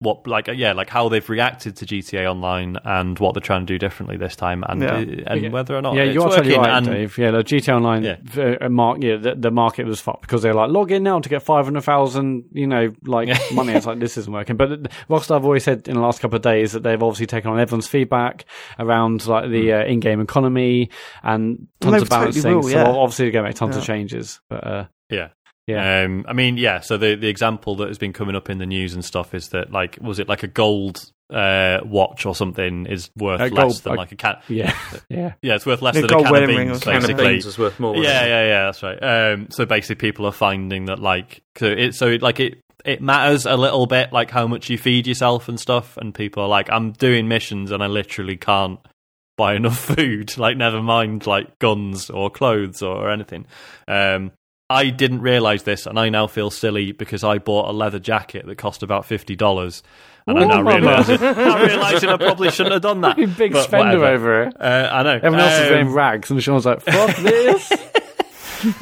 what like yeah, like how they've reacted to GTA Online and what they're trying to do differently this time, and Yeah. and Yeah. whether or not yeah, it's you are working. totally right, and, Dave. Yeah, the GTA Online Yeah. uh, mark, yeah, the, the market was fucked because they're like log in now to get five hundred thousand, you know, like money. It's like this isn't working. But uh, Rockstar have always said in the last couple of days that they've obviously taken on everyone's feedback around like the uh, in-game economy and tons they of totally balancing. will, So obviously they're going to make tons of changes. But uh, Yeah. Yeah. Um, I mean, yeah. So the the example that has been coming up in the news and stuff is that like, was it like a gold uh, watch or something is worth A less gold- than a- like a cat. yeah, yeah. Yeah, it's worth less A than gold a can of wedding ring beans, or Can of basically. beans is worth more. Yeah, yeah, yeah. That's right. Um, so basically, people are finding that like so it so it, like it it matters a little bit like how much you feed yourself and stuff. And people are like, I'm doing missions and I literally can't buy enough food. Like, never mind like guns or clothes or, or anything. Um, I didn't realize this, and I now feel silly because I bought a leather jacket that cost about fifty dollars. And Ooh, I'm now realizing, I'm realizing I probably shouldn't have done that. Big But spender whatever. over it. Uh, I know. Everyone else is Um, wearing rags, and Sean's like, "Fuck this."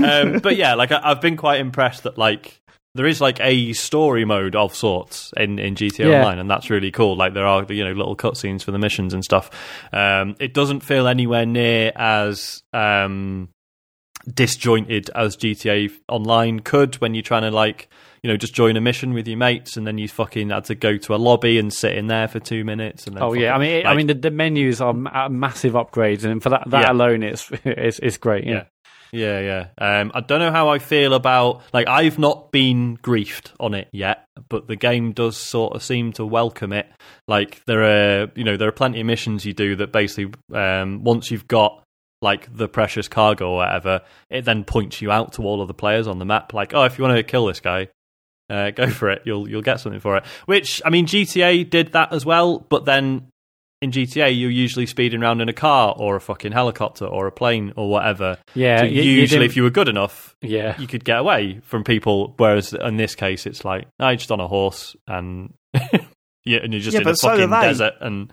um, but yeah, like I, I've been quite impressed that like there is like a story mode of sorts in, in GTA Yeah. Online, and that's really cool. Like there are you know little cutscenes for the missions and stuff. Um, it doesn't feel anywhere near as um, disjointed as GTA Online could when you're trying to like you know just join a mission with your mates, and then you fucking had to go to a lobby and sit in there for two minutes. And then Oh yeah, I mean, it, I mean, the, the menus are massive upgrades, and for that that Yeah. alone, it's it's it's great. Yeah. Yeah. Yeah, yeah. Um, I don't know how I feel about like I've not been griefed on it yet, but the game does sort of seem to welcome it. Like there are, you know, there are plenty of missions you do that basically um, once you've got like the precious cargo or whatever, it then points you out to all of the players on the map. Like, oh, if you want to kill this guy, uh, go for it. You'll you'll get something for it. Which I mean, GTA did that as well, but then in GTA you're usually speeding around in a car or a fucking helicopter or a plane or whatever. Yeah, So you- you usually, didn't- if you were good enough, Yeah. you could get away from people. Whereas in this case, it's like, no, you're just on a horse and yeah, and you're just Yeah, in a so fucking desert. And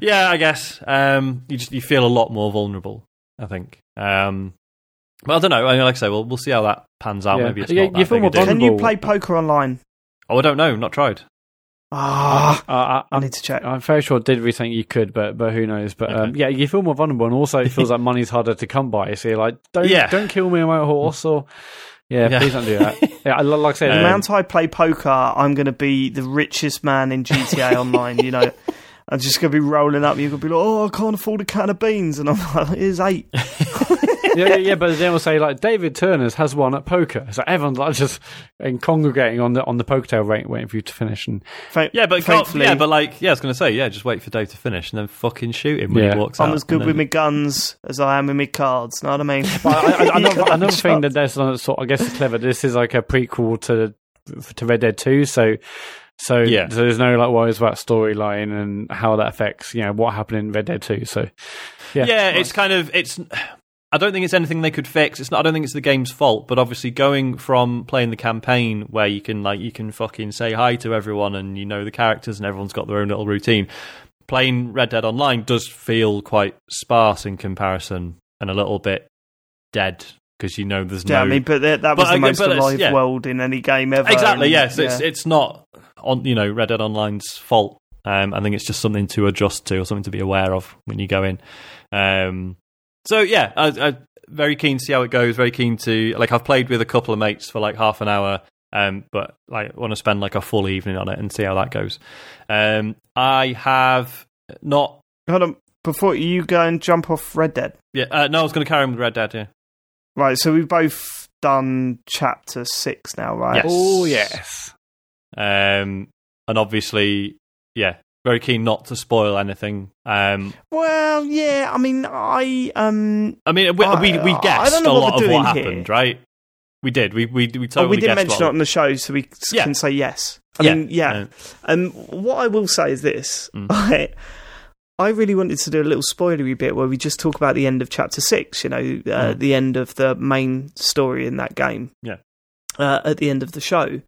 yeah, I guess um, you just you feel a lot more vulnerable. I think. Um, but I don't know. I mean, like I say, well, we'll see how that pans out. Yeah. Maybe it's Yeah, not you that feel big a more deal. Can you play poker online? Oh, I don't know. Not tried. Ah, Uh, I, I I'm, need to check. I'm very sure it did read something you could, but but who knows? But um, yeah, you feel more vulnerable, and also it feels like money's harder to come by. So you're like, don't Yeah. don't kill me on my horse, or yeah, Yeah. please don't do that. yeah, I- like I said, The Um, amount I play poker, I'm going to be the richest man in GTA Online. You know, I'm just going to be rolling up. You're going to be like, "Oh, I can't afford a can of beans," and I'm like, "Here's eight. yeah, yeah, yeah, but then we'll say like David Turner's has one at poker. So everyone's like just and congregating on the on the poker table, waiting, waiting for you to finish. And Thank- Yeah, but thankfully, yeah, but like, yeah, I was going to say, yeah, just wait for Dave to finish and then fucking shoot him when Yeah. he walks I'm out. as good and with my guns as I am with my cards. Know what I mean? I, I, another, Yeah, another thing shots. that there's another sort, I guess, is clever. This is like a prequel to to Red Dead Two, so so Yeah. so there's no like worries about storyline and how that affects you know what happened in Red Dead Two. So yeah, yeah, it's kind of it's. I don't think it's anything they could fix. It's not. I don't think it's the game's fault. But obviously, going from playing the campaign where you can like you can fucking say hi to everyone and you know the characters and everyone's got their own little routine. Playing Red Dead Online does feel quite sparse in comparison and a little bit dead because you know there's Yeah, no I mean, but that, that was But the most alive yeah. world in any game ever. Exactly. and- Yes, it's it's not on you know Red Dead Online's fault. Um, I think it's just something to adjust to or something to be aware of when you go in. Um, so yeah, I, I very keen to see how it goes. Very keen to like I've played with a couple of mates for like half an hour. Um, but like want to spend like a full evening on it and see how that goes. Um, I have not. Hold on, before you go and jump off Red Dead. Yeah, uh, no, I was going to carry on with Red Dead. Yeah. Right, so we've both done chapter six now, right? Yes. oh yes, Um, and obviously, yeah, very keen not to spoil anything. Um, Well, yeah. I mean, I um, I mean, we I- we, we guessed a lot of what doing happened, here. right? We did. We we we totally oh, we didn't mention it on the show, so we Yeah. can say yes. I Yeah. mean, yeah. Yeah. Um, what I will say is this: Mm. I, I really wanted to do a little spoilery bit where we just talk about the end of chapter six. You know, uh, Mm. the end of the main story in that game. Yeah. Uh, at the end of the show,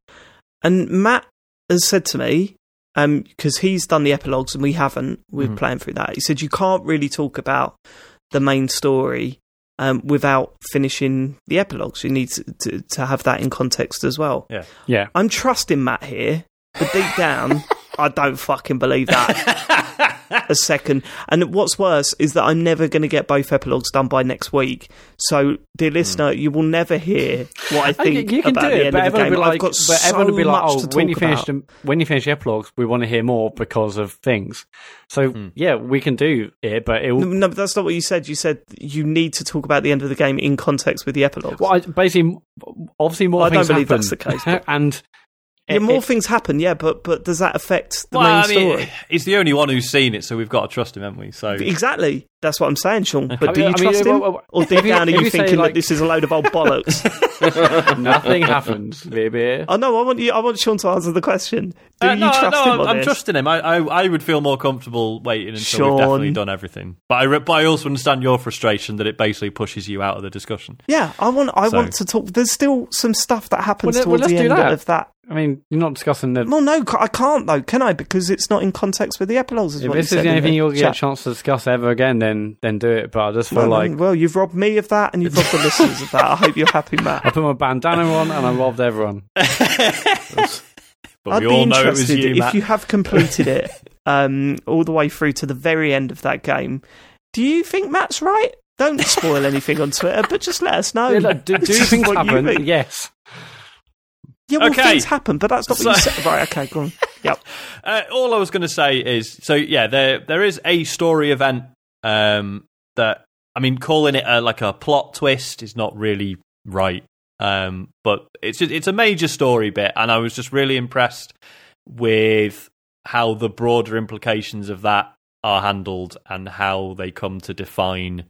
and Mat has said to me, um, because he's done the epilogues and we haven't, we're Mhm. playing through that. He said you can't really talk about the main story um, without finishing the epilogues. You need to, to, to have that in context as well. Yeah, Yeah. I'm trusting Mat here, but deep down, I don't fucking believe that a second. And what's worse is that I'm never going to get both epilogues done by next week. So, dear listener, you will never hear what I I think think you can about do the it, end but of the everyone game. will be like, I've got so everyone will be like, much oh, to talk when you finish about. them, when you finish the epilogues, we want to hear more because of things. So Hmm. yeah, we can do it, but it No, will. no, but that's not what you said. You said you need to talk about the end of the game in context with the epilogues. Well, I, basically, obviously, more I don't believe happen, that's the case, but- and yeah, it- more it- things happen, yeah, but but does that affect the well, main I mean, story? he's the only one who's seen it, so we've got to trust him, haven't we? So Exactly. That's what I'm saying, Sean. But I do you mean- I mean, trust well, him? well, or if deep you- down are you you say, thinking like- that this is a load of old bollocks? nothing happens, baby. oh no, I want you I want Sean to answer the question. Do Uh, you no, trust no, him I'm, on I'm this? trusting him. I, I, I would feel more comfortable waiting until Sean. we've definitely done everything. But I, but I also understand your frustration that it basically pushes you out of the discussion. Yeah, I want I So- want to talk there's still some stuff that happens Well, let- well, towards the end that. of that. I mean, you're not discussing the. Well no, ca- I can't though, can I? Because it's not in context with the epilogues. Is If this is the only thing you'll get a chance to discuss ever again, then then do it. But I just feel Well, like well, you've robbed me of that, and you've robbed the listeners of that. I hope you're happy, Mat. I put my bandana on and I robbed everyone. But I'd we be all know it was interested you, if Mat. you have completed it um, all the way through to the very end of that game. Do you think Mat's right? Don't spoil anything on Twitter, but just let us know. Yeah, look, do, do Just things what you happen? think. Yes. Yeah, well, Okay. things happen, but that's not what you said. Right, okay, go on. Yep. Uh, all I was going to say is, so yeah, there there is a story event um, that I mean, calling it a, like a plot twist is not really right, um, but it's just, it's a major story bit, and I was just really impressed with how the broader implications of that are handled and how they come to define.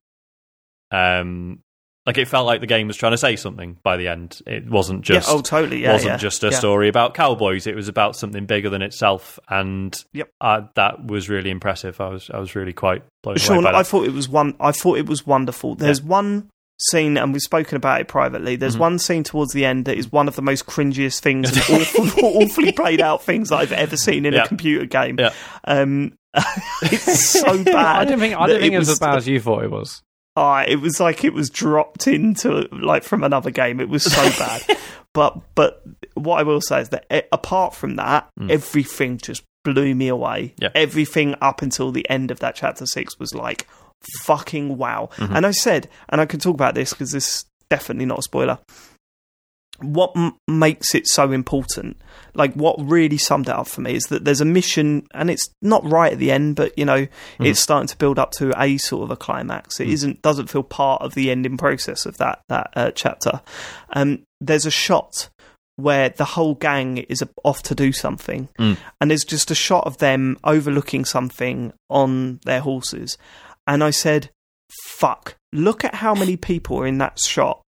Um, like it felt like the game was trying to say something by the end. It wasn't just yeah, oh, totally. Yeah, wasn't yeah, just a yeah. story about cowboys. It was about something bigger than itself, and Yep. uh, that was really impressive. I was I was really quite blown Sean, away by I that. thought it was one. I thought it was wonderful. There's one scene, and we've spoken about it privately. There's Mhm. one scene towards the end that is one of the most cringiest things, and awful, awfully played out things I've ever seen in Yeah. a computer game. Yeah. Um, it's so bad. I don't think I that didn't think it was, was as bad as you thought it was. Ah, it was like it was dropped into like from another game. It was so bad. but but what I will say is that eh, apart from that, Mm. everything just blew me away. Yeah. Everything up until the end of that chapter six was like fucking wow. Mhm. And I said, and I can talk about this because this is definitely not a spoiler. What m- makes it so important, like what really summed it up for me, is that there's a mission, and it's not right at the end, but you know, it's starting to build up to a sort of a climax. It Mm. not doesn't feel part of the ending process of that that uh, chapter. Um, there's a shot where the whole gang is off to do something, Mm. and there's just a shot of them overlooking something on their horses, and I said, "Fuck! Look at how many people are in that shot."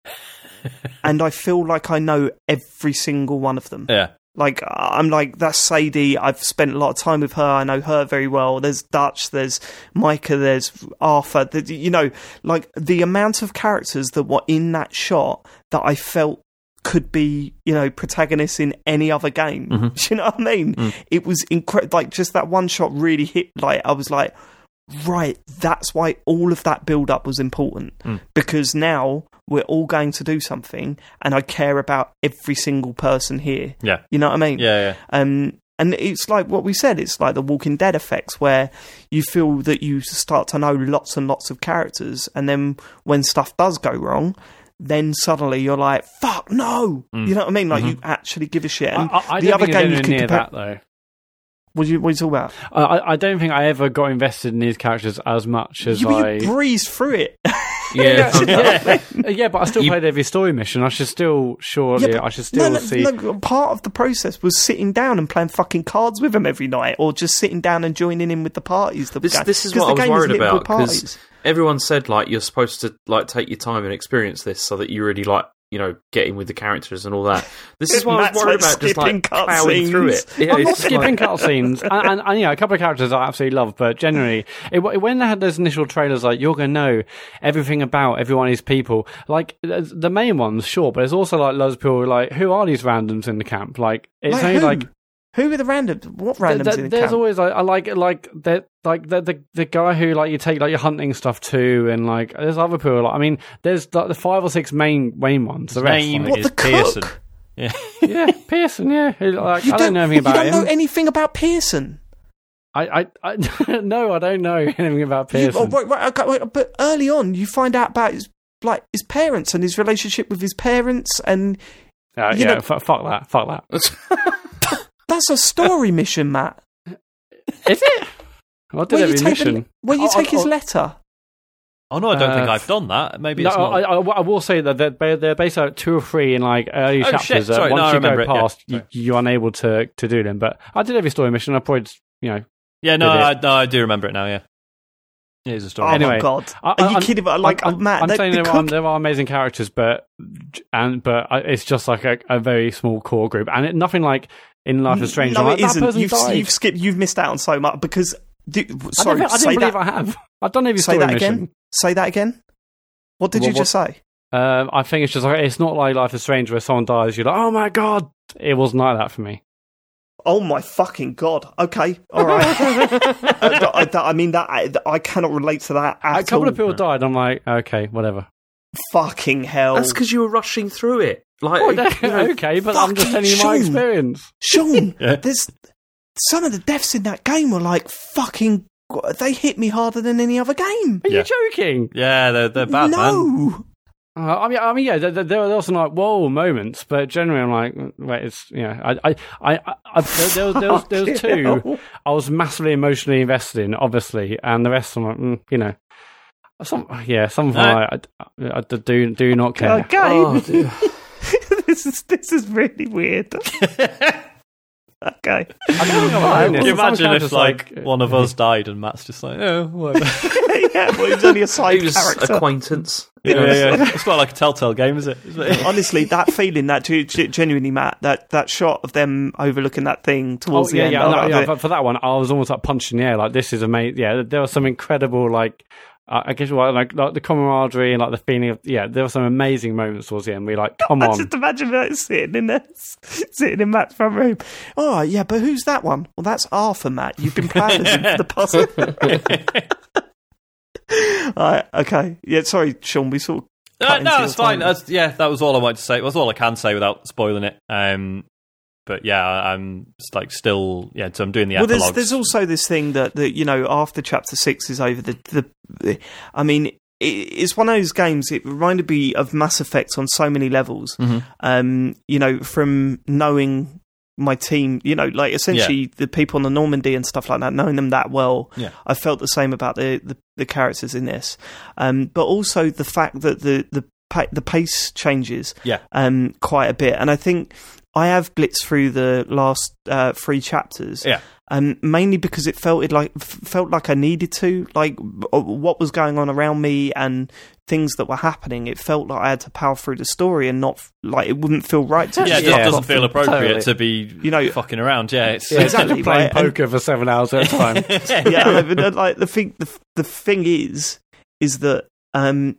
And I feel like I know every single one of them. yeah, Like I'm like that's Sadie. I've spent a lot of time with her. I know her very well. There's Dutch. There's Micah. There's Arthur. The, you know, like the amount of characters that were in that shot that I felt could be, you know, protagonists in any other game. Mhm. Do you know what I mean? Mm. It was incredible. Like just that one shot really hit. Like I was like, right. That's why all of that build up was important Mm. because now we're all going to do something, and I care about every single person here. yeah, You know what I mean? yeah, yeah. Um, and it's like what we said. It's like the Walking Dead effects, where you feel that you start to know lots and lots of characters, and then when stuff does go wrong, then suddenly you're like, "Fuck no!" Mm. You know what I mean? Like Mhm. you actually give a shit. And I, I the other game you it's can anywhere near compare. that though. What are you, what you talking about? I, I- I don't think I ever got invested in these characters as much as You, I. you breezed through it. Yeah, yeah, yeah, but I still You- played every story mission. I should still, surely, Yeah, I should still no, no, see. no, part of the process was sitting down and playing fucking cards with him every night, or just sitting down and joining in with the parties. That were This going- this is 'cause what I was worried about because everyone said like you're supposed to like take your time and experience this so that you really like you know getting with the characters and all that. This is what I Mat's, was worried like, about, just skipping like plowing cutscenes. through it. Yeah, I'm not it's skipping like- cutscenes, and, and, and yeah, a couple of characters I absolutely love, but generally, it, when they had those initial trailers, like you're gonna know everything about every one of these people, like the the main ones, sure, but there's also like loads of people who are like, who are these randoms in the camp? Like it's Like only who? like Who are the random? What randoms There- in the there's camp? always like I like like the like the, the the guy who like you take like your hunting stuff to, and like there's other people. Like, I mean, there's like the five or six main main ones. The rest, name like- what is the Pearson. cook? Yeah. yeah, Pearson. Yeah, who, like, You I don't know anything about you don't him. know anything about Pearson. I, I, I no, I don't know anything about You- Pearson. oh, right, right, okay, wait, but early on, you find out about his like his parents and his relationship with his parents, and Uh, you yeah, know- fu- fuck that, fuck that. That's a story mission, Mat. Is it? I did Where you take, the, mission. where you Oh, take oh, his oh. letter. Oh no, I don't think Uh, I've done that. Maybe No, it's not. I, I, I will say that they're, they're based out two or three in like early Oh, chapters. shit, that sorry, once no, you go remember it, yeah, past, you, you're unable to to do them. But I did every story mission. I probably, just, you know, yeah, no, I, no, I do remember it now. Yeah, here's a story. Oh Anyway, my god! I- Are you I'm- kidding? Like I'm, Mat, I'm the, saying the there, are, there are amazing characters, but and but it's just like a, a very small core group, and it, nothing like in Life is Strange. No, I'm like, it that isn't. person You've, died. you've skipped. You've missed out on so much because. Do, I sorry, didn't, I say didn't believe that. I have. I've done every Say that mission. again. Say that again. What did What- you just say? Um, I think it's just like it's not like Life is Strange where someone dies. You're like, oh my god, it wasn't like that for me. Oh my fucking god! Okay, all right. Uh, I, I mean that I, I cannot relate to that at a couple all. of people died. I'm like, okay, whatever. Fucking hell, That's because you were rushing through it. Like, Oh, you know, okay, but I'm just fucking telling you my experience. Sean. Yeah. There's some of the deaths in that game were like fucking. They hit me harder than any other game. Are Yeah. you joking? yeah, they're they're bad, man. no. Uh, I mean, I mean, yeah, there, there, there were some like whoa moments, but generally, I'm like, wait, it's you know, I, I, I, I, I there, there, was, there was there was two. I was massively emotionally invested in, obviously, and the rest, I'm like, mm, you know, some, yeah, some No. I, I, I do do not care. Okay. Oh, dear. This is this is really weird. okay. I don't Can you imagine if characters, like uh, one of us died and Mat's just like, oh, whatever. yeah, well, he's only a side He was character. acquaintance. yeah, yeah, yeah. It's quite like a Telltale game, is it? Honestly, that feeling, that ge- ge- genuinely, Mat, that, that shot of them overlooking that thing Oh towards the end. yeah, I no, yeah. it. For, for that one, I was almost like punching the air. Like this is amazing. Yeah, there was some incredible like. I guess what like, like the camaraderie and like the feeling of yeah, there were some amazing moments towards the end. We like, come I on, just imagine like, sitting in there, sitting in Mat's front room. All right, yeah, but who's that one? Well, that's Arthur, Mat. You've been playing as him for the past. All right, okay. Yeah, sorry, Sean. We sort of Uh, no, your it's fine. That's, yeah, that was all I wanted to say. That's all I can say without spoiling it. Um, but yeah, I'm like still yeah. So I'm doing the well, there's epilogues. there's also this thing that, that you know after chapter six is over. The the, the I mean, it's one of those games. It reminded me of Mass Effect on so many levels. Mhm. Um, you know, from knowing my team, you know, like essentially the people on the Normandy and stuff like that, knowing them that well. Yeah. I felt the same about the the, the characters in this, um, but also the fact that the the the pace changes Yeah. um, quite a bit, and I think I have blitzed through the last uh, three chapters, Yeah. um, mainly because it felt it like felt like I needed to, like uh, what was going on around me and things that were happening. It felt like I had to power through the story and not like it wouldn't feel right to yeah, it just just Yeah. doesn't feel appropriate Totally. to be You know- fucking around. Yeah, it's yeah, exactly, playing right, and- poker for seven hours at a time. yeah, I mean, uh, like the thing, the, the thing is, is that um,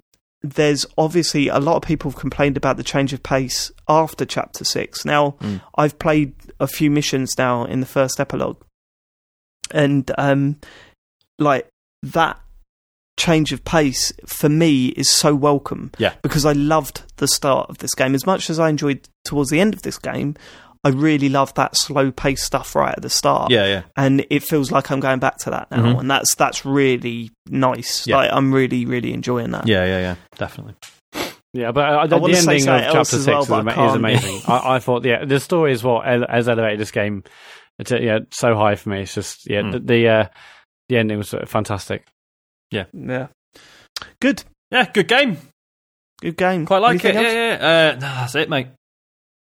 there's obviously a lot of people have complained about the change of pace after chapter six. Now, Mm. I've played a few missions now in the first epilogue, and um, like that change of pace for me is so welcome. Yeah. because I loved the start of this game as much as I enjoyed towards the end of this game. I really love that slow pace stuff right at the start yeah, yeah. and it feels like I'm going back to that now, Mhm. and that's that's really nice. Yeah. Like I'm really really enjoying that. Yeah, yeah, yeah, definitely. Yeah, but uh, the, the ending of chapter six well, is, but I ama- is amazing. I, I thought, yeah, the story is what el- has elevated this game. It's uh, yeah, so high for me. It's just yeah, Mm. the the, uh, the ending was uh, fantastic. yeah. Yeah. Good. Yeah, good game. Good game. Quite like Anything it. else? Yeah, yeah. Uh, no, that's it, mate.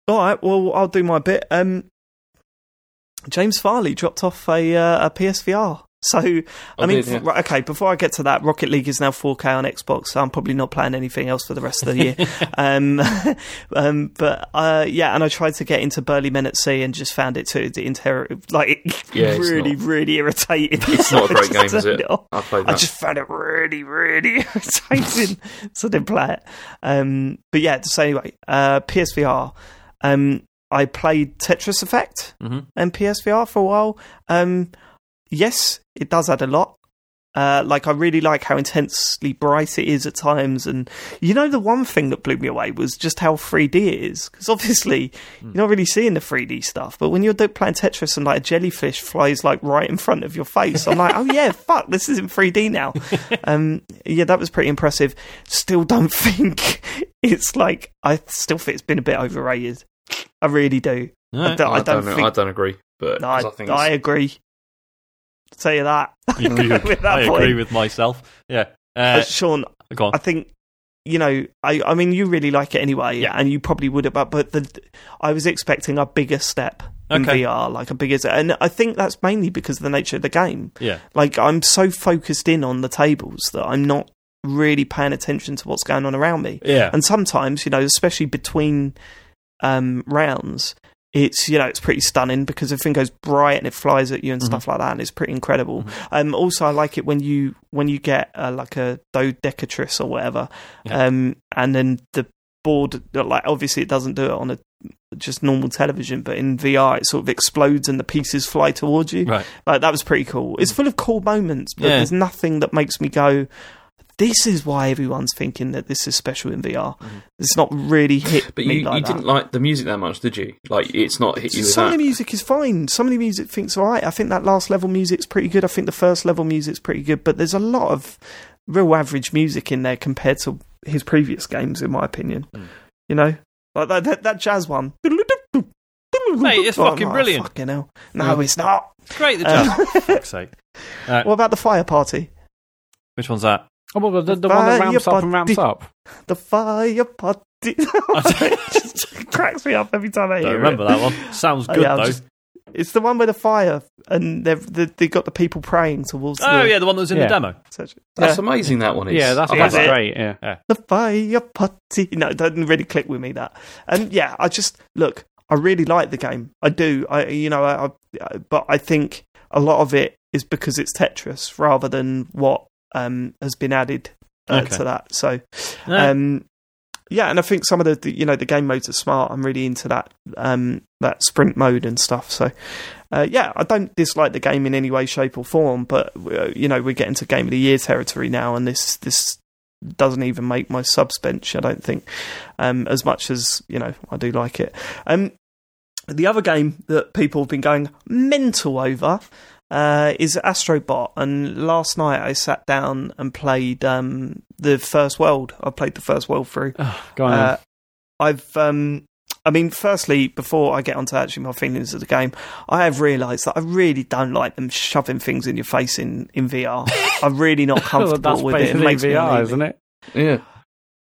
All right. Well, I'll do my bit. Um, James Farley dropped off a uh, a PSVR. So I I mean, did, yeah. right, okay. Before I get to that, Rocket League is now 4K on Xbox. So I'm probably not playing anything else for the rest of the year. um, um, but uh, yeah, and I tried to get into Burly Men at Sea and just found it too inter- like Yeah, really, not- really irritating. It's not a great game, is turned it? I played I just found it really, really irritating, so I didn't play it. Um, but yeah, so anyway, uh, PSVR. Um, I played Tetris Effect Mhm. and PSVR for a while. Um, yes, it does add a lot. Uh, like I really like how intensely bright it is at times, and you know the one thing that blew me away was just how 3D it is. Because obviously you're not really seeing the 3D stuff, but when you're playing Tetris and like a jellyfish flies like right in front of your face, I'm like, oh yeah, fuck, this is in 3D now. um, yeah, that was pretty impressive. Still don't think it's like I still think it's been a bit overrated. I really do. I don't, I I don't don't, think I don't agree, but no, I, 'cause I think I agree. Say that. You agree with- With that I point. agree with myself. Yeah. Uh, Uh, Sean, go on. I think you know. I, I mean, you really like it anyway, Yeah. and you probably would have. But, but the, I was expecting a bigger step in Okay. VR, like a bigger, and I think that's mainly because of the nature of the game. yeah. Like I'm so focused in on the tables that I'm not really paying attention to what's going on around me. Yeah. And sometimes, you know, especially between um, rounds, it's you know it's pretty stunning because everything goes bright and it flies at you and stuff like that, and it's pretty incredible. Um, also, I like it when you when you get uh, like a dodecatris or whatever, Yeah. um, and then the board like obviously it doesn't do it on a just normal television, but in VR it sort of explodes and the pieces fly towards you. Right. Like that was pretty cool. It's full of cool moments, but Yeah. there's nothing that makes me go. This is why everyone's thinking that this is special in VR. It's not really hit Mm-hmm. But me you, like you that. didn't like the music that much, did you? Like it's not hit you with Some of that. the music is fine. Some of the music thinks all right. I think that last level music's pretty good. I think the first level music's pretty good. But there's a lot of real average music in there compared to his previous games, in my opinion. Hmm. You know, like that, that, that jazz one. Mate, it's Oh, fucking no, brilliant. Fucking hell. No, it's not. Great, the Uh, jazz. For fuck's sake. Uh, What about the fire party? which one's that? Oh, well, the, the one that Fire ramps up and ramps up. The fire party. it just cracks me up every time I hear it. Don't hear remember it. that one. Sounds Oh, good, yeah, though. just- It's the one with the fire, and they've they, they got the people praying towards. Oh, the, yeah, the one that was in Yeah. the demo. That's yeah. amazing. That one is. Yeah, that's, I that's love that. great. Yeah. the fire party. No, it doesn't really click with me that. And yeah, I just look. I really like the game. I do. I you know, I, I but I think a lot of it is because it's Tetris rather than what um has been added uh, Okay. to that. So Yeah. um yeah, and I think some of the, the you know the game modes are smart. I'm really into that um that sprint mode and stuff. So uh, yeah, I don't dislike the game in any way, shape, or form. But uh, you know we're getting to game of the year territory now, and this this doesn't even make my subs bench. I don't think um, as much as you know I do like it. Um, the other game that people have been going mental over uh, is Astro Bot, and last night I sat down and played um, the first world. I played the first world through. Go on. Uh, I've, um, I mean, firstly, before I get onto actually my feelings of the game, I have realised that I really don't like them shoving things in your face in, in VR. I'm really not comfortable that's with it. It basically makes me VR, isn't it? Yeah.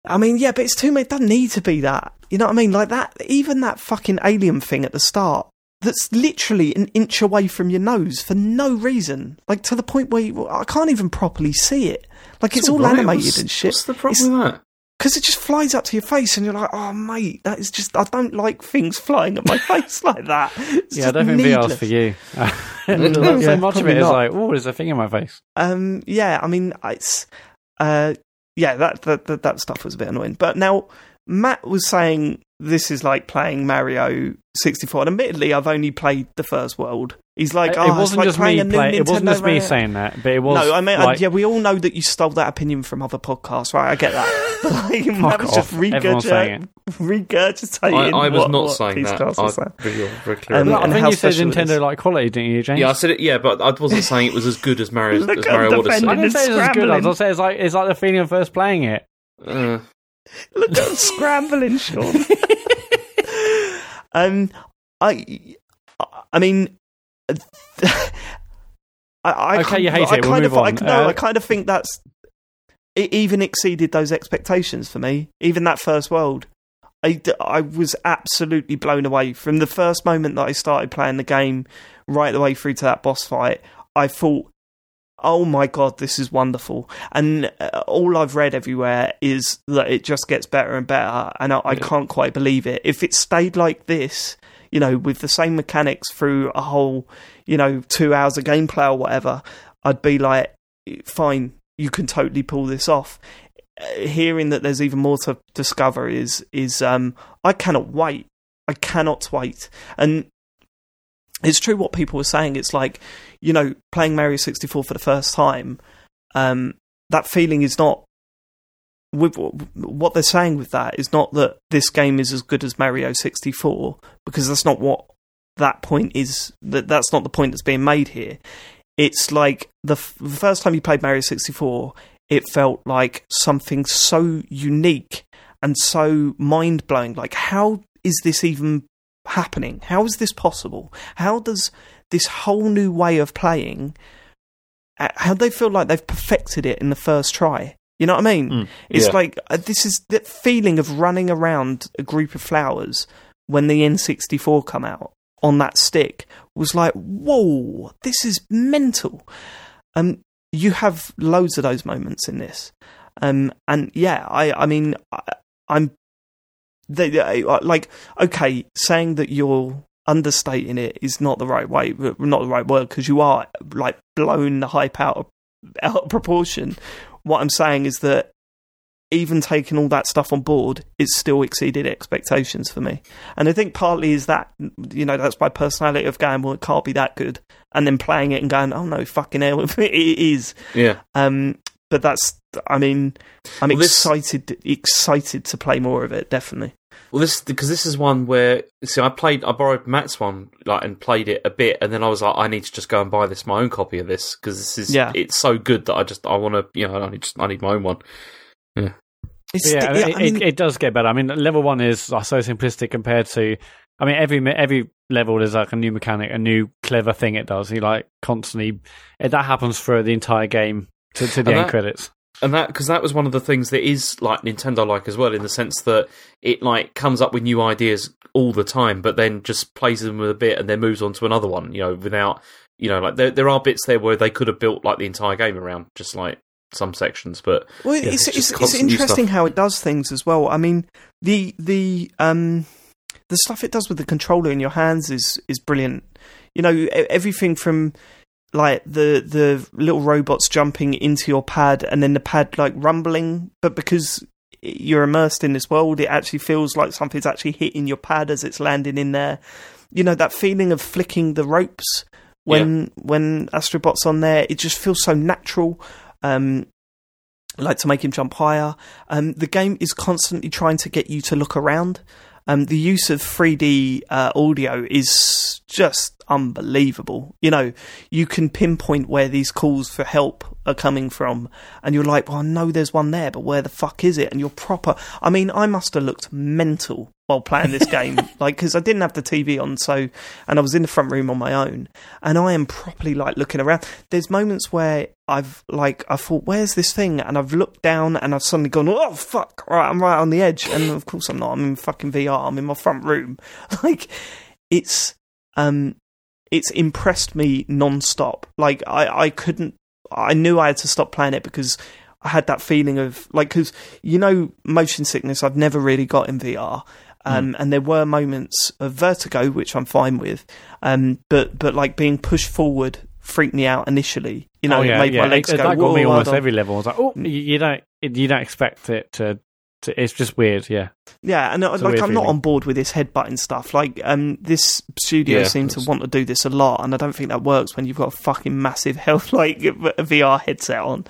I mean, yeah, but it's too much. It doesn't need to be that. You know what I mean? Like that, even that fucking alien thing at the start. That's literally an inch away from your nose for no reason. Like to the point where you, I can't even properly see it. Like it's, all alright. animated What's- and shit. What's the problem with that? because it just flies up to your face, and you're like, "Oh, mate, that is just." I don't like things flying at my face like that. It's Yeah, I don't think VR's for you. so Yeah, much of probably it is not. like, oh, there's a thing in my face. Um, yeah, I mean, it's, uh, yeah, that, that that that stuff was a bit annoying. But now Mat was saying this is like playing Mario 64, and admittedly, I've only played the first world. He's like, it oh, it's wasn't like just playing me. a new Play, it wasn't just me Mario." saying that, but it was. no, I mean, like, yeah, we all know that you stole that opinion from other podcasts, right? I get that. But like, Fuck Mat was just off. Everyone's saying regurgitating, regurgitating. I, I was what- not what saying these that. cars were I'm saying. very, very clear. Um, I and that. think you said special it is. Nintendo like quality, didn't you, James? yeah, I said it. Yeah, but I wasn't saying it was as good as Mario Look as at Mario the Odyssey. I didn't say it was as good. I Scrambling. was saying it's like it's like the feeling of first playing it. Uh, Look at him scrambling, Sean. um, I, I mean, I, I Okay, kind- you hate I it, we'll kind move of, I, no, Uh, I kind of think that's it even exceeded those expectations for me. Even that first world, I, I was absolutely blown away from the first moment that I started playing the game, right the way through to that boss fight. I thought, oh my god, this is wonderful. And uh, all I've read everywhere is that it just gets better and better, and I, I can't quite believe it. If it stayed like this, you know, with the same mechanics through a whole, you know, two hours of gameplay or whatever, I'd be like, fine, you can totally pull this off. Hearing that there's even more to discover is is um I cannot wait. I cannot wait. And it's true what people were saying. It's like, you know, playing Mario 64 for the first time, um, that feeling is not. With what they're saying with that is not that this game is as good as Mario 64 because that's not what that point is. That that's not the point that's being made here. It's like the, f- the first time you played Mario 64, it felt like something so unique and so mind blowing. Like, how is this even happening? How is this possible? How does this whole new way of playing? uh, How do they feel like they've perfected it in the first try? You know what I mean? it's yeah. like uh, this is that feeling of running around a group of flowers when the N64 come out on that stick was like, whoa, this is mental. Um, you have loads of those moments in this, um, and yeah, I, I mean, I, I'm they, like okay, saying that you're understating it is not the right way, not the right word because you are like blowing the hype out of, out of proportion. What I'm saying is that even taking all that stuff on board, it still exceeded expectations for me. And I think partly is that you know that's my personality of going, well, it can't be that good, and then playing it and going, oh no, fucking hell, it is. Yeah. Um, but that's, I mean, I'm Well, this- excited, excited to play more of it. Definitely. Well, this because this is one where see, I played, I borrowed Mat's one, like, and played it a bit, and then I was like, I need to just go and buy this my own copy of this because this is, Yeah. it's so good that I just, I want to, you know, I need, just, I need my own one. It's, yeah, yeah, it, I mean, it, it does get better. I mean, level one is uh, so simplistic compared to. I mean, every every level is like a new mechanic, a new clever thing it does. You like constantly. It, that happens for the entire game to, to the And end that- credits. and that because that was one of the things that is like Nintendo like as well in the sense that it like comes up with new ideas all the time, but then just plays them with a bit and then moves on to another one. You know, without you know, like there there are bits there where they could have built like the entire game around just like some sections, but Well, Yeah, it's it's it's, it's interesting how it does things as well. I mean, the the um the stuff it does with the controller in your hands is is brilliant. You know, e- everything from like the the little robots jumping into your pad and then the pad like rumbling, but because you're immersed in this world, it actually feels like something's actually hitting your pad as it's landing in there. You know, that feeling of flicking the ropes when when Astro Bot's on there, it just feels so natural. Um, like to make him jump higher. Um, the game is constantly trying to get you to look around. Um, the use of 3D uh, audio is just unbelievable. You know, you can pinpoint where these calls for help are coming from, and you're like, well, I know there's one there, but where the fuck is it? And you're proper. I mean, I must have looked mental while playing this game, like, because I didn't have the TV on, so, and I was in the front room on my own, and I am properly like looking around. There's moments where I've like I thought, where's this thing? And I've looked down and I've suddenly gone, oh fuck! Right, I'm right on the edge, and of course I'm not. I'm in fucking VR. I'm in my front room. Like it's um, it's impressed me non-stop. Like I I couldn't. I knew I had to stop playing it because I had that feeling of like because you know motion sickness. I've never really got in VR. Um, And there were moments of vertigo, which I'm fine with, um, but but like being pushed forward freaked me out initially. You know, oh, it made yeah. my legs it, go. That got me "Whoa, I almost every level. I was like, oh, you, you don't, you don't expect it to. To it's just weird, yeah. Yeah, and uh, It's like I'm not on board with this headbutting stuff. Like, um, this studio Yeah, seems to want to do this a lot, and I don't think that works when you've got a fucking massive health like VR headset on.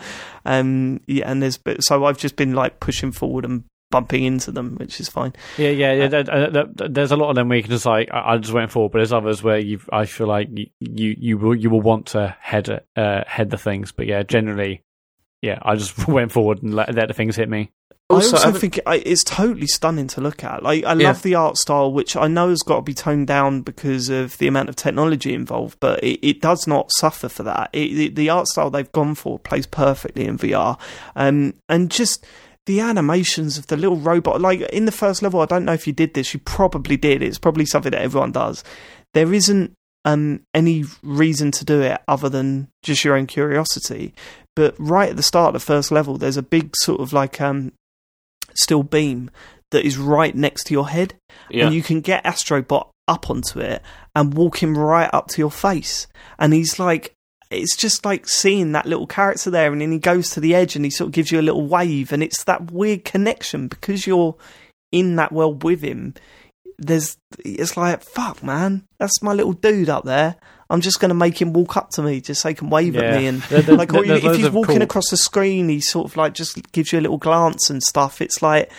Um, yeah, and there's but so I've just been like pushing forward and bumping into them, which is fine. Yeah, yeah, yeah. there- there- there- there's a lot of them where you can just like I I just went forward, but there's others where you I feel like you you you will you will want to head uh, head the things, but yeah, generally, yeah, I just went forward and let, let the things hit me. Also, I also haven't- think I- it's totally stunning to look at. Like, I Yeah. love the art style, which I know has got to be toned down because of the amount of technology involved, but it, it does not suffer for that. It, the, the art style they've gone for plays perfectly in VR, um, and just the animations of the little robot. Like in the first level, I don't know if you did this. You probably did. It's probably something that everyone does. There isn't um, any reason to do it other than just your own curiosity. But right at the start of the first level, there's a big sort of like um, steel beam that is right next to your head, Yeah. and you can get Astro Bot up onto it and walk him right up to your face. And he's like, it's just like seeing that little character there, and then he goes to the edge and he sort of gives you a little wave, and it's that weird connection because you're in that world with him. There's, it's like, fuck, man, that's my little dude up there. I'm just going to make him walk up to me just so he can wave Yeah. at me. And There- there- like, or you, there's if he's walking cool- across the screen, he sort of like just gives you a little glance and stuff. It's like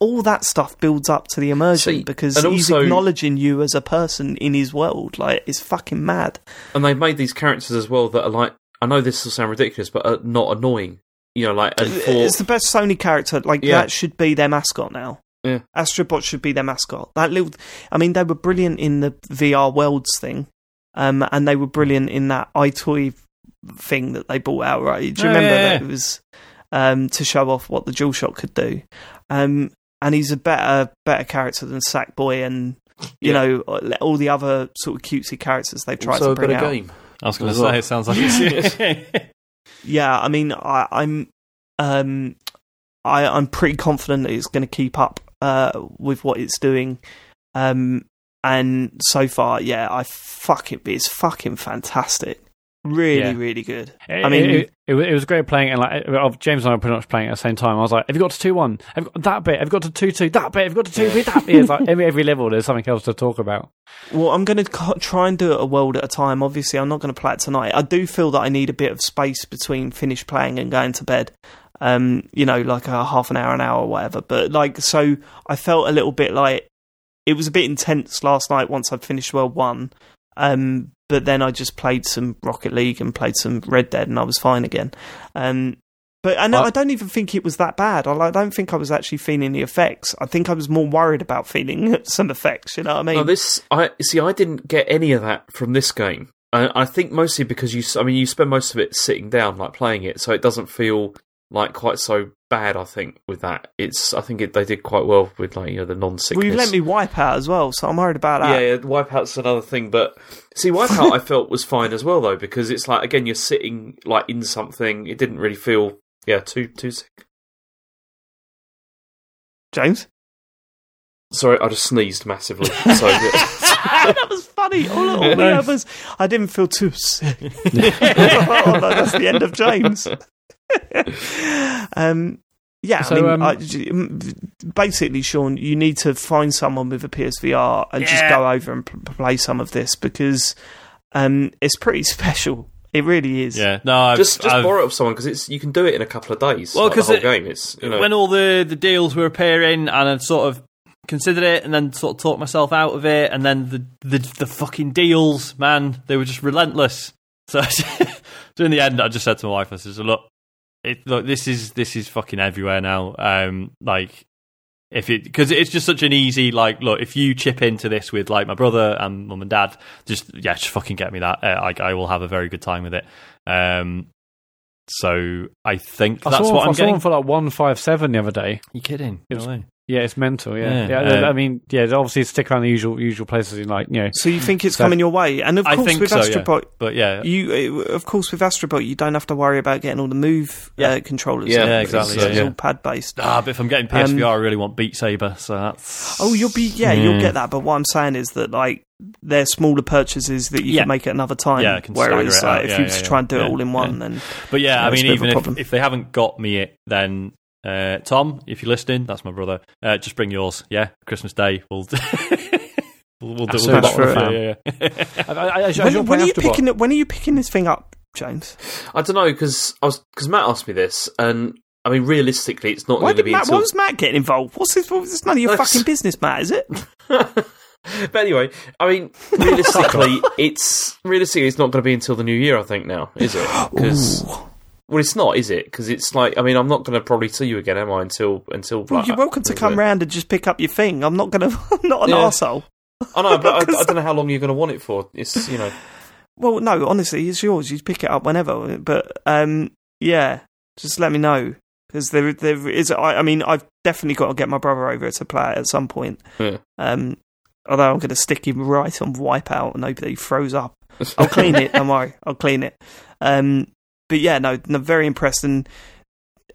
all that stuff builds up to the immersion See, because he's also- acknowledging you as a person in his world. Like, it's fucking mad. and they've made these characters as well that are like. I know this will sound ridiculous, but are not annoying. You know, like and for It's the best Sony character. Like Yeah. that should be their mascot now. Yeah. Astro Bot should be their mascot. That little, I mean, they were brilliant in the VR Worlds thing, um, and they were brilliant in that EyeToy thing that they brought out. Right? Do you Oh, remember yeah, that it was um, to show off what the DualShock could do? Um, and he's a better, better character than Sackboy and you Yeah. know all the other sort of cutesy characters they've tried also to a bring better out. game. I was going to say, it sounds like it's. Yeah, I mean, I, I'm, um, I, I'm pretty confident that it's going to keep up uh, with what it's doing. Um, and so far, yeah, I fuck it. It's fucking fantastic. Really, Yeah. really good. I I mean, it, it, was- it was great playing, and like James and I were pretty much playing at the same time. I was like, "Have you got to two one? Have you got that bit? Have you got to two two? That bit? Have you got to two three? That bit?" It's like every every level, there's something else to talk about. Well, I'm going to try and do it a world at a time. Obviously, I'm not going to play it tonight. I do feel that I need a bit of space between finish playing and going to bed. Um, you know, like a half an hour, an hour, or whatever. But like, so I felt a little bit like it was a bit intense last night once I'd finished World One. Um, but then I just played some Rocket League and played some Red Dead, and I was fine again. Um, but I, know, I don't even think it was that bad. I, I don't think I was actually feeling the effects. I think I was more worried about feeling some effects. You know what I mean? No, this I see. I didn't get any of that from this game. I, I think mostly because you. I mean, you spend most of it sitting down, like playing it, so it doesn't feel like quite so bad. I think with that, it's. I think it, they did quite well with like you know the non-sickness. Well, you've let me wipe out as well, so I'm worried about yeah, that. yeah, Wipeout's another thing, but see, Wipeout I felt was fine as well though because it's like again you're sitting like in something. It didn't really feel yeah too too sick. James? Sorry, I just sneezed massively. So that was funny. Oh, all, all the Nice. others, I didn't feel too sick. oh, no, that's the end of James. um, yeah, So, I mean, um, I- j- m- basically, Sean, you need to find someone with a PSVR and just go over and p- play some of this because um, it's pretty special. It really is. yeah, no, I've, just just I've- borrow it off someone because it's you can do it in a couple of days. Well, like the 'cause whole it- game, it's you know when all the, the deals were appearing, and I sort of considered it, and then sort of talked myself out of it, and then the the, the fucking deals, man, they were just relentless. So, so in the end, I just said to my wife, I said, "Look, it, look, this is this is fucking everywhere now. Um, like." If it because it's just such an easy like look if you chip into this with like my brother and mum and dad just yeah just fucking get me that uh, I I will have a very good time with it um so I think I that's saw, what one, I'm I saw getting one for like one five seven the other day. you kidding? It was- No. Yeah, it's mental. Yeah, Yeah, yeah. uh, I mean, yeah. Obviously, stick around the usual usual places in like you know. So you think it's So- coming your way? And of I course, think with so, yeah. But yeah, You, uh, of course, with Astro Bot, you don't have to worry about getting all the move Yeah. uh, controllers. Yeah. Yeah, everything, exactly, so yeah, it's yeah. all pad based. ah, but if I'm getting PSVR, I really want Beat Saber. So that's Um, Oh, you'll be yeah, Yeah. you'll get that. But what I'm saying is that like they're smaller purchases that you Yeah. can make at another time. Yeah, I can stagger whereas it like, out. if Yeah, you yeah, just yeah. try and do Yeah, it all in one, yeah. then But yeah, Yeah, I mean, a bit of a even if, if they haven't got me it, then uh, Tom, if you're listening, that's my brother. Uh, just bring yours. Yeah, Christmas Day. We'll we'll, we'll do So much for that. it. Yeah, yeah, yeah. I, I, I, I when, when are you picking it? When are you picking this thing up, James? I don't know because I was because Mat asked me this, and I mean realistically, it's not going to be Mat? until. Why was Mat getting involved? What's this? What's this? None of your That's- fucking business, Mat. Is it? but anyway, I mean realistically, it's realistically it's not going to be until the new year. I think now is it? Because Ooh. Well, it's not, is it? Because it's like, I mean, I'm not going to probably see you again, am I? Until until. Well, like, you're welcome to come yeah. round and just pick up your thing. I'm not gonna. I'm not an Yeah. arsehole. I know, but I, I don't know how long you're going to want it for. It's you know. Well, no, honestly, it's yours. You pick it up whenever. But um, yeah, just let me know because there, there is. I, I mean, I've definitely got to get my brother over to play it at some point. Yeah. Um, although I'm going to stick him right on Wipeout and hope that he throws up. I'll clean it. Don't worry, I'll clean it. Um, but yeah, no, no, very impressed and.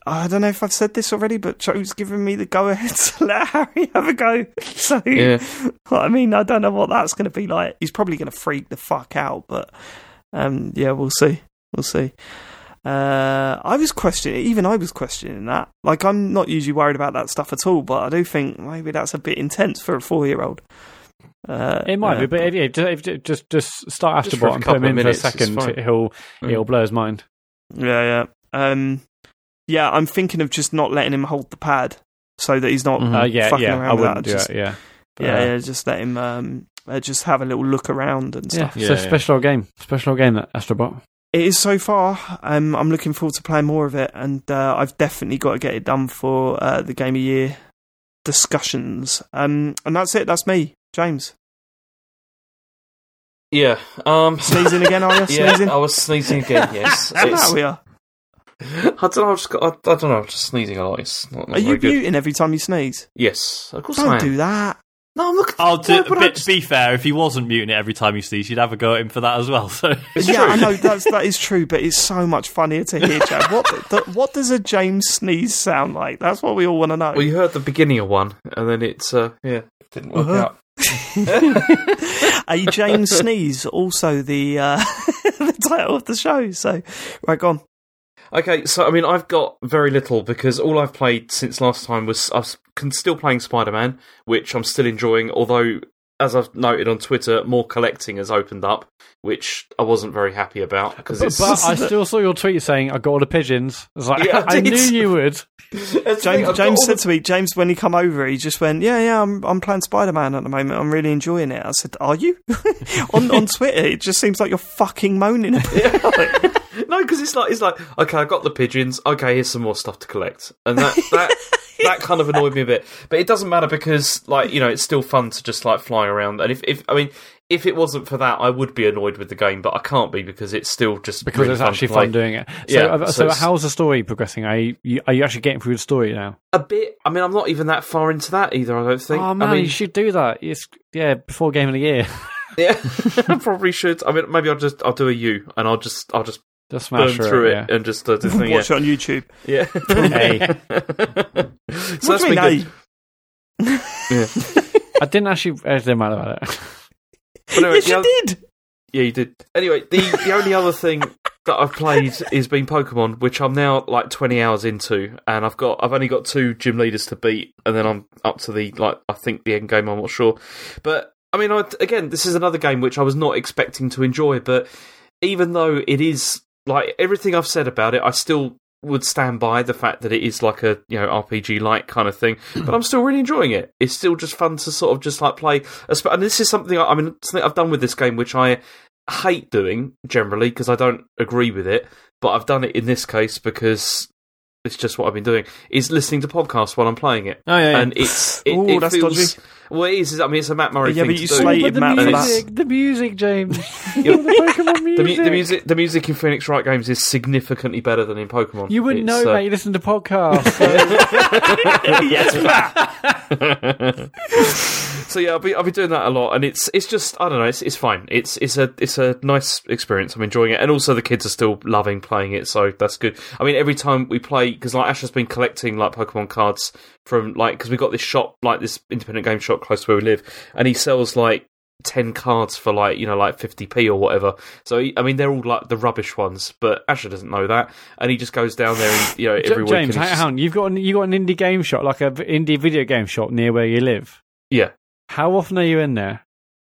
I don't know if I've said this already, but Joe's given me the go ahead to let Harry have a go. So, Yeah. I mean, I don't know what that's going to be like. He's probably going to freak the fuck out, but um, yeah, we'll see. We'll see. Uh, I was questioning, even I was questioning that. Like, I'm not usually worried about that stuff at all, but I do think maybe that's a bit intense for a four year old. Uh, It might uh, be, but if, yeah, just, if, just just start Just for Astro Bot and put him of in for a second. He'll Mm. he'll blow his mind. Yeah, yeah. Um, yeah, I'm thinking of just not letting him hold the pad so that he's not. Mhm. Uh, yeah, fucking yeah, around I with wouldn't that, do just- it. Yeah, Yeah, Uh, yeah, just let him um, uh, just have a little look around and yeah. stuff. It's Yeah, a yeah. special old game, special game that Astro Bot. It is so far. Um, I'm looking forward to playing more of it, and uh, I've definitely got to get it done for uh, the Game of Year discussions. Um, and that's it. That's me, James. Yeah. Um. Sneezing again, are you? Yeah, Sneezing. I was sneezing again. Yes. How we are? I don't know. I've just got. I, I don't know. I'm just sneezing a lot. It's not, not Are you good. muting every time you sneeze? Yes, of course I Don't do that. No, I'm looking. I'll do. Why would I But just- be fair, if he wasn't muting it every time he sneezed, you'd have a go at him for that as well. So It's yeah, true. I know that's that is true, but it's so much funnier to hear. Chad. What the, what does a James sneeze sound like? That's what we all want to know. Well, you heard the beginning of one, and then it's uh, yeah, didn't work Uh-huh. out. A James sneeze, also the uh, the title of the show. So, right, go on. Okay, so I mean, I've got very little because all I've played since last time was I was still playing Spider Man, which I'm still enjoying. Although, as I've noted on Twitter, more collecting has opened up, which I wasn't very happy about because But, but I still saw your tweet saying I got all the pigeons. I was like, Yeah, I I knew you would. James, James said the- to me, James, when he come over, he just went, "Yeah, yeah, I'm I'm playing Spider Man at the moment. I'm really enjoying it." I said, "Are you?" on on Twitter, it just seems like you're fucking moaning about it. No, because it's like it's like okay, I got the pigeons. Okay, here's some more stuff to collect, and that that that kind of annoyed me a bit. But it doesn't matter because like you know it's still fun to just like fly around. And if if I mean if it wasn't for that, I would be annoyed with the game, but I can't be because it's still just Because really it's fun actually fun doing it. So, Yeah, uh, so so, how's the story progressing? Are you, you- are you actually getting through the story now? A bit. I mean, I'm not even that far into that either. I don't think. oh man, I mean, you should do that. It's yeah, before game of the year. yeah, I probably should. I mean, maybe I'll just I'll do a U and I'll just I'll just Just burn smash through it yeah. and just uh, do the thing. Watch Yeah, it on YouTube. yeah. Hey. so what that's do you been mean, hey? Yeah. I didn't actually. It didn't matter about it. But anyway, yes, you other- did. Yeah, you did. Anyway, the the only other thing that I've played is been Pokemon, which I'm now like 20 hours into, and I've got I've only got two gym leaders to beat, and then I'm up to the like I think the end game. I'm not sure, but I mean, I, again, this is another game which I was not expecting to enjoy, but even though it is like everything I've said about it, I still would stand by the fact that it is like a you know RPG like kind of thing, but I'm still really enjoying it. It's still just fun to sort of just like play. And this is something I, I mean something I've done with this game, which I hate doing generally because I don't agree with it, but I've done it in this case because it's just what I've been doing. Is listening to podcasts while I'm playing it, Oh yeah, yeah. and it's it, Ooh, it that's feels dodgy. Well. It is. I mean, it's a Mat Murray Yeah, thing but you to do. slated but the Mat for that. music, the music, James. The Pokemon The, music. mu- the music, the music in Phoenix Wright games is significantly better than in Pokemon. You wouldn't It's, know, uh, mate. You listen to podcasts. yes, Mat. so yeah, I'll be I'll be doing that a lot, and it's it's just I don't know, it's it's fine. It's it's a it's a nice experience. I'm enjoying it, and also the kids are still loving playing it, so that's good. I mean, every time we play, because like Ash has been collecting like Pokemon cards from like because we got this shop like this independent game shop close to where we live, and he sells like. 10 cards for like you know like 50p or whatever so he, i mean they're all like the rubbish ones but asher doesn't know that and he just goes down there and you know every week James, he's hang on. You've got an, you got an indie game shop, like an indie video game shop near where you live. Yeah. How often are you in there?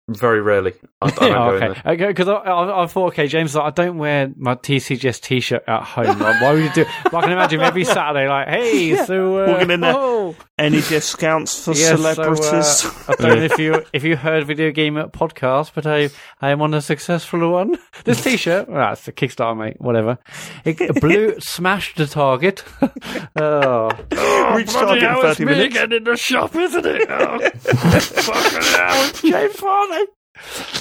Very rarely i, I don't go in okay, there because I, I, I thought, okay, James, like, I don't wear my TCGS T-shirt at home. Like, why would you do? But I can imagine every Saturday, like, hey, so uh, Walking in there. oh, Oh. Any discounts for Yes, so, uh, celebrities? I don't know if you if you heard video game podcast, but I I am on a successful one. This T-shirt, well, that's a Kickstarter, mate. Whatever. It blew, smashed the target. oh, Reach target in 30 minutes. in the shop, isn't it? Oh, fucking hell, James Farley.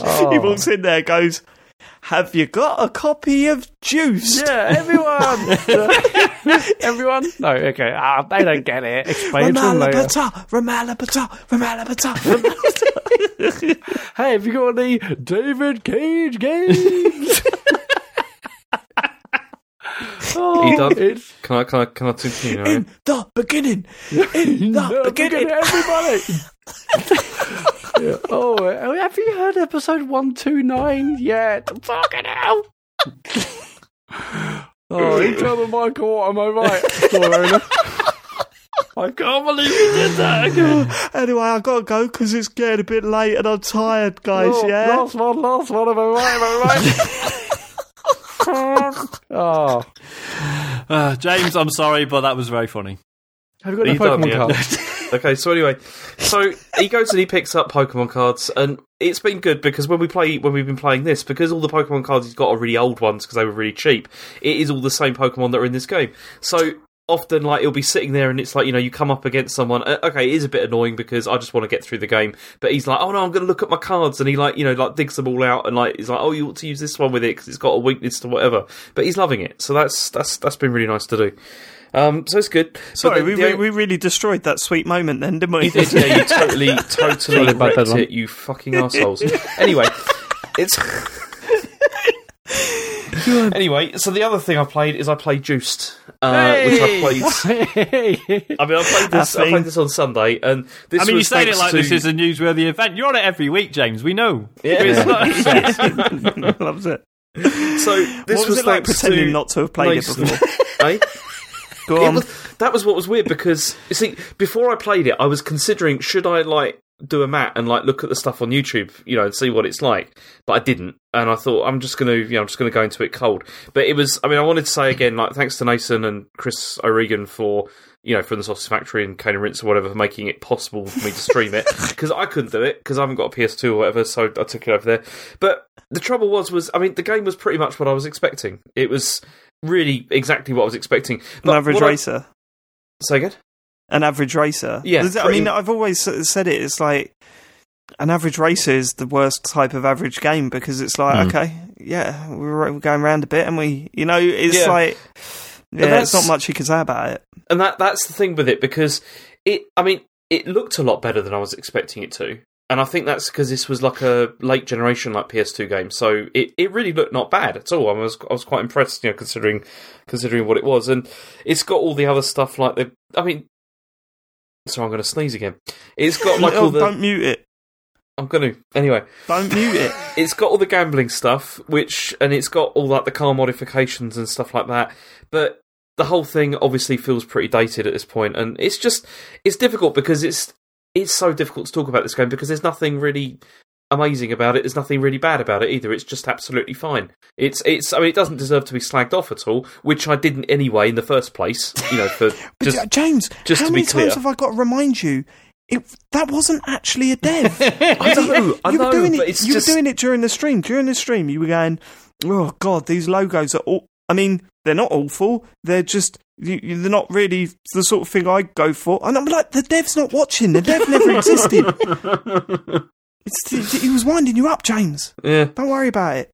Oh. He walks in there, goes, "Have you got a copy of Juice?" Yeah, everyone. everyone? No, okay. Ah, they don't get it. Explain to them later. Ramalabata, Ramalabata, Ramalabata. Hey, have you got any David Cage games? oh, You done? It's Can I can I can I continue? In the beginning, in the no, beginning. everybody. Yeah. Oh, uh, have you heard episode 129 yet? Fucking hell. oh, you tell the Michael am I right? Store owner. I can't believe you did that again. Anyway, I gotta go because it's getting a bit late and I'm tired, guys. Oh, yeah. Last one, last one. Am I right? Am I right? oh. Uh, James, I'm sorry, but that was very funny. Have you got Are the you done, Pokemon cards? Okay, so anyway, so he goes and he picks up Pokemon cards, and it's been good because when we play, when we've been playing this, because all the Pokemon cards he's got are really old ones because they were really cheap. It is all the same Pokemon that are in this game. So often, like he'll be sitting there, and it's like you know you come up against someone. uh, Okay, it is a bit annoying because I just want to get through the game, but he's like, oh no, I'm going to look at my cards, and he like you know like digs them all out, and like he's like, oh, you ought to use this one with it because it's got a weakness to whatever. But he's loving it, so that's that's that's been really nice to do. Um, so it's good. Sorry, the- we, the- we we really destroyed that sweet moment then, didn't we? you did, yeah, you totally, totally Sorry about that wrecked one. it, you fucking assholes. anyway, it's. anyway, so the other thing I played is I played Juiced, uh, which I played. I mean, I played this. I played this on Sunday, and this. I mean, you was say it like to, this is a newsworthy event. You're on it every week, James. We know. Yeah. It's Loves it. So this what was, it like pretending to not to have played Mason. it before? eh? Go on. was, that was what was weird because you see, before I played it, I was considering should I like do a mat and like look at the stuff on YouTube, you know, and see what it's like. But I didn't, and I thought I'm just gonna, you know, I'm just gonna go into it cold. But it was, I mean, I wanted to say again, like, thanks to Nathan and Chris O'Regan for. You know, from the Sausage Factory and Kane and Rinse or whatever, for making it possible for me to stream it because I couldn't do it because I haven't got a PS2 or whatever, so I took it over there. But the trouble was, was I mean, the game was pretty much what I was expecting. It was really exactly what I was expecting. An average what I- racer. Say again? An average racer. Yeah, There's- I mean, I've always said it. It's like an average racer is the worst type of average game because it's like, Hmm. okay, yeah, we're, we're going around a bit, and we, you know, it's Yeah. like, yeah, that's- not much you can say about it. and that that's the thing with it because it i mean it looked a lot better than i was expecting it to and i think that's because this was like a late generation like ps2 game so it, it really looked not bad at all i was i was quite impressed you know considering considering what it was and it's got all the other stuff like the i mean so i'm going to sneeze again it's got like Oh, all the don't mute it. i'm going to anyway Don't mute it. it's got all the gambling stuff, which and it's got all like the car modifications and stuff like that. But the whole thing obviously feels pretty dated at this point, and it's just it's difficult because it's it's so difficult to talk about this game because there's nothing really amazing about it. There's nothing really bad about it either. It's just absolutely fine. It's it's I mean it doesn't deserve to be slagged off at all, which I didn't anyway in the first place. You know, for just J- uh, James, just how to be many times have I got to remind you? It, that wasn't actually a dev. I know, I you know, were doing but it. you just were doing it during the stream. During the stream, you were going, "Oh God, these logos are all." I mean, they're not awful. They're just you, you- they're not really the sort of thing I go for. And I'm like, the dev's not watching. The dev never existed. It's, he was winding you up, James. yeah. Don't worry about it.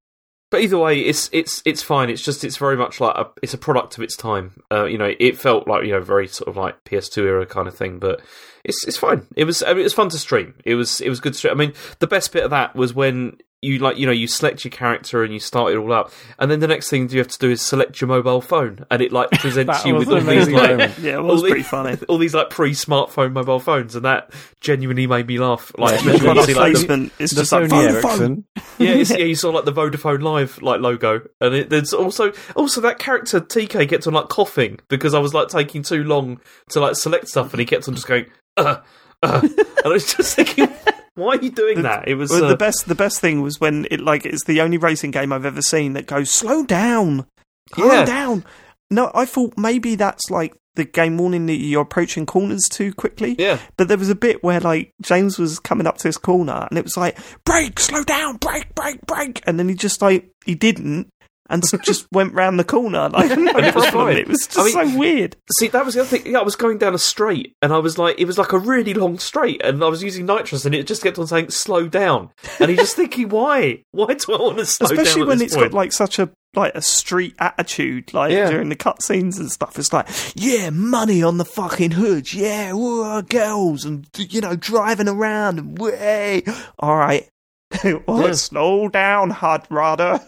But either way, it's it's it's fine. It's just it's very much like a, it's a product of its time. Uh, you know, it felt like you know very sort of like PS2 era kind of thing, but it's it's fine. It was I mean, it was fun to stream. It was it was good to stream. I mean, the best bit of that was when you like you know you select your character and you start it all up, and then the next thing you have to do is select your mobile phone, and it like presents you with all these like. Yeah, it all was the- pretty funny. all these like pre-smartphone mobile phones, and that genuinely made me laugh. Like The especially you see, like, the- placement is The just like Sony phone, phone. Ericsson. yeah, it's, yeah, you saw like the Vodafone Live like logo, and it, there's also also that character TK gets on like coughing because I was like taking too long to like select stuff, and he kept on just going, uh, uh, and I was just thinking, why are you doing that? It was Well, uh, the best. The best thing was when it like it's the only racing game I've ever seen that goes slow down, calm Yeah. down. no, I thought maybe that's like the game warning that you're approaching corners too quickly. Yeah. But there was a bit where like James was coming up to this corner and it was like, brake, slow down, brake, brake, brake. And then he just like, he didn't and just went round the corner. Like, no it was problem. It was just I mean- so weird. See, that was the other thing. Yeah, I was going down a straight, and I was like, it was like a really long straight, and I was using nitrous, and it just kept on saying slow down, and you're just thinking, why? Why do I want to slow down? Especially when it's point? got like such a like a street attitude, like Yeah. during the cutscenes and stuff. It's like, yeah, money on the fucking hood, yeah, whoa, girls, and you know, driving around and way. All right, well, Yeah. slow down, Hud Rudder.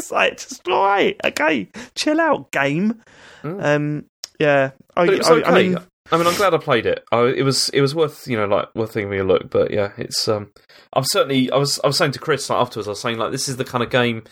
it's like just all right, okay, chill out, game. Um, yeah, I, But it was I, okay. I mean, I mean, I'm glad I played it. I, it was it was worth you know like worth giving me a look. But yeah, it's um, I'm certainly I was I was saying to Chris like, afterwards. I was saying like this is the kind of game.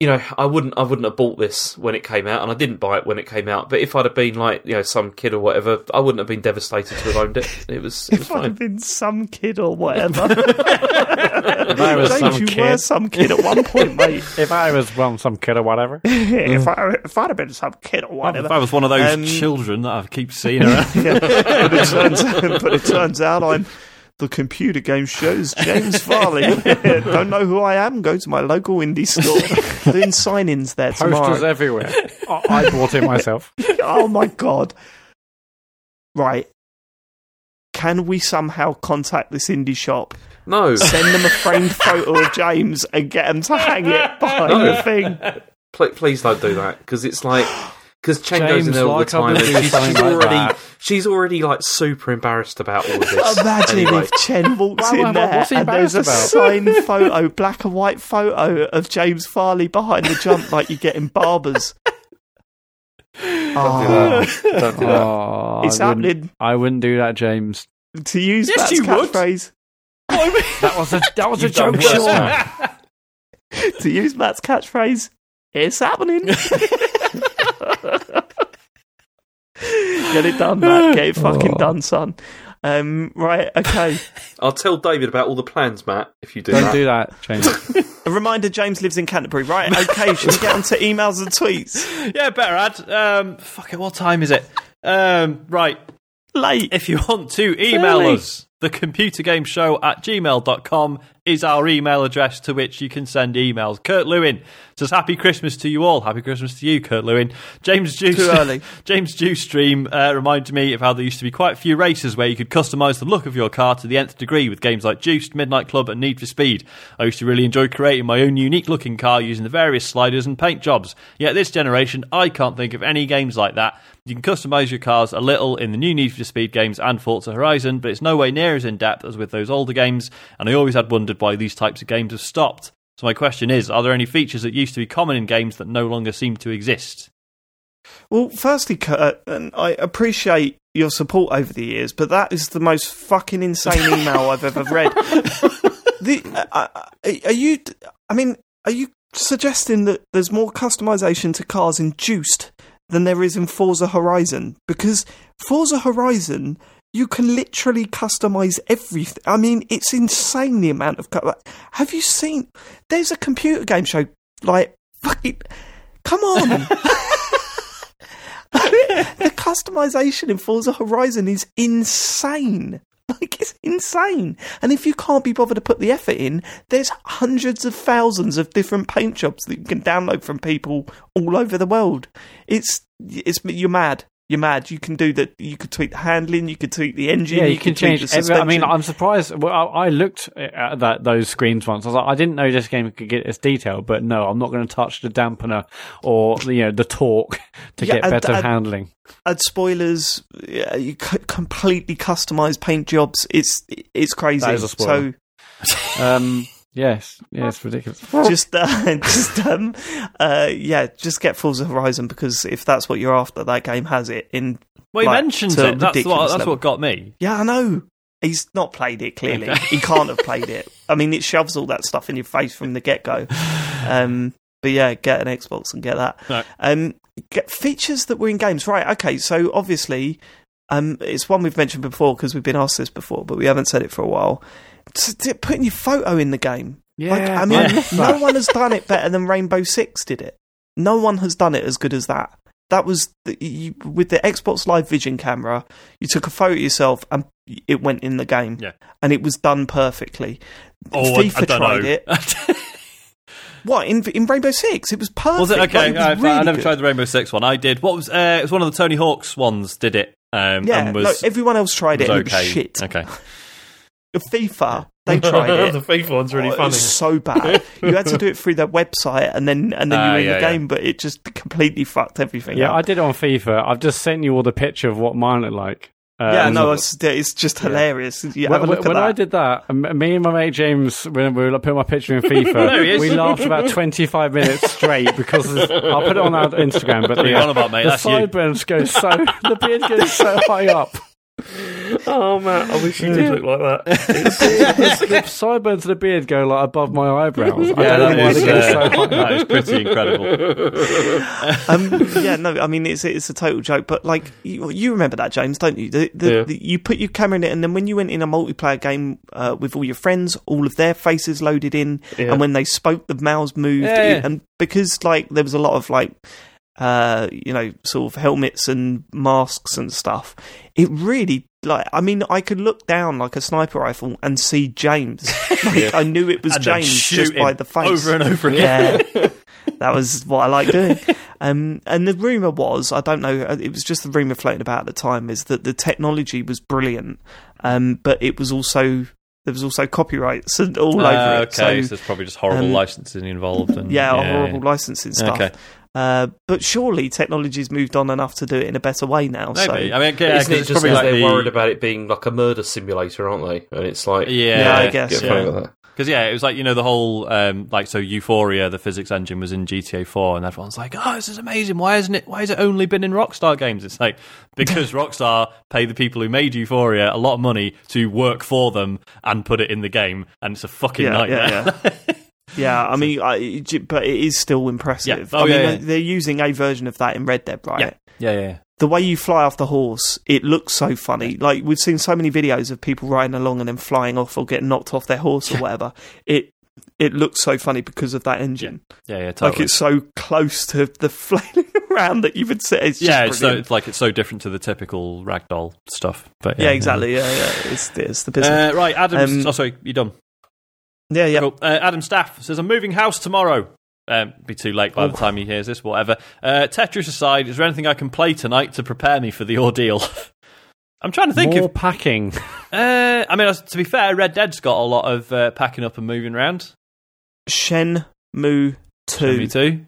You know, I wouldn't, I wouldn't have bought this when it came out, and I didn't buy it when it came out. But if I'd have been like, you know, some kid or whatever, I wouldn't have been devastated to have owned it. It was, it was if I'd have been some kid or whatever. if I was James, some you kid. were some kid at one point, mate. If I was well, some kid or whatever. if I if I'd have been some kid or whatever. If I was one of those Um, children that I keep seeing around. Yeah, but, it turns, but it turns out I'm the computer game show's James Farley. Don't know who I am? Go to my local indie store. Doing sign-ins there Posters tomorrow. everywhere. I I bought it myself. oh my god! Right. Can we somehow contact this indie shop, No, send them a framed photo of James, and get them to hang it behind No. the thing? Pl- please don't do that because it's like because Chen goes in there all the like I'm time. And she's, she's like already that. she's already like super embarrassed about all of this. Imagine Anyway. if Chen walks Why- why- in why- there and there's a embarrassed signed photo, black and white photo of James Farley behind the jump like you get in barbers. Oh, Don't do that. Oh, it's I wouldn't, happening. I wouldn't do that, James. To use Yes, Mat's catchphrase, That was a that was a joke, worse. Sean. to use Mat's catchphrase, it's happening. Get it done, Mat. Get it fucking Oh. done, son. Um, right, okay. I'll tell David about all the plans, Mat. If you do Don't that. do that, James. A reminder: James lives in Canterbury. Right, okay. Should we get on to emails and tweets? yeah, better add. Um, fuck it, what time is it? Um, right, Late. if you want to email Fairly. us, the computer game show at gmail.com is our email address to which you can send emails. Kurt Lewin says, Happy Christmas to you all. Happy Christmas to you, Kurt Lewin. James Juice, Too early. James Juice Stream uh, reminded me of how there used to be quite a few races where you could customise the look of your car to the nth degree with games like Juiced, Midnight Club, and Need for Speed. I used to really enjoy creating my own unique looking car using the various sliders and paint jobs. Yet this generation, I can't think of any games like that. You can customise your cars a little in the new Need for Speed games and Forza Horizon, but it's no way near as in depth as with those older games, and I always had wondered why these types of games have stopped. So my question is, are there any features that used to be common in games that no longer seem to exist? Well, firstly, Kurt, and I appreciate your support over the years, but that is the most fucking insane email I've ever read. the, uh, uh, are you? I mean, are you suggesting that there's more customization to cars in Juiced than there is in Forza Horizon? Because Forza Horizon. You can literally customize everything. I mean, it's insane the amount of. cu- Have you seen? There's a computer game show like fucking. Come on. the customization in Forza Horizon is insane. Like it's insane. And if you can't be bothered to put the effort in, there's hundreds of thousands of different paint jobs that you can download from people all over the world. It's it's you're mad. You're mad. You can do that. You could tweak the handling. You could tweak the engine. Yeah, you can could tweak change. the Every, I mean. I'm surprised. Well, I, I looked at that those screens once. I was like, I didn't know this game could get this detail, but no, I'm not going to touch the dampener or you know the torque to Yeah, get and- better and- handling. add spoilers. Yeah, you c- completely customize paint jobs. It's it's crazy. That is a spoiler. Um, yes, yeah, it's ridiculous. Just uh, just um uh yeah, just get Forza Horizon because if that's what you're after, that game has it in. Well, he Like, mentions to a it. That's what, that's level. what got me. Yeah, I know. He's not played it. Clearly, Okay. he can't have played it. I mean, it shoves all that stuff in your face from the get go. Um, but yeah, get an Xbox and get that. No. Um, get features that were in games, right? Okay, so obviously, um, it's one we've mentioned before because we've been asked this before, but we haven't said it for a while. T- t- putting your photo in the game. Like, I mean, I no one has done it better than Rainbow Six did it. No one has done it as good as that. that was the, you, with the Xbox Live Vision camera. You took a photo of yourself and it went in the game. Yeah. and it was done perfectly. Oh, I- FIFA I don't tried know. it. What in in Rainbow Six? It was perfect. Was it Like, okay? was I, I never good. tried the Rainbow Six one. I did. What was? Uh, it was one of the Tony Hawk's ones. Did it? Um, Yeah, and was, no, everyone else tried it. was and It okay. was shit. Okay. FIFA, they tried it. the FIFA one's really Oh, it funny. was so bad. you had to do it through their website, and then and then you Ah, were in yeah, the yeah. game, but it just completely fucked everything. Yeah, up. I did it on FIFA. I've just sent you all the picture of what mine looked like. Uh, yeah, and no, it's, it's just hilarious. You when, a look when at I did that, um, me and my mate James, when we were putting my picture in FIFA, There he is. we laughed about 25 minutes straight because I'll put it on our Instagram. But the, you on about, mate? the That's you. sideburns go so, the beard goes so high up. Oh man, I wish you did look like that. the sideburns of the beard go like above my eyebrows. I Yeah, don't know why is, they go so uh, high. that is pretty incredible. um, yeah, no, I mean it's it's a total joke, but like you, you remember that, James, don't you? The, the, Yeah. the, you put your camera in it, and then when you went in a multiplayer game uh, with all your friends, all of their faces loaded in, Yeah. and when they spoke, the mouths moved, Yeah, yeah. and because like there was a lot of like. Uh, you know, sort of helmets and masks and stuff. It really, like, I mean, I could look down like a sniper rifle and see James. Like, I knew it was And James just by the face over and over again. yeah, that was what I like doing. Um, and the rumor was, I don't know, uh, it was just the rumor floating about at the time, is that the technology was brilliant, um, but it was also there was also copyrights and all Uh, over it. okay, so, So there's probably just horrible um, licensing involved. And, yeah, horrible licensing stuff. Okay. Uh, but surely technology's moved on enough to do it in a better way now. Maybe. So I mean, yeah, 'cause Isn't it it's just because like they're the, worried about it being like a murder simulator, aren't they? And it's like, Yeah, Yeah, I guess, get yeah. funny like that. Because yeah, it was like you know the whole um, like so Euphoria, the physics engine was in GTA Four, and everyone's like, "Oh, this is amazing! Why hasn't it? Why has it only been in Rockstar games?" It's like because Rockstar pay the people who made Euphoria a lot of money to work for them and put it in the game, and it's a fucking yeah, nightmare. yeah, yeah. Yeah, I mean, I, but it is still impressive. Yeah. Oh, I mean, yeah, yeah. they're using a version of that in Red Dead, right? Yeah. yeah, yeah, yeah. the way you fly off the horse, it looks so funny. Like we've seen so many videos of people riding along and then flying off or getting knocked off their horse or whatever. It it looks so funny because of that engine. yeah, yeah, totally. Like it's so close to the flailing around that you would say it's just yeah, it's, so, it's like it's so different to the typical ragdoll stuff. But yeah, exactly. Yeah, yeah. It's it's the business. Uh, right, Adam. Um, oh, sorry, you done? Yeah, yeah. Cool. Uh, Adam Staff says, I'm moving house tomorrow. Um, be too late by the time he hears this, whatever. Uh, Tetris aside, is there anything I can play tonight to prepare me for the ordeal? I'm trying to think More of. packing. Uh, I mean, to be fair, Red Dead's got a lot of uh, packing up and moving around. Shenmue Me two.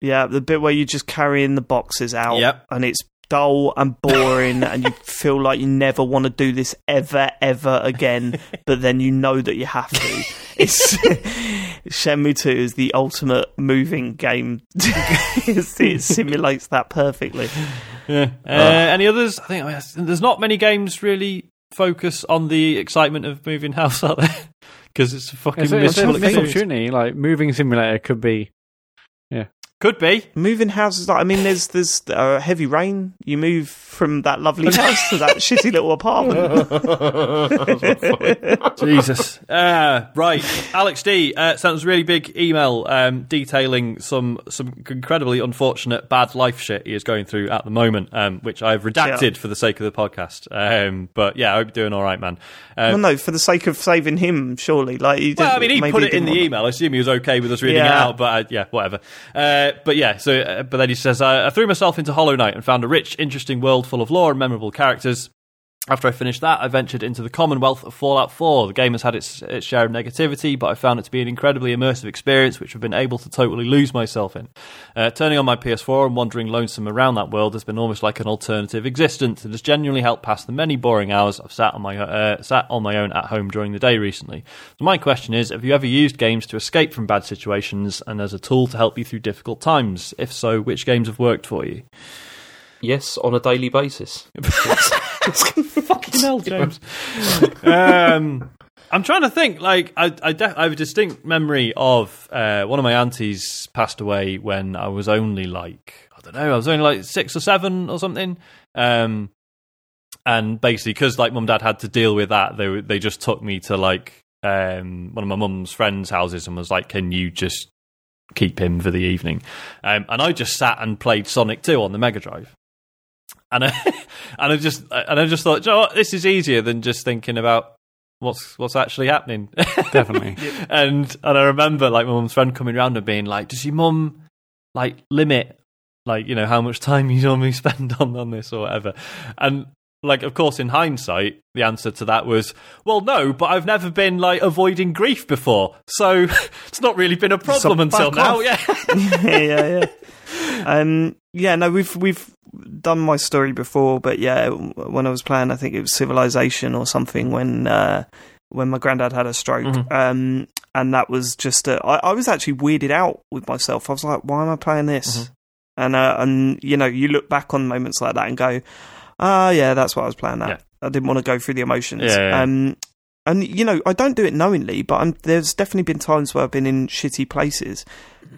Yeah, the bit where you're just carrying the boxes out, Yep. and it's dull and boring, and you feel like you never want to do this ever, ever again. but then you know that you have to. It's Shenmue Two is the ultimate moving game. It simulates that perfectly. Yeah. Uh, any others? I think I mean, there's not many games really focus on the excitement of moving house out there because it's a fucking It's a, it's a missed opportunity. Like moving simulator could be. Could be. Moving houses, like I mean, there's there's uh, heavy rain. You move from that lovely house to that shitty little apartment. Jesus. Uh, right. Alex D uh, sent a really big email um, detailing some some incredibly unfortunate bad life shit he is going through at the moment, um, which I've redacted Yeah. for the sake of the podcast. Um, but yeah, I hope you're doing all right, man. well, Um, no, for the sake of saving him, surely. Like, he well, I mean, he maybe put it in the want- email. I assume he was okay with us reading it out, but uh, yeah, whatever. Uh, but yeah, so uh, but then he says, I, I threw myself into Hollow Knight and found a rich, interesting world full of lore and memorable characters. After I finished that, I ventured into the Commonwealth of Fallout 4. The game has had its, its share of negativity, but I found it to be an incredibly immersive experience, which I've been able to totally lose myself in. Uh, turning on my PS4 and wandering lonesome around that world has been almost like an alternative existence. It has genuinely helped pass the many boring hours I've sat on my uh, sat on my own at home during the day recently. So my question is: Have you ever used games to escape from bad situations and as a tool to help you through difficult times? If so, which games have worked for you? Yes, on a daily basis. Fucking hell, James. um, I'm trying to think. Like, I, I, de- I have a distinct memory of uh, one of my aunties passed away when I was only like, I don't know, I was only like six or seven or something. Um, and basically, because like mum and dad had to deal with that, they they just took me to like um, one of my mum's friends' houses and was like, "Can you just keep him for the evening. Um, and I just sat and played Sonic 2 on the Mega Drive. And I, and I just and I just thought, you know what, this is easier than just thinking about what's what's actually happening. Definitely. and and I remember like my mum's friend coming around and being like, "Does your mum like limit like you know how much time you normally spend on on this or whatever?" And like, of course, in hindsight, the answer to that was, "Well, no, but I've never been like avoiding grief before, so it's not really been a problem So until now." Yeah, yeah, yeah, yeah. Um, yeah, no, we've we've done my story before, but yeah, when I was playing, I think it was Civilization or something when uh, when my granddad had a stroke, Mhm. um, and that was just uh, I, I was actually weirded out with myself. I was like, why am I playing this? Mhm. And uh, and you know, you look back on moments like that and go, ah, yeah, that's what I was playing. That Yeah. I didn't want to go through the emotions. Yeah, yeah. Um, and you know, I don't do it knowingly, but I'm, there's definitely been times where I've been in shitty places,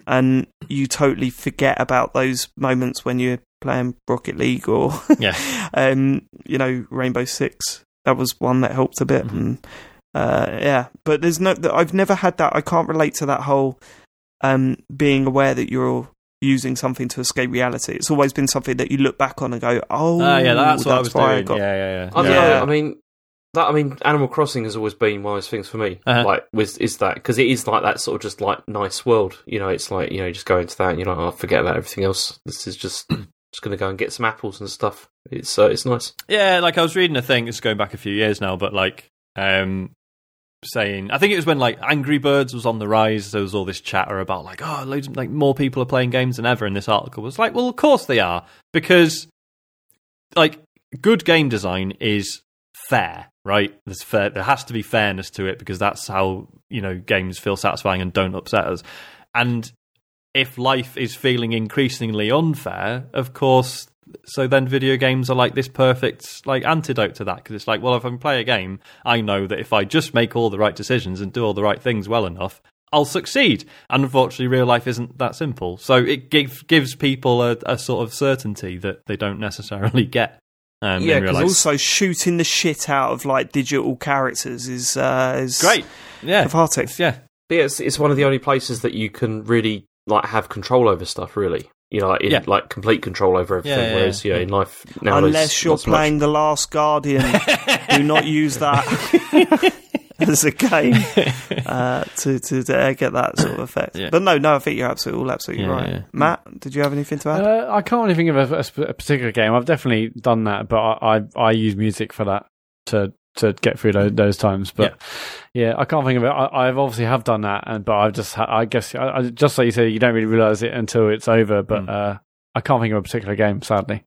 and you totally forget about those moments when you're playing Rocket League or, Yeah. um, you know, Rainbow Six. That was one that helped a bit, Mhm. and uh, yeah. But there's no, I've never had that. I can't relate to that whole um, being aware that you're using something to escape reality. It's always been something that you look back on and go, "Oh, Ah, yeah, that's, what I was why doing. got- yeah, yeah, yeah. I Yeah. know. I mean, that. I mean, Animal Crossing has always been one of those things for me. Uh-huh. Like, is that because it is like that sort of just like nice world. You know, it's like you know, you just go into that and you're like, oh, forget about everything else. This is just just going to go and get some apples and stuff. It's uh, it's nice. Yeah, like I was reading a thing. It's going back a few years now, but like um, saying, I think it was when like Angry Birds was on the rise. There was all this chatter about like, oh, loads of, like more people are playing games than ever. And this article was like, well, of course they are because like good game design is fair, right? There's fair. There has to be fairness to it because that's how you know games feel satisfying and don't upset us. And if life is feeling increasingly unfair, of course, so then video games are like this perfect like antidote to that because it's like, well, if I play a game, I know that if I just make all the right decisions and do all the right things well enough, I'll succeed. And unfortunately, real life isn't that simple. So it give, gives people a, a sort of certainty that they don't necessarily get. Um, Yeah, in real 'cause life. Also, shooting the shit out of like digital characters is uh, is great. Yeah, cathartic. yeah, But yeah, it's it's one of the only places that you can really like have control over stuff. Really, you know, like, in, Yeah. like complete control over everything. Yeah, yeah, whereas, yeah. yeah, in life nowadays, Unless you're not so much. playing The Last Guardian, do not use that as a game uh, to to uh, get that sort of effect. Yeah. But no, no, I think you're absolutely all absolutely Yeah, right. yeah. Mat, did you have anything to add? Uh, I can't really think of a, a a particular game. I've definitely done that, but I, I, I use music for that to to get through those, those times. But yeah. I can't think of it. I, I've obviously have done that, and but I've just ha- I guess I, I, just like you say, you don't really realize it until it's over. But Mm. uh, I can't think of a particular game, sadly.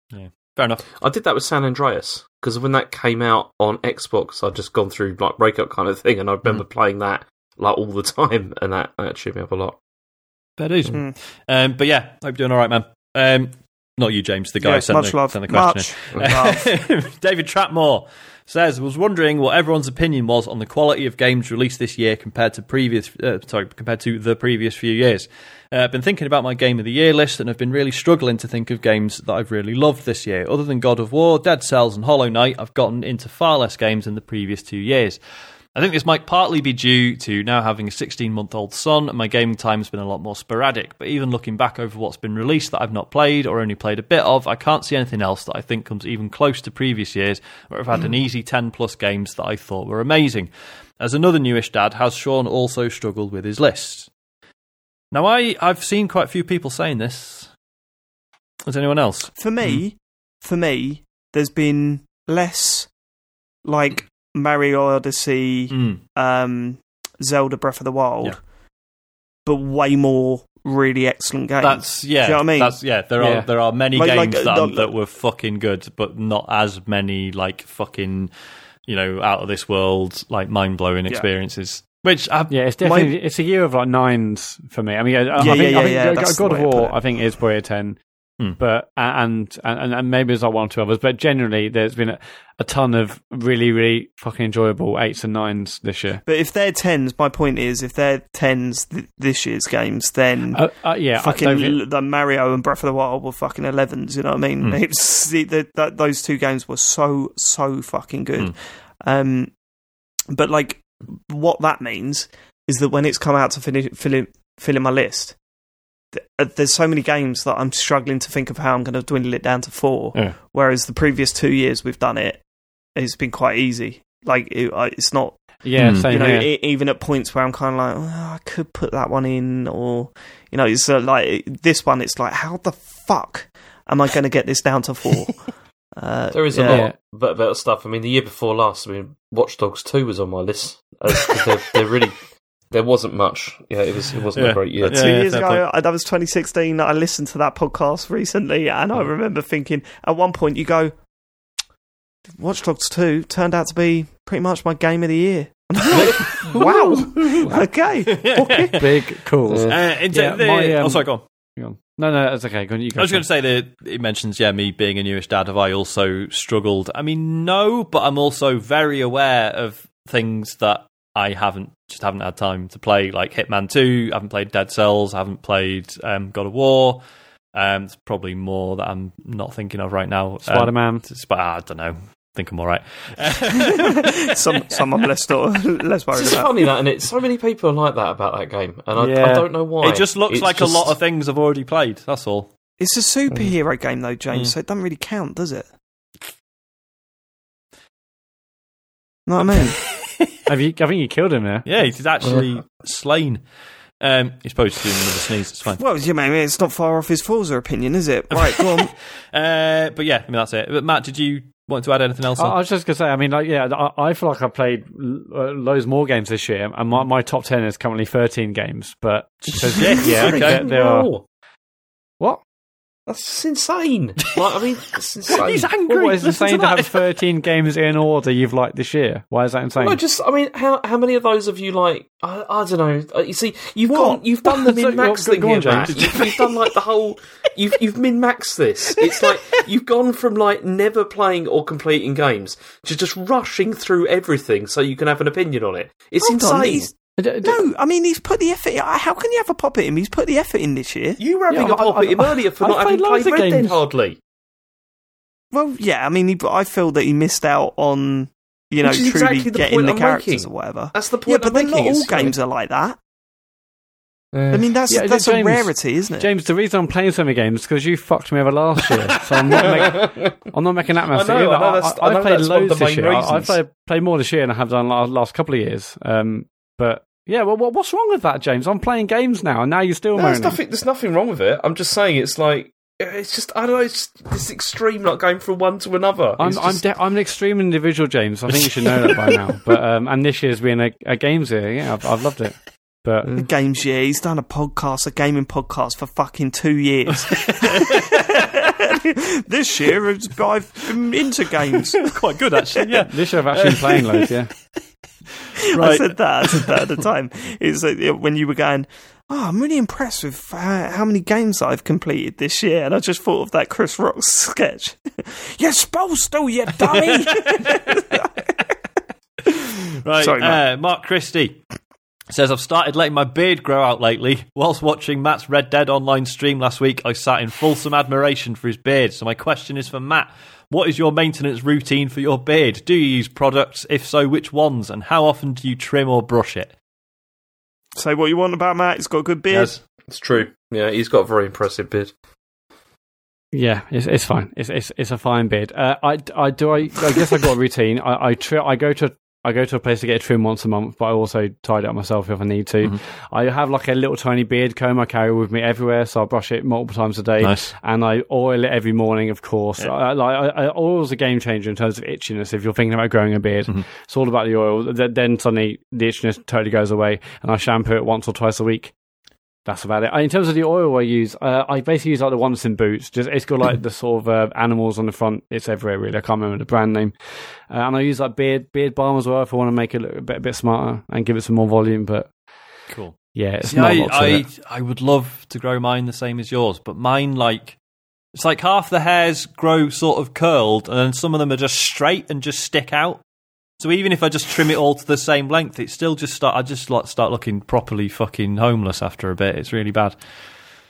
fair enough. I did that with San Andreas because when that came out on Xbox, I'd just gone through like breakup kind of thing, and I remember Mm. playing that like all the time, and that that cheered me up a lot. Fair dues. Mm. Um, but yeah, hope you're doing all right, man. Um, not you, James, the guy Yeah, sent much the, love. sent the question. Much love. David Trapmore says, "Was wondering what everyone's opinion was on the quality of games released this year compared to previous, uh, sorry, compared to the previous few years. Uh, I've been thinking about my game of the year list and I've been really struggling to think of games that I've really loved this year. Other than God of War, Dead Cells, and Hollow Knight, I've gotten into far less games than the previous two years." I think this might partly be due to now having a 16 month old son, and my gaming time has been a lot more sporadic. But even looking back over what's been released that I've not played or only played a bit of, I can't see anything else that I think comes even close to previous years where I've had an mm. easy 10 plus games that I thought were amazing. As another newish dad, has Sean also struggled with his list? Now, I, I've seen quite a few people saying this. Has anyone else? For me, hmm. for me, there's been less like Mario Odyssey, Mm. um, Zelda Breath of the Wild, Yeah. but way more really excellent games. That's yeah. Do you know what I mean? That's yeah. There Yeah. are there are many Like- games like, that, uh, that were fucking good, but not as many like fucking you know out of this world like mind blowing Yeah. experiences. Which I, Yeah, it's definitely it's a year of like nines for me. I mean, I, I Yeah, think, yeah, I yeah, think yeah, God- God of way to put War. I think is probably a ten. Hmm. But and, and and maybe there's like one or two others, but generally there's been a, a ton of really really fucking enjoyable eights and nines this year. But if they're tens, my point is, if they're tens th- this year's games, then Uh, uh, yeah, fucking the Mario and Breath of the Wild were fucking elevens. You know what I mean? Hmm. It's the, the, those two games were so so fucking good. Hmm. Um, but like what that means is that when it's come out to finish fill in, fill in my list, there's so many games that I'm struggling to think of how I'm going to dwindle it down to four. Yeah. Whereas the previous two years we've done it, it's been quite easy. Like it, it's not Yeah, Hmm. same you know, here. e- even at points where I'm kind of like, oh, I could put that one in, or you know, it's uh, like this one. It's like, how the fuck am I going to get this down to four? uh, There is yeah. a Yeah. lot of better stuff. I mean, the year before last, I mean, Watch Dogs Two was on my list. Uh, 'cause there, there really, there wasn't much. Yeah, it was. It wasn't Yeah. a great year. Yeah, Two years ago, I, that was 2016. I listened to that podcast recently, and I remember thinking at one point, you go, Watch Dogs 2 turned out to be pretty much my game of the year. wow. okay. okay. Big calls. Uh, in Yeah, the, my, um, oh, sorry, go on. Hang on. No, no, that's okay. Go on, you go I was going to say that it mentions, yeah, me being a newish dad. Have I also struggled? I mean, no, but I'm also very aware of things that I haven't just haven't had time to play, like Hitman Two. I haven't played Dead Cells. I haven't played um, God of War. Um, there's probably more that I'm not thinking of right now. Um, Spider Man. Sp- I don't know. I think I'm all right. some, some I'm less, less worried It's just about. funny that, and it so many people are like that about that game, and I, Yeah. I don't know why. It just looks It's like just- a lot of things I've already played. That's all. It's a superhero game, though, James, Mm. so it doesn't really count, does it? Know what I mean? Have you? I think you killed him there. Yeah, he's actually slain. Um, he's probably just doing another sneeze. It's fine. well, yeah, mate, it's not far off his Forza opinion, is it? Right, go on. Uh, but yeah, I mean that's it. But Mat, did you want to add anything else? I, on? I was just gonna say. I mean, like, yeah, I, I feel like I played l- uh, loads more games this year, and my, my top ten is currently thirteen games. But Yes, yeah, okay. there, there are Wow. what? That's insane. Like, I mean, it's insane. He's angry. What is Listen insane to to have thirteen games in order you've liked this year? Why is that insane? No, just I mean, how how many of those have you like? I, I don't know. Uh, You see, you've gone, you've done the min max thing go on, here, James. You've, you've done like the whole. You've you've min maxed this. It's like you've gone from like never playing or completing games to just rushing through everything so you can have an opinion on it. It's Hold on, insane. he's- D- d- No, I mean, he's put the effort in. How can you have a pop at him? He's put the effort in this year. you were having Yeah, a pop I- at him I- earlier for I've not having played played loads Red Dead hardly. Well, yeah, I mean, he, I feel that he missed out on, you know, truly exactly the getting the I'm characters making. or whatever. That's the point. Yeah, but I'm then not all It's games are like that. Uh, I mean, that's Yeah, that's James- a rarity, isn't it? James, the reason I'm playing so many games is because you fucked me over last year. So I'm not, make, I'm not making that mess. I know, I know that's- I have know played that's loads this year. I- I've played, played more this year than I have done last, last couple of years. Um, but yeah, well, what's wrong with that, James? I'm playing games now, and now you're still No, there's nothing. There's nothing wrong with it. I'm just saying it's like it's just I don't know. It's this extreme, like going from one to another. I'm It's I'm, de- I'm an extreme individual, James. I think you should know that by now. But um, and this year's been a, a games year. Yeah, I've, I've loved it. But The games year. He's done a podcast, a gaming podcast for fucking two years. this year, it's- I've been into games. Quite good actually. Yeah. this year I've actually been playing loads. Yeah. I said that. I said that at the time. It's like, when you were going. Oh, I'm really impressed with uh, how many games I've completed this year, and I just thought of that Chris Rock sketch. You're supposed to, you dummy. Right. Sorry, Mat. uh, Mark Christie says I've started letting my beard grow out lately. Whilst watching Mat's Red Dead online stream last week, I sat in fulsome admiration for his beard. So my question is for Mat. What is your maintenance routine for your beard? Do you use products? If so, which ones? And how often do you trim or brush it? Say what you want about Mat. He's got a good beard. Yes, it's true. Yeah, he's got a very impressive beard. Yeah, it's it's fine. It's it's it's a fine beard. Uh, I I do I I guess I've got a routine. I I, tri- I go to I go to a place to get a trim once a month, but I also tidy up myself if I need to. Mm-hmm. I have like a little tiny beard comb I carry with me everywhere, so I brush it multiple times a day. Nice. And I oil it every morning, of course. Yeah. I, like I, I, oil's a game changer in terms of itchiness. If you're thinking about growing a beard, Mm-hmm. it's all about the oil. Then suddenly the itchiness totally goes away, and I shampoo it once or twice a week. That's about it. Uh, In terms of the oil I use, uh, I basically use like the one that's in boots. Just it's got like the sort of uh, animals on the front. It's everywhere really. I can't remember the brand name. Uh, and I use like beard beard balm as well if I want to make it look a bit a bit smarter and give it some more volume. But Cool. yeah, it's Yeah, not I, I, it. I would love to grow mine the same as yours, but mine like it's like half the hairs grow sort of curled, and then some of them are just straight and just stick out. So even if I just trim it all to the same length, it still just start. I just like start looking properly fucking homeless after a bit. It's really bad.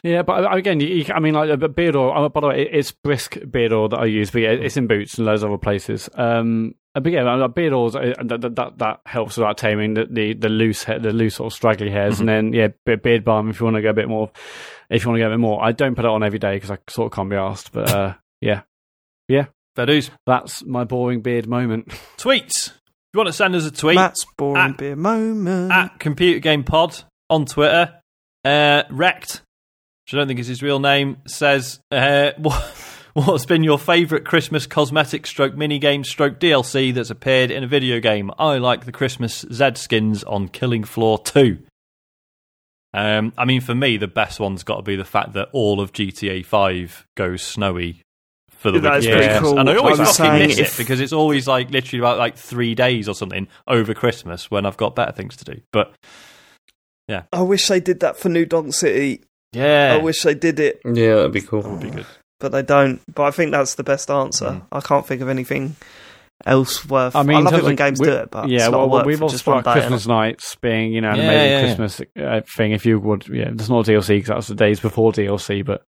Yeah, but uh, again, you, I mean, like a beard oil. uh, By the way, it's brisk beard oil that I use, but yeah, it's in boots and loads of other places. Um, uh, but yeah, beard oils uh, that, that that that helps with like taming the the, the loose hair, the loose sort of straggly hairs, and then yeah, be- beard balm if you want to go a bit more. If you want to go a bit more, I don't put it on every day because I sort of can't be asked. But uh, yeah, Fair dues. that's my boring beard moment. Tweets. If you want to send us a tweet, Mat's boring at- beer moment. at Computer Game Pod on Twitter. Uh, Wrecked, which I don't think is his real name, says, uh, what, What's been your favourite Christmas cosmetic stroke minigame stroke DLC that's appeared in a video game? I like the Christmas Z skins on Killing Floor 2. Um, I mean, for me, the best one's got to be the fact that all of GTA 5 goes snowy for the That's week of pretty Christmas. cool. And I always I was fucking saying miss if- it because it's always like literally about like three days or something over Christmas when I've got better things to do. But yeah, I wish they did that for New Donk City. yeah, I wish they did it, Yeah, that'd be cool. that would be good. but they don't. But I think that's the best answer. Mm. I can't think of anything else worth. I I, mean, in love it when of- games we- do it, but yeah, it's well, well, work we've also got day. Christmas NiGHTS being, you know, an Yeah, amazing yeah, yeah. Christmas uh, thing. If you would, yeah, there's not a DLC because that's the days before DLC, but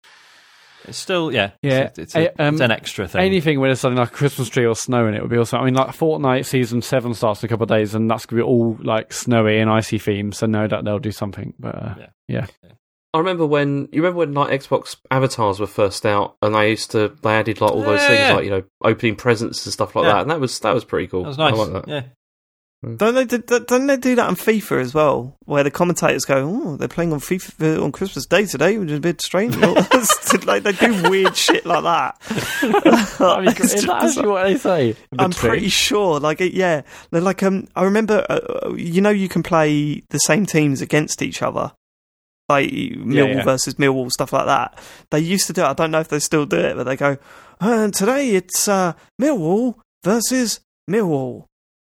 It's still yeah, Yeah, It's, it's, a- I- um, it's an extra thing. anything where there's something like a Christmas tree or snow in it would be awesome. I mean, like Fortnite season seven starts in a couple of days, and that's gonna be all like snowy and icy themes. So no doubt they'll do something. But uh, Yeah. yeah, I remember when you remember when like Xbox avatars were first out, and they used to they added like all those Yeah, things yeah. like you know opening presents and stuff like Yeah. that, and that was that was pretty cool. that was nice. I like that. Yeah, Don't they? do- Don't they do that on FIFA as well? Where the commentators go, "Oh, they're playing on FIFA on Christmas Day today, which is a bit strange." like they do weird shit like that. It's is that actually what they say? I'm pretty sure. Like, yeah, they're like um. I remember, uh, you know, you can play the same teams against each other, like Millwall yeah. versus Millwall, stuff like that. They used to do it. I don't know if they still do it, but they go, uh, today it's uh, Millwall versus Millwall.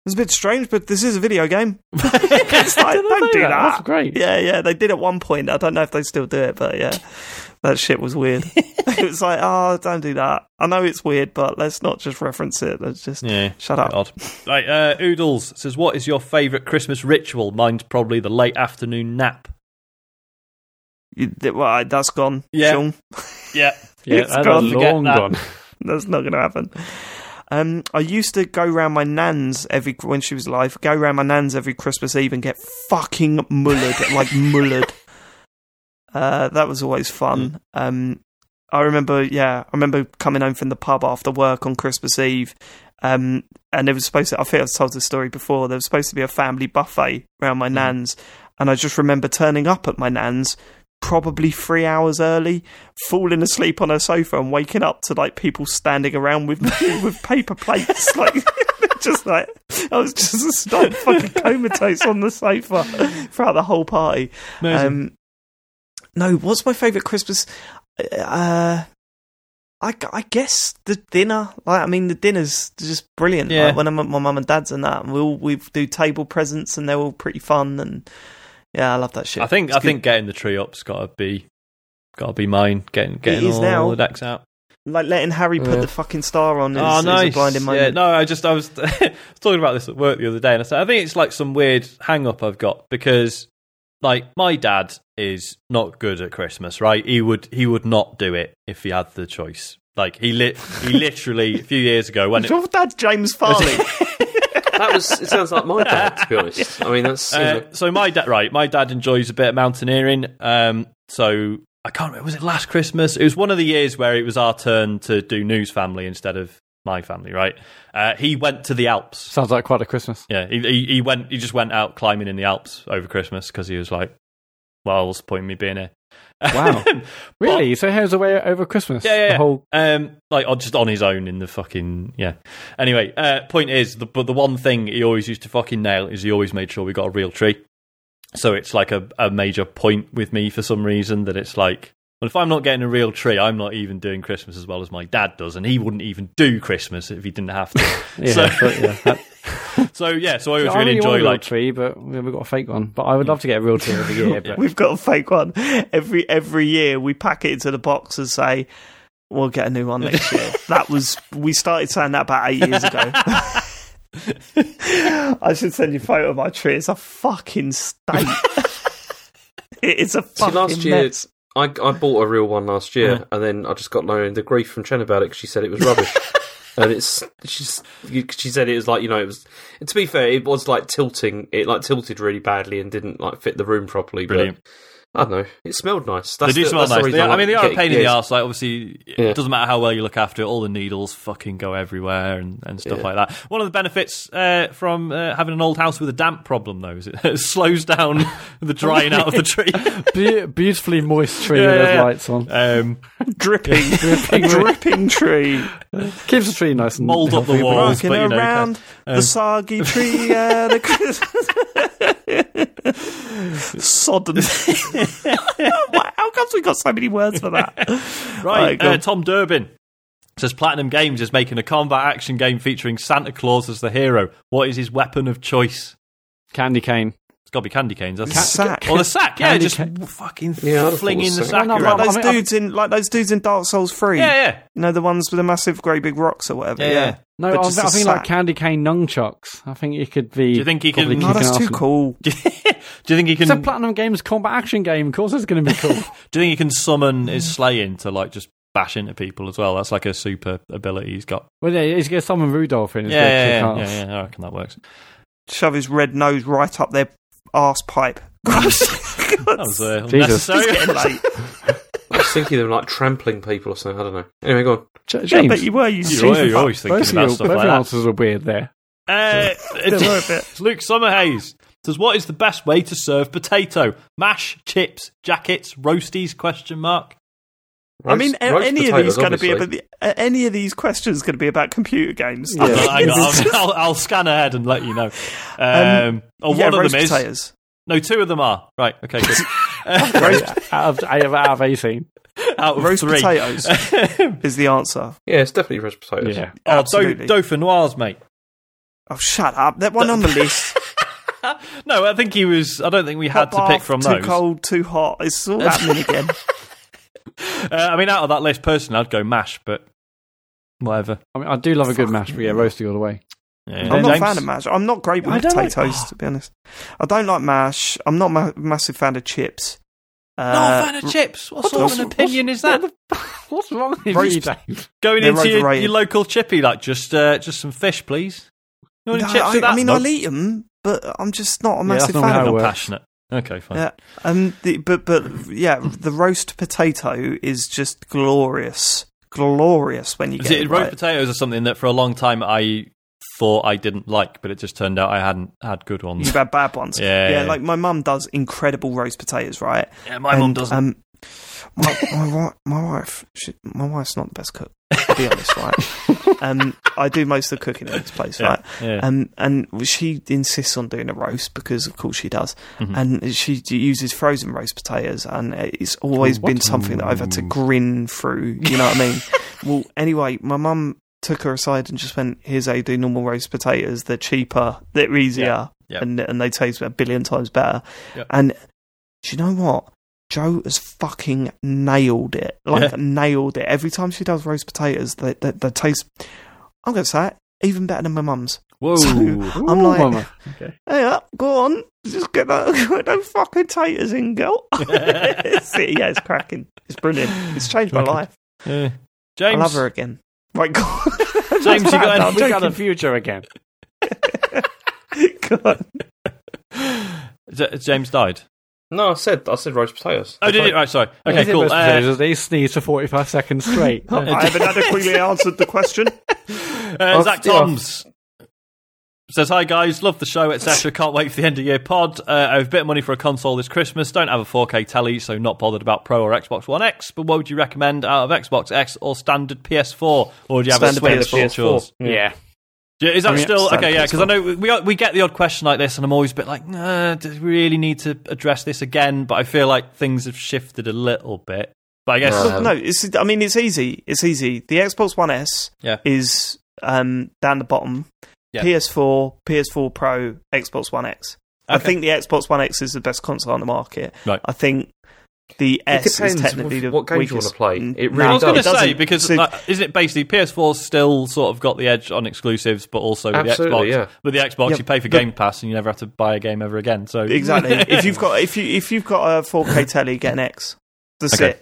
It's a bit strange, but this is a video game. it's like, don't do that. That's great. Yeah, yeah, they did at one point. I don't know if they still do it, but yeah, that shit was weird. it was like, oh, don't do that. I know it's weird, but let's not just reference it. Let's just yeah. shut up. Odd. Right, uh, Oodles says, "What is your favourite Christmas ritual?" Mine's probably the late afternoon nap. You, well, that's gone. Yeah. Sean. Yeah, Yeah, It's that's gone. Long gone. That's not going to happen. Um, I used to go round my nan's every when she was alive. Go round my nan's every Christmas Eve and get fucking mullered, like mullered. Uh, that was always fun. Um, I remember, yeah, I remember coming home from the pub after work on Christmas Eve, um, and it was supposed to. I think I've told this story before. There was supposed to be a family buffet around my nan's, and I just remember turning up at my nan's probably three hours early, falling asleep on her sofa and waking up to like people standing around with me with paper plates, like just like I was just like fucking comatose on the sofa throughout the whole party. Um, no, what's my favourite Christmas? Uh, I, I guess the dinner. Like, I mean, the dinner's just brilliant. Yeah. Like, when I'm at my mum and dad's and that, and we all we do table presents and they're all pretty fun. And yeah, I love that shit. I think It's I good. think getting the tree up's got to be got to be mine. Getting getting is all now. the decks out. like letting Harry put Yeah. the fucking star on. Is, oh, is nice. a blinding yeah, no, I just I was, I was talking about this at work the other day, and I said I think it's like some weird hang up I've got because like my dad is not good at Christmas, right? He would he would not do it if he had the choice. Like he lit he literally a few years ago when Is it, your dad James Farley? That was it. Sounds like my dad, to be honest. I mean, that's Uh, so my dad, right? My dad enjoys a bit of mountaineering. Um, so I can't remember. Was it last Christmas? It was one of the years where it was our turn to do news family instead of my family. Right? Uh, he went to the Alps. Sounds like quite a Christmas. Yeah, he, he he went. He just went out climbing in the Alps over Christmas because he was like, "Well, what's the point in me being here?" Wow. Really? so here's away over Christmas. Yeah, yeah, whole Um, like just on his own in the fucking yeah. Anyway, uh, point is, the, but the one thing he always used to fucking nail is he always made sure we got a real tree. So it's like a, a major point with me for some reason that it's like, well, if I'm not getting a real tree, I'm not even doing Christmas as well as my dad does, and he wouldn't even do Christmas if he didn't have to. yeah, so, but, yeah. That- so yeah, so I always I really really want enjoy a real like tree, but we- we've got a fake one. But I would love to get a real tree every year. But We've got a fake one every every year. We pack it into the box and say we'll get a new one next year. that was we started saying that about eight years ago. I should send you a photo of my tree. It's a fucking state. it is a See, last year mess. I, I bought a real one last year, Yeah. and then I just got no end of grief from Chen about it because she said it was rubbish. And it's she's she said it was like you know it was. To be fair, it was like tilting. It like tilted really badly and didn't like fit the room properly. Brilliant. But I don't know. It smelled nice. That's they do the, smell that's nice. reason They are- I mean, they are a getting- pain in the yeah, arse. Like, obviously, Yeah. it doesn't matter how well you look after it. All the needles fucking go everywhere and, and stuff Yeah. like that. One of the benefits uh, from uh, having an old house with a damp problem, though, is it, it slows down the drying out of the tree. Be- beautifully moist tree Yeah, with yeah, those lights on. Um, dripping, a dripping tree, Keeps the tree nice and Mould up the healthy. walls. rocking but, you know, around um, the soggy tree. Uh, the Sodden. Why- How comes we got so many words for that? right, Right, uh. Tom Durbin says Platinum Games is making a combat action game featuring Santa Claus as the hero. What is his weapon of choice? Candy cane. It's got to be candy canes. That's Sack. Or the sack, yeah, Candy just cane. fucking Yeah, flinging the so. sack No, no, around. no, Those I mean, dudes in like those dudes in Dark Souls Three. Yeah, yeah. You know the ones with the massive, grey big rocks or whatever. Yeah, Yeah. yeah. No, But I, just I a think like candy cane nunchucks. I think it could be. Do you think he probably can- No, that's too and- cool. Do you think he can? It's a Platinum Games combat action game. Of course, it's going to be cool. Do you think he can summon his slaying to like just bash into people as well? That's like a super ability he's got. well, yeah, he's going to summon Rudolph in. Yeah, yeah, yeah, yeah, yeah, I reckon that works. Shove his red nose right up their arse pipe. That was uh, Jesus. unnecessary. I was thinking of like trampling people or something. I don't know. Anyway, go on. J- I James, bet you were. You You're, you're fuck. always thinking both about your, stuff both like your that. answers are weird there. Uh, They were a bit. Luke Summerhays says, "What is the best way to serve potato? Mash, chips, jackets, roasties? Question mark. I mean, Roast- a- any of these going to be about the, uh, any of these questions going to be about computer games. Yeah. I'll, I'll, I'll scan ahead and let you know. Um, oh, yeah, one of them is potatoes. no, two of them are right. Okay, good. out, of, out of out of eighteen. Out of Roast three. potatoes is the answer. Yeah, it's definitely roast potatoes. Yeah. Oh, Do- Absolutely. Dauphinoise, mate. Oh, shut up! That one on the list. No, I think he was. I don't think we had Hot to bath, pick from too those. cold, too hot. It's all happening again. Uh, I mean, out of that list, personally, I'd go mash, but whatever. I mean, I do love a good mash, but yeah, roasty all the way. Yeah. I'm not a fan of mash. I'm not great with don't like- potatoes, to be honest. I don't like mash. I'm not a massive fan of chips. Uh, Not a fan of chips. What, sort of an opinion is that? What's wrong with Roast- you, Dave? Going They're into your, your local chippy, like just uh, just some fish, please. You want No, chips I, that? I mean, No. I'll eat them, but I'm just not a massive that's not fan of them. passionate. Okay, fine. Yeah, um, the, but but yeah, the roast potato is just glorious, glorious when you Is get it, it roast right. potatoes are something that for a long time I thought I didn't like, but it just turned out I hadn't had good ones. You've had bad ones. Yeah, yeah. like my mum does incredible roast potatoes, right? Yeah, my mum doesn't. Um, my, my, wi- my wife, she, my wife's not the best cook. To be honest, right? Um, I do most of the cooking in this place, yeah, right? yeah. Um, and she insists on doing a roast because, of course, she does. Mhm. And she uses frozen roast potatoes, and it's always What? been something that I've had to grin through. You know what I mean? well, anyway, my mum took her aside and just went, "Here's how you do normal roast potatoes. They're cheaper, they're easier, Yeah. and and they taste a billion times better." And do you know what? Joe has fucking nailed it. Like Yeah. nailed it. Every time she does roast potatoes, they they, they taste. I'm gonna say it even better than my mum's. Whoa. So- Ooh, I'm like- mama. Hey up, uh, go on, just get that, get those fucking taters in, girl. It's- yeah, it's cracking. It's brilliant. It's changed my life. Yeah. James, I love her again. Right, go on. James, you got I'm we got a future again. Go on. James died. No, I said I said roast potatoes. Oh, did it? Right, sorry. Okay, Is it cool. roast Uh, potatoes? they sneeze for 45 seconds straight. I haven't adequately answered the question. Uh, Zach yeah. Toms says, Hi guys, love the show, etc. Can't wait for the end of year pod. Uh, I have a bit of money for a console this Christmas. Don't have a 4K telly, so not bothered about Pro or Xbox One X. But what would you recommend out of Xbox X or standard PS4? Or do you have Standard a Switch? PS4. What's yours? yeah. Yeah, Is that I mean, still okay? Yeah, because I know we we get the odd question like this, and I'm always a bit like, nah, do we really need to address this again? But I feel like things have shifted a little bit. But I guess No. No, it's. I mean, it's easy. It's easy. The Xbox One S Yeah. is um, down the bottom. Yeah. PS4, PS4 Pro, Xbox One X. I Okay. think the Xbox One X is the best console on the market. Right. I think the S is depends technically with the what games you wanna play. Mm, It no, really I was going to does. it say because So- like, isn't it basically PS4 still sort of got the edge on exclusives, but also with the Absolutely, Xbox. yeah. With the Xbox, Yeah, you pay for but- Game Pass and you never have to buy a game ever again. So exactly. if you've got if you if you've got a 4K telly, get an X. That's Okay.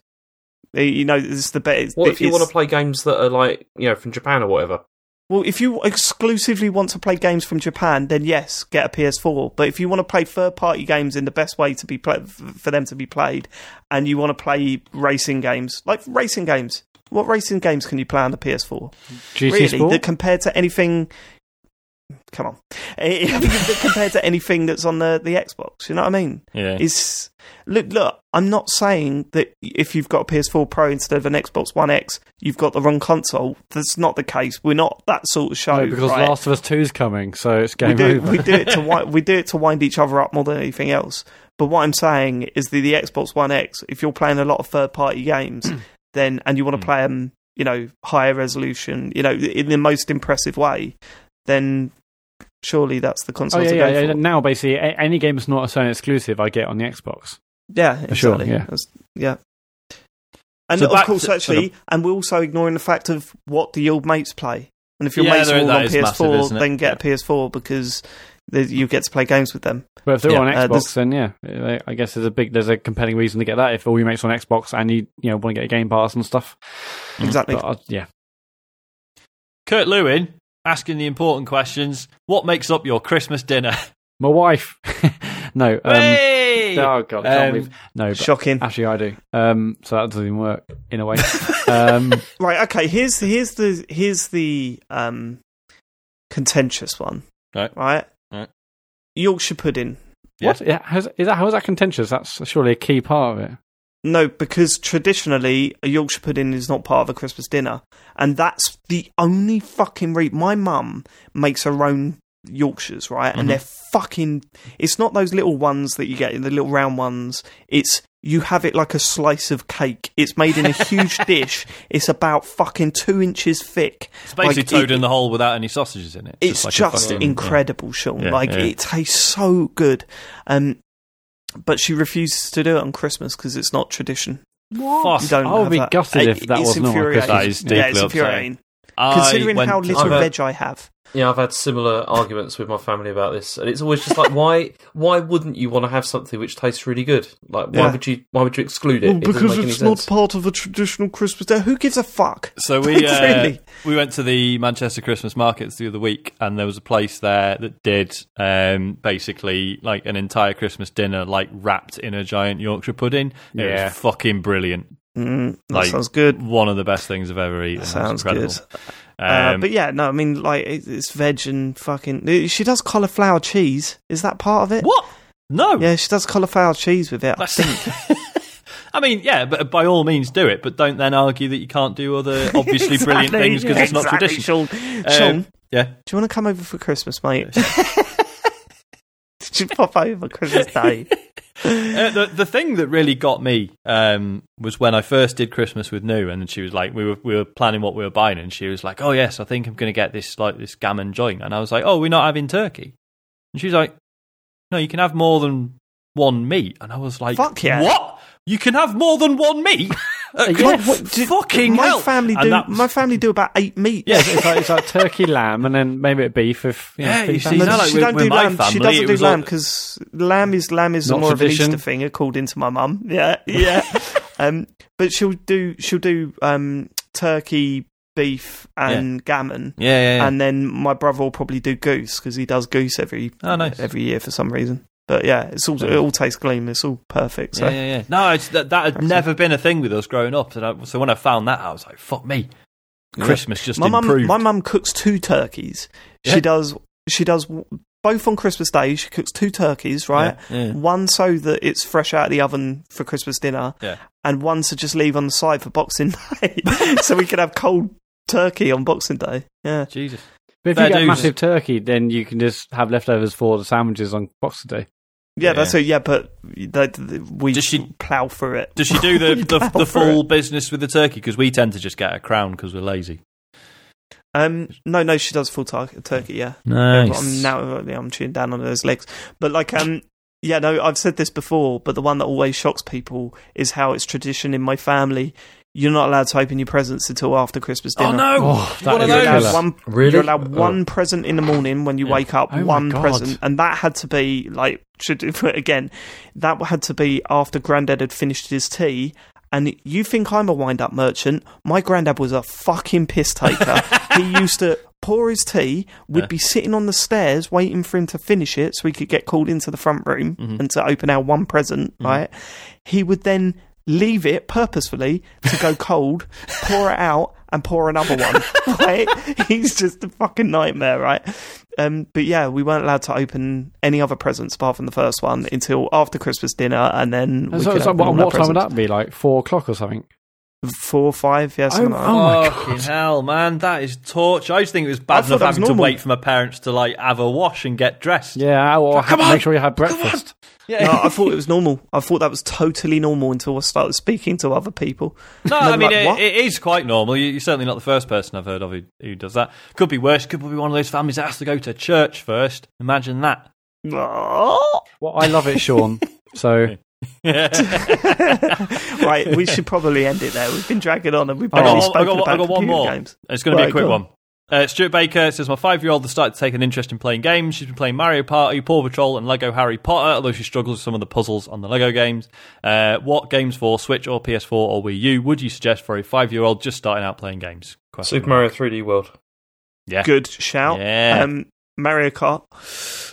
it. You know, it's the best. What if you want to play games that are like you know from Japan or whatever? Well, if you exclusively want to play games from Japan, then yes, get a PS4. But if you want to play third-party games in the best way to be play- for them to be played, and you want to play racing games, like racing games, what racing games can you play on the PS4? GT really, Sport. that compared to anything. Come on, Eh, compared to anything that's on the the Xbox, you know what I mean? Yeah. Is look, look. I'm not saying that if you've got a PS4 Pro instead of an Xbox One X, you've got the wrong console. That's not the case. We're not that sort of show. No, because right? Last of Us 2 is coming, so it's we game do over. we do it to wi- we do it to wind each other up more than anything else. But what I'm saying is the the Xbox One X. If you're playing a lot of third party games, then and you want to play them, you know, higher resolution, you know, in the most impressive way, then surely that's the Oh console yeah, to yeah, go yeah. for. Now, basically, a- any game that's not a Sony exclusive, I get on the Xbox. Yeah, For sure, yeah. That's- yeah. And So of course, to- actually, and we're also ignoring the fact of what the old mates play. And if your Yeah, mates are all on PS4, massive, isn't then get a PS4 because the- you get to play games with them. But if they're Yeah, on uh, Xbox, there's- then yeah, I- I guess there's a big, there's a compelling reason to get that. If all your mates are on Xbox and you, you know, want to get a Game Pass and stuff. Exactly. But, uh, yeah, Kurt Lewin asking the important questions. What makes up your Christmas dinner? my wife. no, um, hey! oh god, I can't Um, no, but Shocking. actually I do. Um, so that doesn't even work in a way. um, Right. Okay. Here's here's the here's the um contentious one. Right. Right. Right. Yorkshire pudding. Yeah. What? Yeah, how's, is that how is that contentious? That's surely a key part of it. No, because traditionally a Yorkshire pudding is not part of a Christmas dinner, and that's the only fucking reason. My mum makes her own Yorkshires, right? Mhm. And they're fucking. It's not those little ones that you get in the little round ones. It's you have it like a slice of cake. It's made in a huge dish. It's about fucking two inches thick. It's basically Like, toad it- in the hole without any sausages in it. It's like just fucking- incredible, Sean. Yeah, like yeah. it tastes so good. Um, but she refuses to do it on Christmas because it's not tradition. What? You don't I would have be that. gutted It- if that it's was not on infuriating. That is yeah, it's infuriating. I Considering how little veg I have. Yeah, I've had similar arguments with my family about this, and it's always just like, why? Why wouldn't you want to have something which tastes really good? Like, why Yeah. would you? Why would you exclude it? it it's not sense. part of a traditional Christmas day. Who gives a fuck? So we uh, Really? we went to the Manchester Christmas markets the other week, and there was a place there that did um, basically like an entire Christmas dinner, like wrapped in a giant Yorkshire pudding. It Yeah. was fucking brilliant. Mm, that Like, sounds good. One of the best things I've ever eaten. It was Sounds incredible. good. Uh, Um, but yeah, no, I mean, like it- it's veg and fucking. She does cauliflower cheese. Is that part of it? what? No. Yeah, she does cauliflower cheese with it. I think. I mean, yeah, but by all means do it, but don't then argue that you can't do other obviously brilliant things because it's not exactly, tradition. Sean, Um, Sean, Yeah. do you want to come over for Christmas, mate? You pop over Christmas Day? Uh, the the thing that really got me um, was when I first did Christmas with New, and she was like, we were we were planning what we were buying, and she was like, "Oh yes, I think I'm going to get this like this gammon joint," and I was like, "Oh, we're not having turkey," and she was like, "No, you can have more than one meat," and I was like, Fuck yeah. what? You can have more than one meat? Uh, Yeah, What- do- fucking my hell!" family do. was- My family do about eight meats. Yeah, it's like, it's like turkey, lamb, and then maybe a beef if you know, Yeah, you see, no, No, like she with- don't with do lamb. she doesn't do lamb because lamb is lamb is Not more of an Easter thing, according to my mum. Yeah, yeah. um, but she'll do she'll do um, turkey, beef, and gammon, yeah, yeah, yeah. and then my brother will probably do goose because he does goose every Oh, nice. every year for some reason. But yeah, it's all it all tastes gleam. It's all perfect. So Yeah, yeah, yeah. No, it's, that, that had never been a thing with us growing up. And I, so when I found that, I was like, fuck me. Christmas just my mum improved. my mum cooks two turkeys. Yeah. She does she does both on Christmas Day. She cooks two turkeys, right? Yeah, yeah. One so that it's fresh out of the oven for Christmas dinner, Yeah. and one to just leave on the side for Boxing Day, so we can have cold turkey on Boxing Day. Yeah, Jesus. But if Fair you get dues. massive turkey, then you can just have leftovers for the sandwiches on Boxing Day. Yeah, Yeah. that's it. Yeah, but they- we Does she- plow for it. Does she do the, the, the full business with the turkey? Because we tend to just get a crown because we're lazy. Um, no, no, she does full tar- turkey. Yeah, Nice. I'm now yeah, I'm chewing down on those legs. But like um yeah, no, I've said this before, but the one that always shocks people is how it's tradition in my family. You're not allowed to open your presents until after Christmas dinner. oh, no. Oh, that One of is a those. You're allowed killer. one, Really? You're allowed Oh. one present in the morning when you Yeah. wake up, Oh my one God. present, and that had to be like should again, that had to be after Grandad had finished his tea, And you think I'm a wind up merchant? My granddad was a fucking piss taker. he used to pour his tea, We'd Yeah. be sitting on the stairs waiting for him to finish it so he could get called into the front room Mhm. and to open our one present, right? He would then leave it purposefully to go cold, pour it out, and pour another one, right? He's just a fucking nightmare, right? Um, but yeah, we weren't allowed to open any other presents apart from the first one until after Christmas dinner, and then we so, could so open what, all what our time would that be? Like four o'clock or something? Four or five, yeah, something like that. oh my Fucking hell, man, that is torture. I used to think it was bad thought enough was having to wait for my parents to like have a wash and get dressed. Yeah, or have, on, make sure you have breakfast. Yeah. No, I thought it was normal. I thought that was totally normal until I started speaking to other people. No, I mean like, it, it is quite normal. You- You're certainly not the first person I've heard of who, who does that. Could be worse. Could be one of those families that has to go to church first. Imagine that. Well, I love it, Sean. So right, we should probably end it there. We've been dragging on and we've I barely got, one- I spoken got, one- I about got one computer more. games. It's going to be Right, a quick on. one. Uh, Stuart Baker says, My five year old has started to take an interest in playing games. She's been playing Mario Party, Paw Patrol, and Lego Harry Potter, although she struggles with some of the puzzles on the Lego games. Uh, what games for Switch or PS4 or Wii U would you suggest for a five year old just starting out playing games? Question Super Mario 3D World. Yeah. Good shout. Yeah. Um, Mario Kart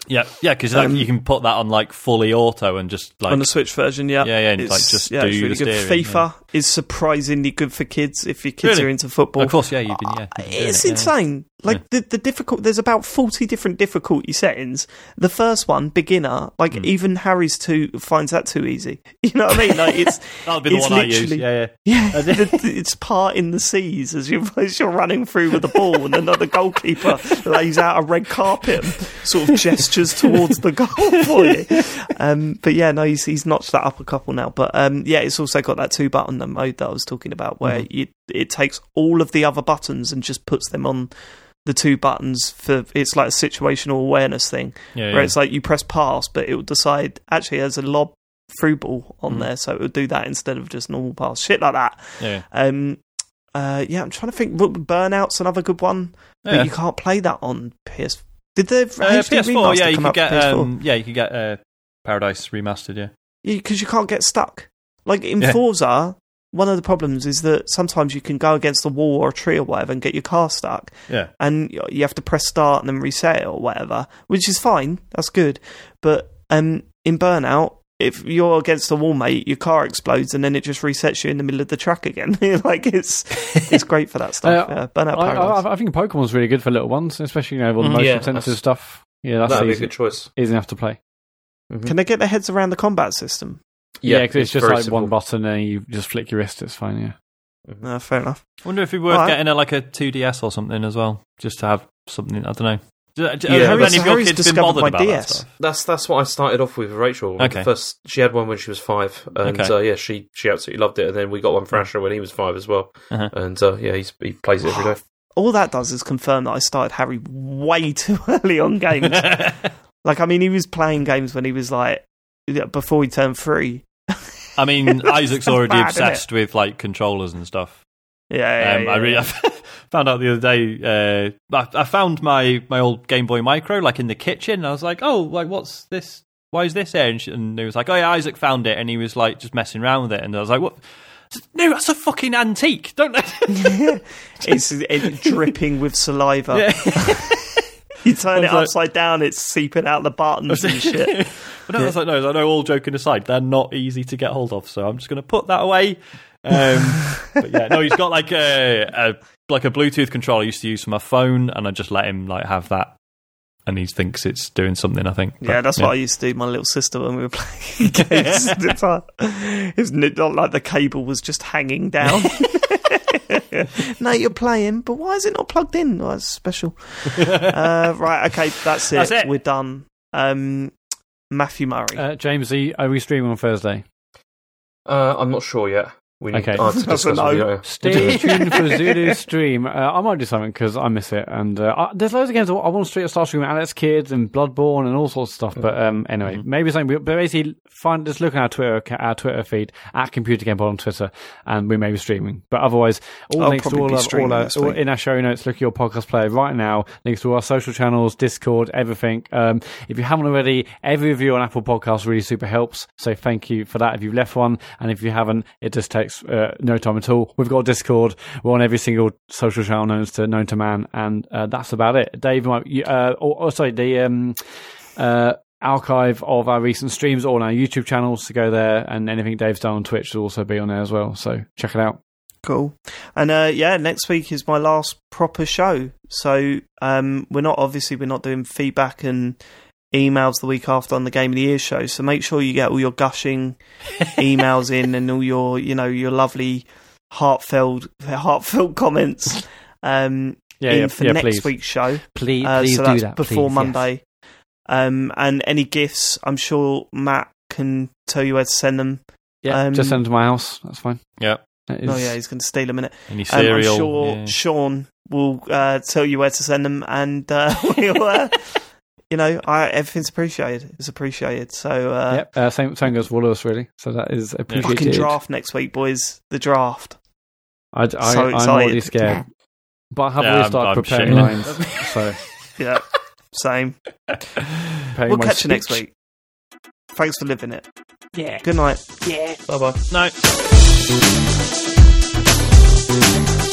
Yeah, yeah, because Um, you can put that on like fully auto and just like on the Switch version, yeah. Yeah, yeah, and, It's- like, just yeah, do it's really the good. steering, FIFA is surprisingly good for kids if your kids Really? are into football. Of course, yeah, you've been yeah. been It's it, yeah. insane. Like the the difficult. There's about forty different difficulty settings. The first one, beginner. Like Hmm. even Harry's too finds that too easy. You know what I mean? Like it's That'll be the it's one I use. Yeah, yeah. yeah, it's part in the seas as you as you're running through with the ball, and another goalkeeper lays out a red carpet and sort of gestures towards the goal for you. Um, but yeah, no, he's he's notched that up a couple now. But um, yeah, it's also got that two button mode that I was talking about, where Mm-hmm. you, it takes all of the other buttons and just puts them on the two buttons for it's like a situational awareness thing yeah, where yeah. it's like you press pass, but it will decide actually there's a lob through ball on Mm. there, so it would do that instead of just normal pass. Shit like that. yeah. Um, uh, yeah, I'm trying to think. Burnout's another good one, but you can't play that on PS. Did the Uh, HD PS4, remaster yeah, you could get um, yeah, you could get uh, Paradise remastered. Yeah, because you can't get stuck. Like in Yeah. Forza, one of the problems is that sometimes you can go against a wall or a tree or whatever and get your car stuck, yeah. and you have to press start and then reset it or whatever, which is fine. That's good. But um, in Burnout, if you're against the wall, mate, your car explodes and then it just resets you in the middle of the track again. like it's it's great for that stuff. Uh, yeah, Burnout I, Paradise. I, I think Pokemon's really good for little ones, especially you know all the Mm, motion yeah, sensitive that's- stuff. Yeah, that's That'd be a good choice. easy enough to play. Can they get their heads around the combat system? Yeah, because it's, just very like one button and you just flick your wrist. It's fine. Yeah. Uh, fair enough. I wonder if it'd be worth Alright. getting a, like a 2DS or something as well, just to have something. I don't know. Do- do- Yeah, have Harry's- any of your kids been discovered bothered my about that DS. stuff? That's that's what I started off with Rachel. Okay. First she had one when she was five, and Okay. uh, yeah, she she absolutely loved it. And then we got one for Asher when he was five as well, Uh-huh. and uh, yeah, he's, he plays it every day. All that does is confirm that I started Harry way too early on games. like, I mean, he was playing games when he was like before he turned three. I mean, Isaac's already bad, obsessed with like controllers and stuff. Yeah, yeah, Um, yeah, I really yeah. I found out the other day. Uh, I, I found my my old Game Boy Micro like in the kitchen. I was like, oh, like what's this? Why is this here? And, she, and he was like, oh yeah, Isaac found it, and he was like just messing around with it. And I was like, what? No, that's a fucking antique. Don't. it's it, dripping with saliva. Yeah. You turn it was like- upside down, it's seeping out the buttons and shit. But no, was like, no, I know. All joking aside, they're not easy to get hold of, so I'm just going to put that away. Um, but yeah, no, he's got like a, a like a Bluetooth controller I used to use for my phone, and I just let him like have that, and he thinks it's doing something. I think. Yeah, But, that's what I used to do my little sister when we were playing games. It's like- it's not like the cable was just hanging down. no, you're playing, but why is it not plugged in? Oh, that's special. uh, right, okay, that's it. That's it. We're done. Um, Matthew Murray. Uh, James, are, you, are we streaming on Thursday? Uh, I'm not sure yet. We need Okay. uh, to That's a discuss no. you. Stay tuned for Zulu's stream. Uh, I might do something because I miss it. And uh, I, there's loads of games I I want to stream, start streaming. Alex Kidd and Bloodborne and all sorts of stuff. But um, anyway, maybe something. But basically, find just look at our Twitter our Twitter feed at Computer Game Pod on Twitter, and we may be streaming. But otherwise, all I'll links to all, be our, all, our, all in our show notes. Look at your podcast player right now. Links to all our social channels, Discord, everything. Um, if you haven't already, every review on Apple Podcasts really super helps. So thank you for that. If you've left one, and if you haven't, it just ta- uh, no time at all. We've got Discord. We're on every single social channel known to known to man, and uh, that's about it. Dave, uh, or, or, sorry, the um, uh, archive of our recent streams on our YouTube channels. To go there, and anything Dave's done on Twitch will also be on there as well. So check it out. Cool. And uh, yeah, next week is my last proper show. So um, we're not obviously we're not doing feedback and emails the week after on the Game of the Year show. So make sure you get all your gushing emails in and all your you know your lovely heartfelt heartfelt comments um, yeah, in yeah, for yeah, next please. week's show. Please, Uh, please so do that before please, yes. Monday. Um, and any gifts, I'm sure Mat can tell you where to send them. Yeah, Um, just send them to my house. That's fine. Yeah. That is- Oh yeah, he's going to steal them in it. Any Um, cereal? I'm sure yeah. Sean will uh, tell you where to send them, and uh, we'll, uh, you know, I, everything's appreciated. It's appreciated. So uh, Yep. Uh, same same goes for all of us, really. So that is appreciated. fucking draft next week, boys. The draft. I, I, So I'm excited. already scared, but I have Yeah, already I'm- started I'm preparing shitting. lines. so Yeah, same. preparing We'll my catch you next week. Thanks for living it. Yeah. Good night. Yeah. Bye bye. No.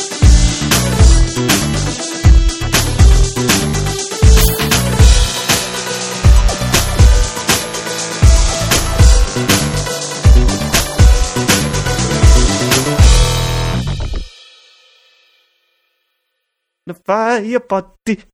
The fire body.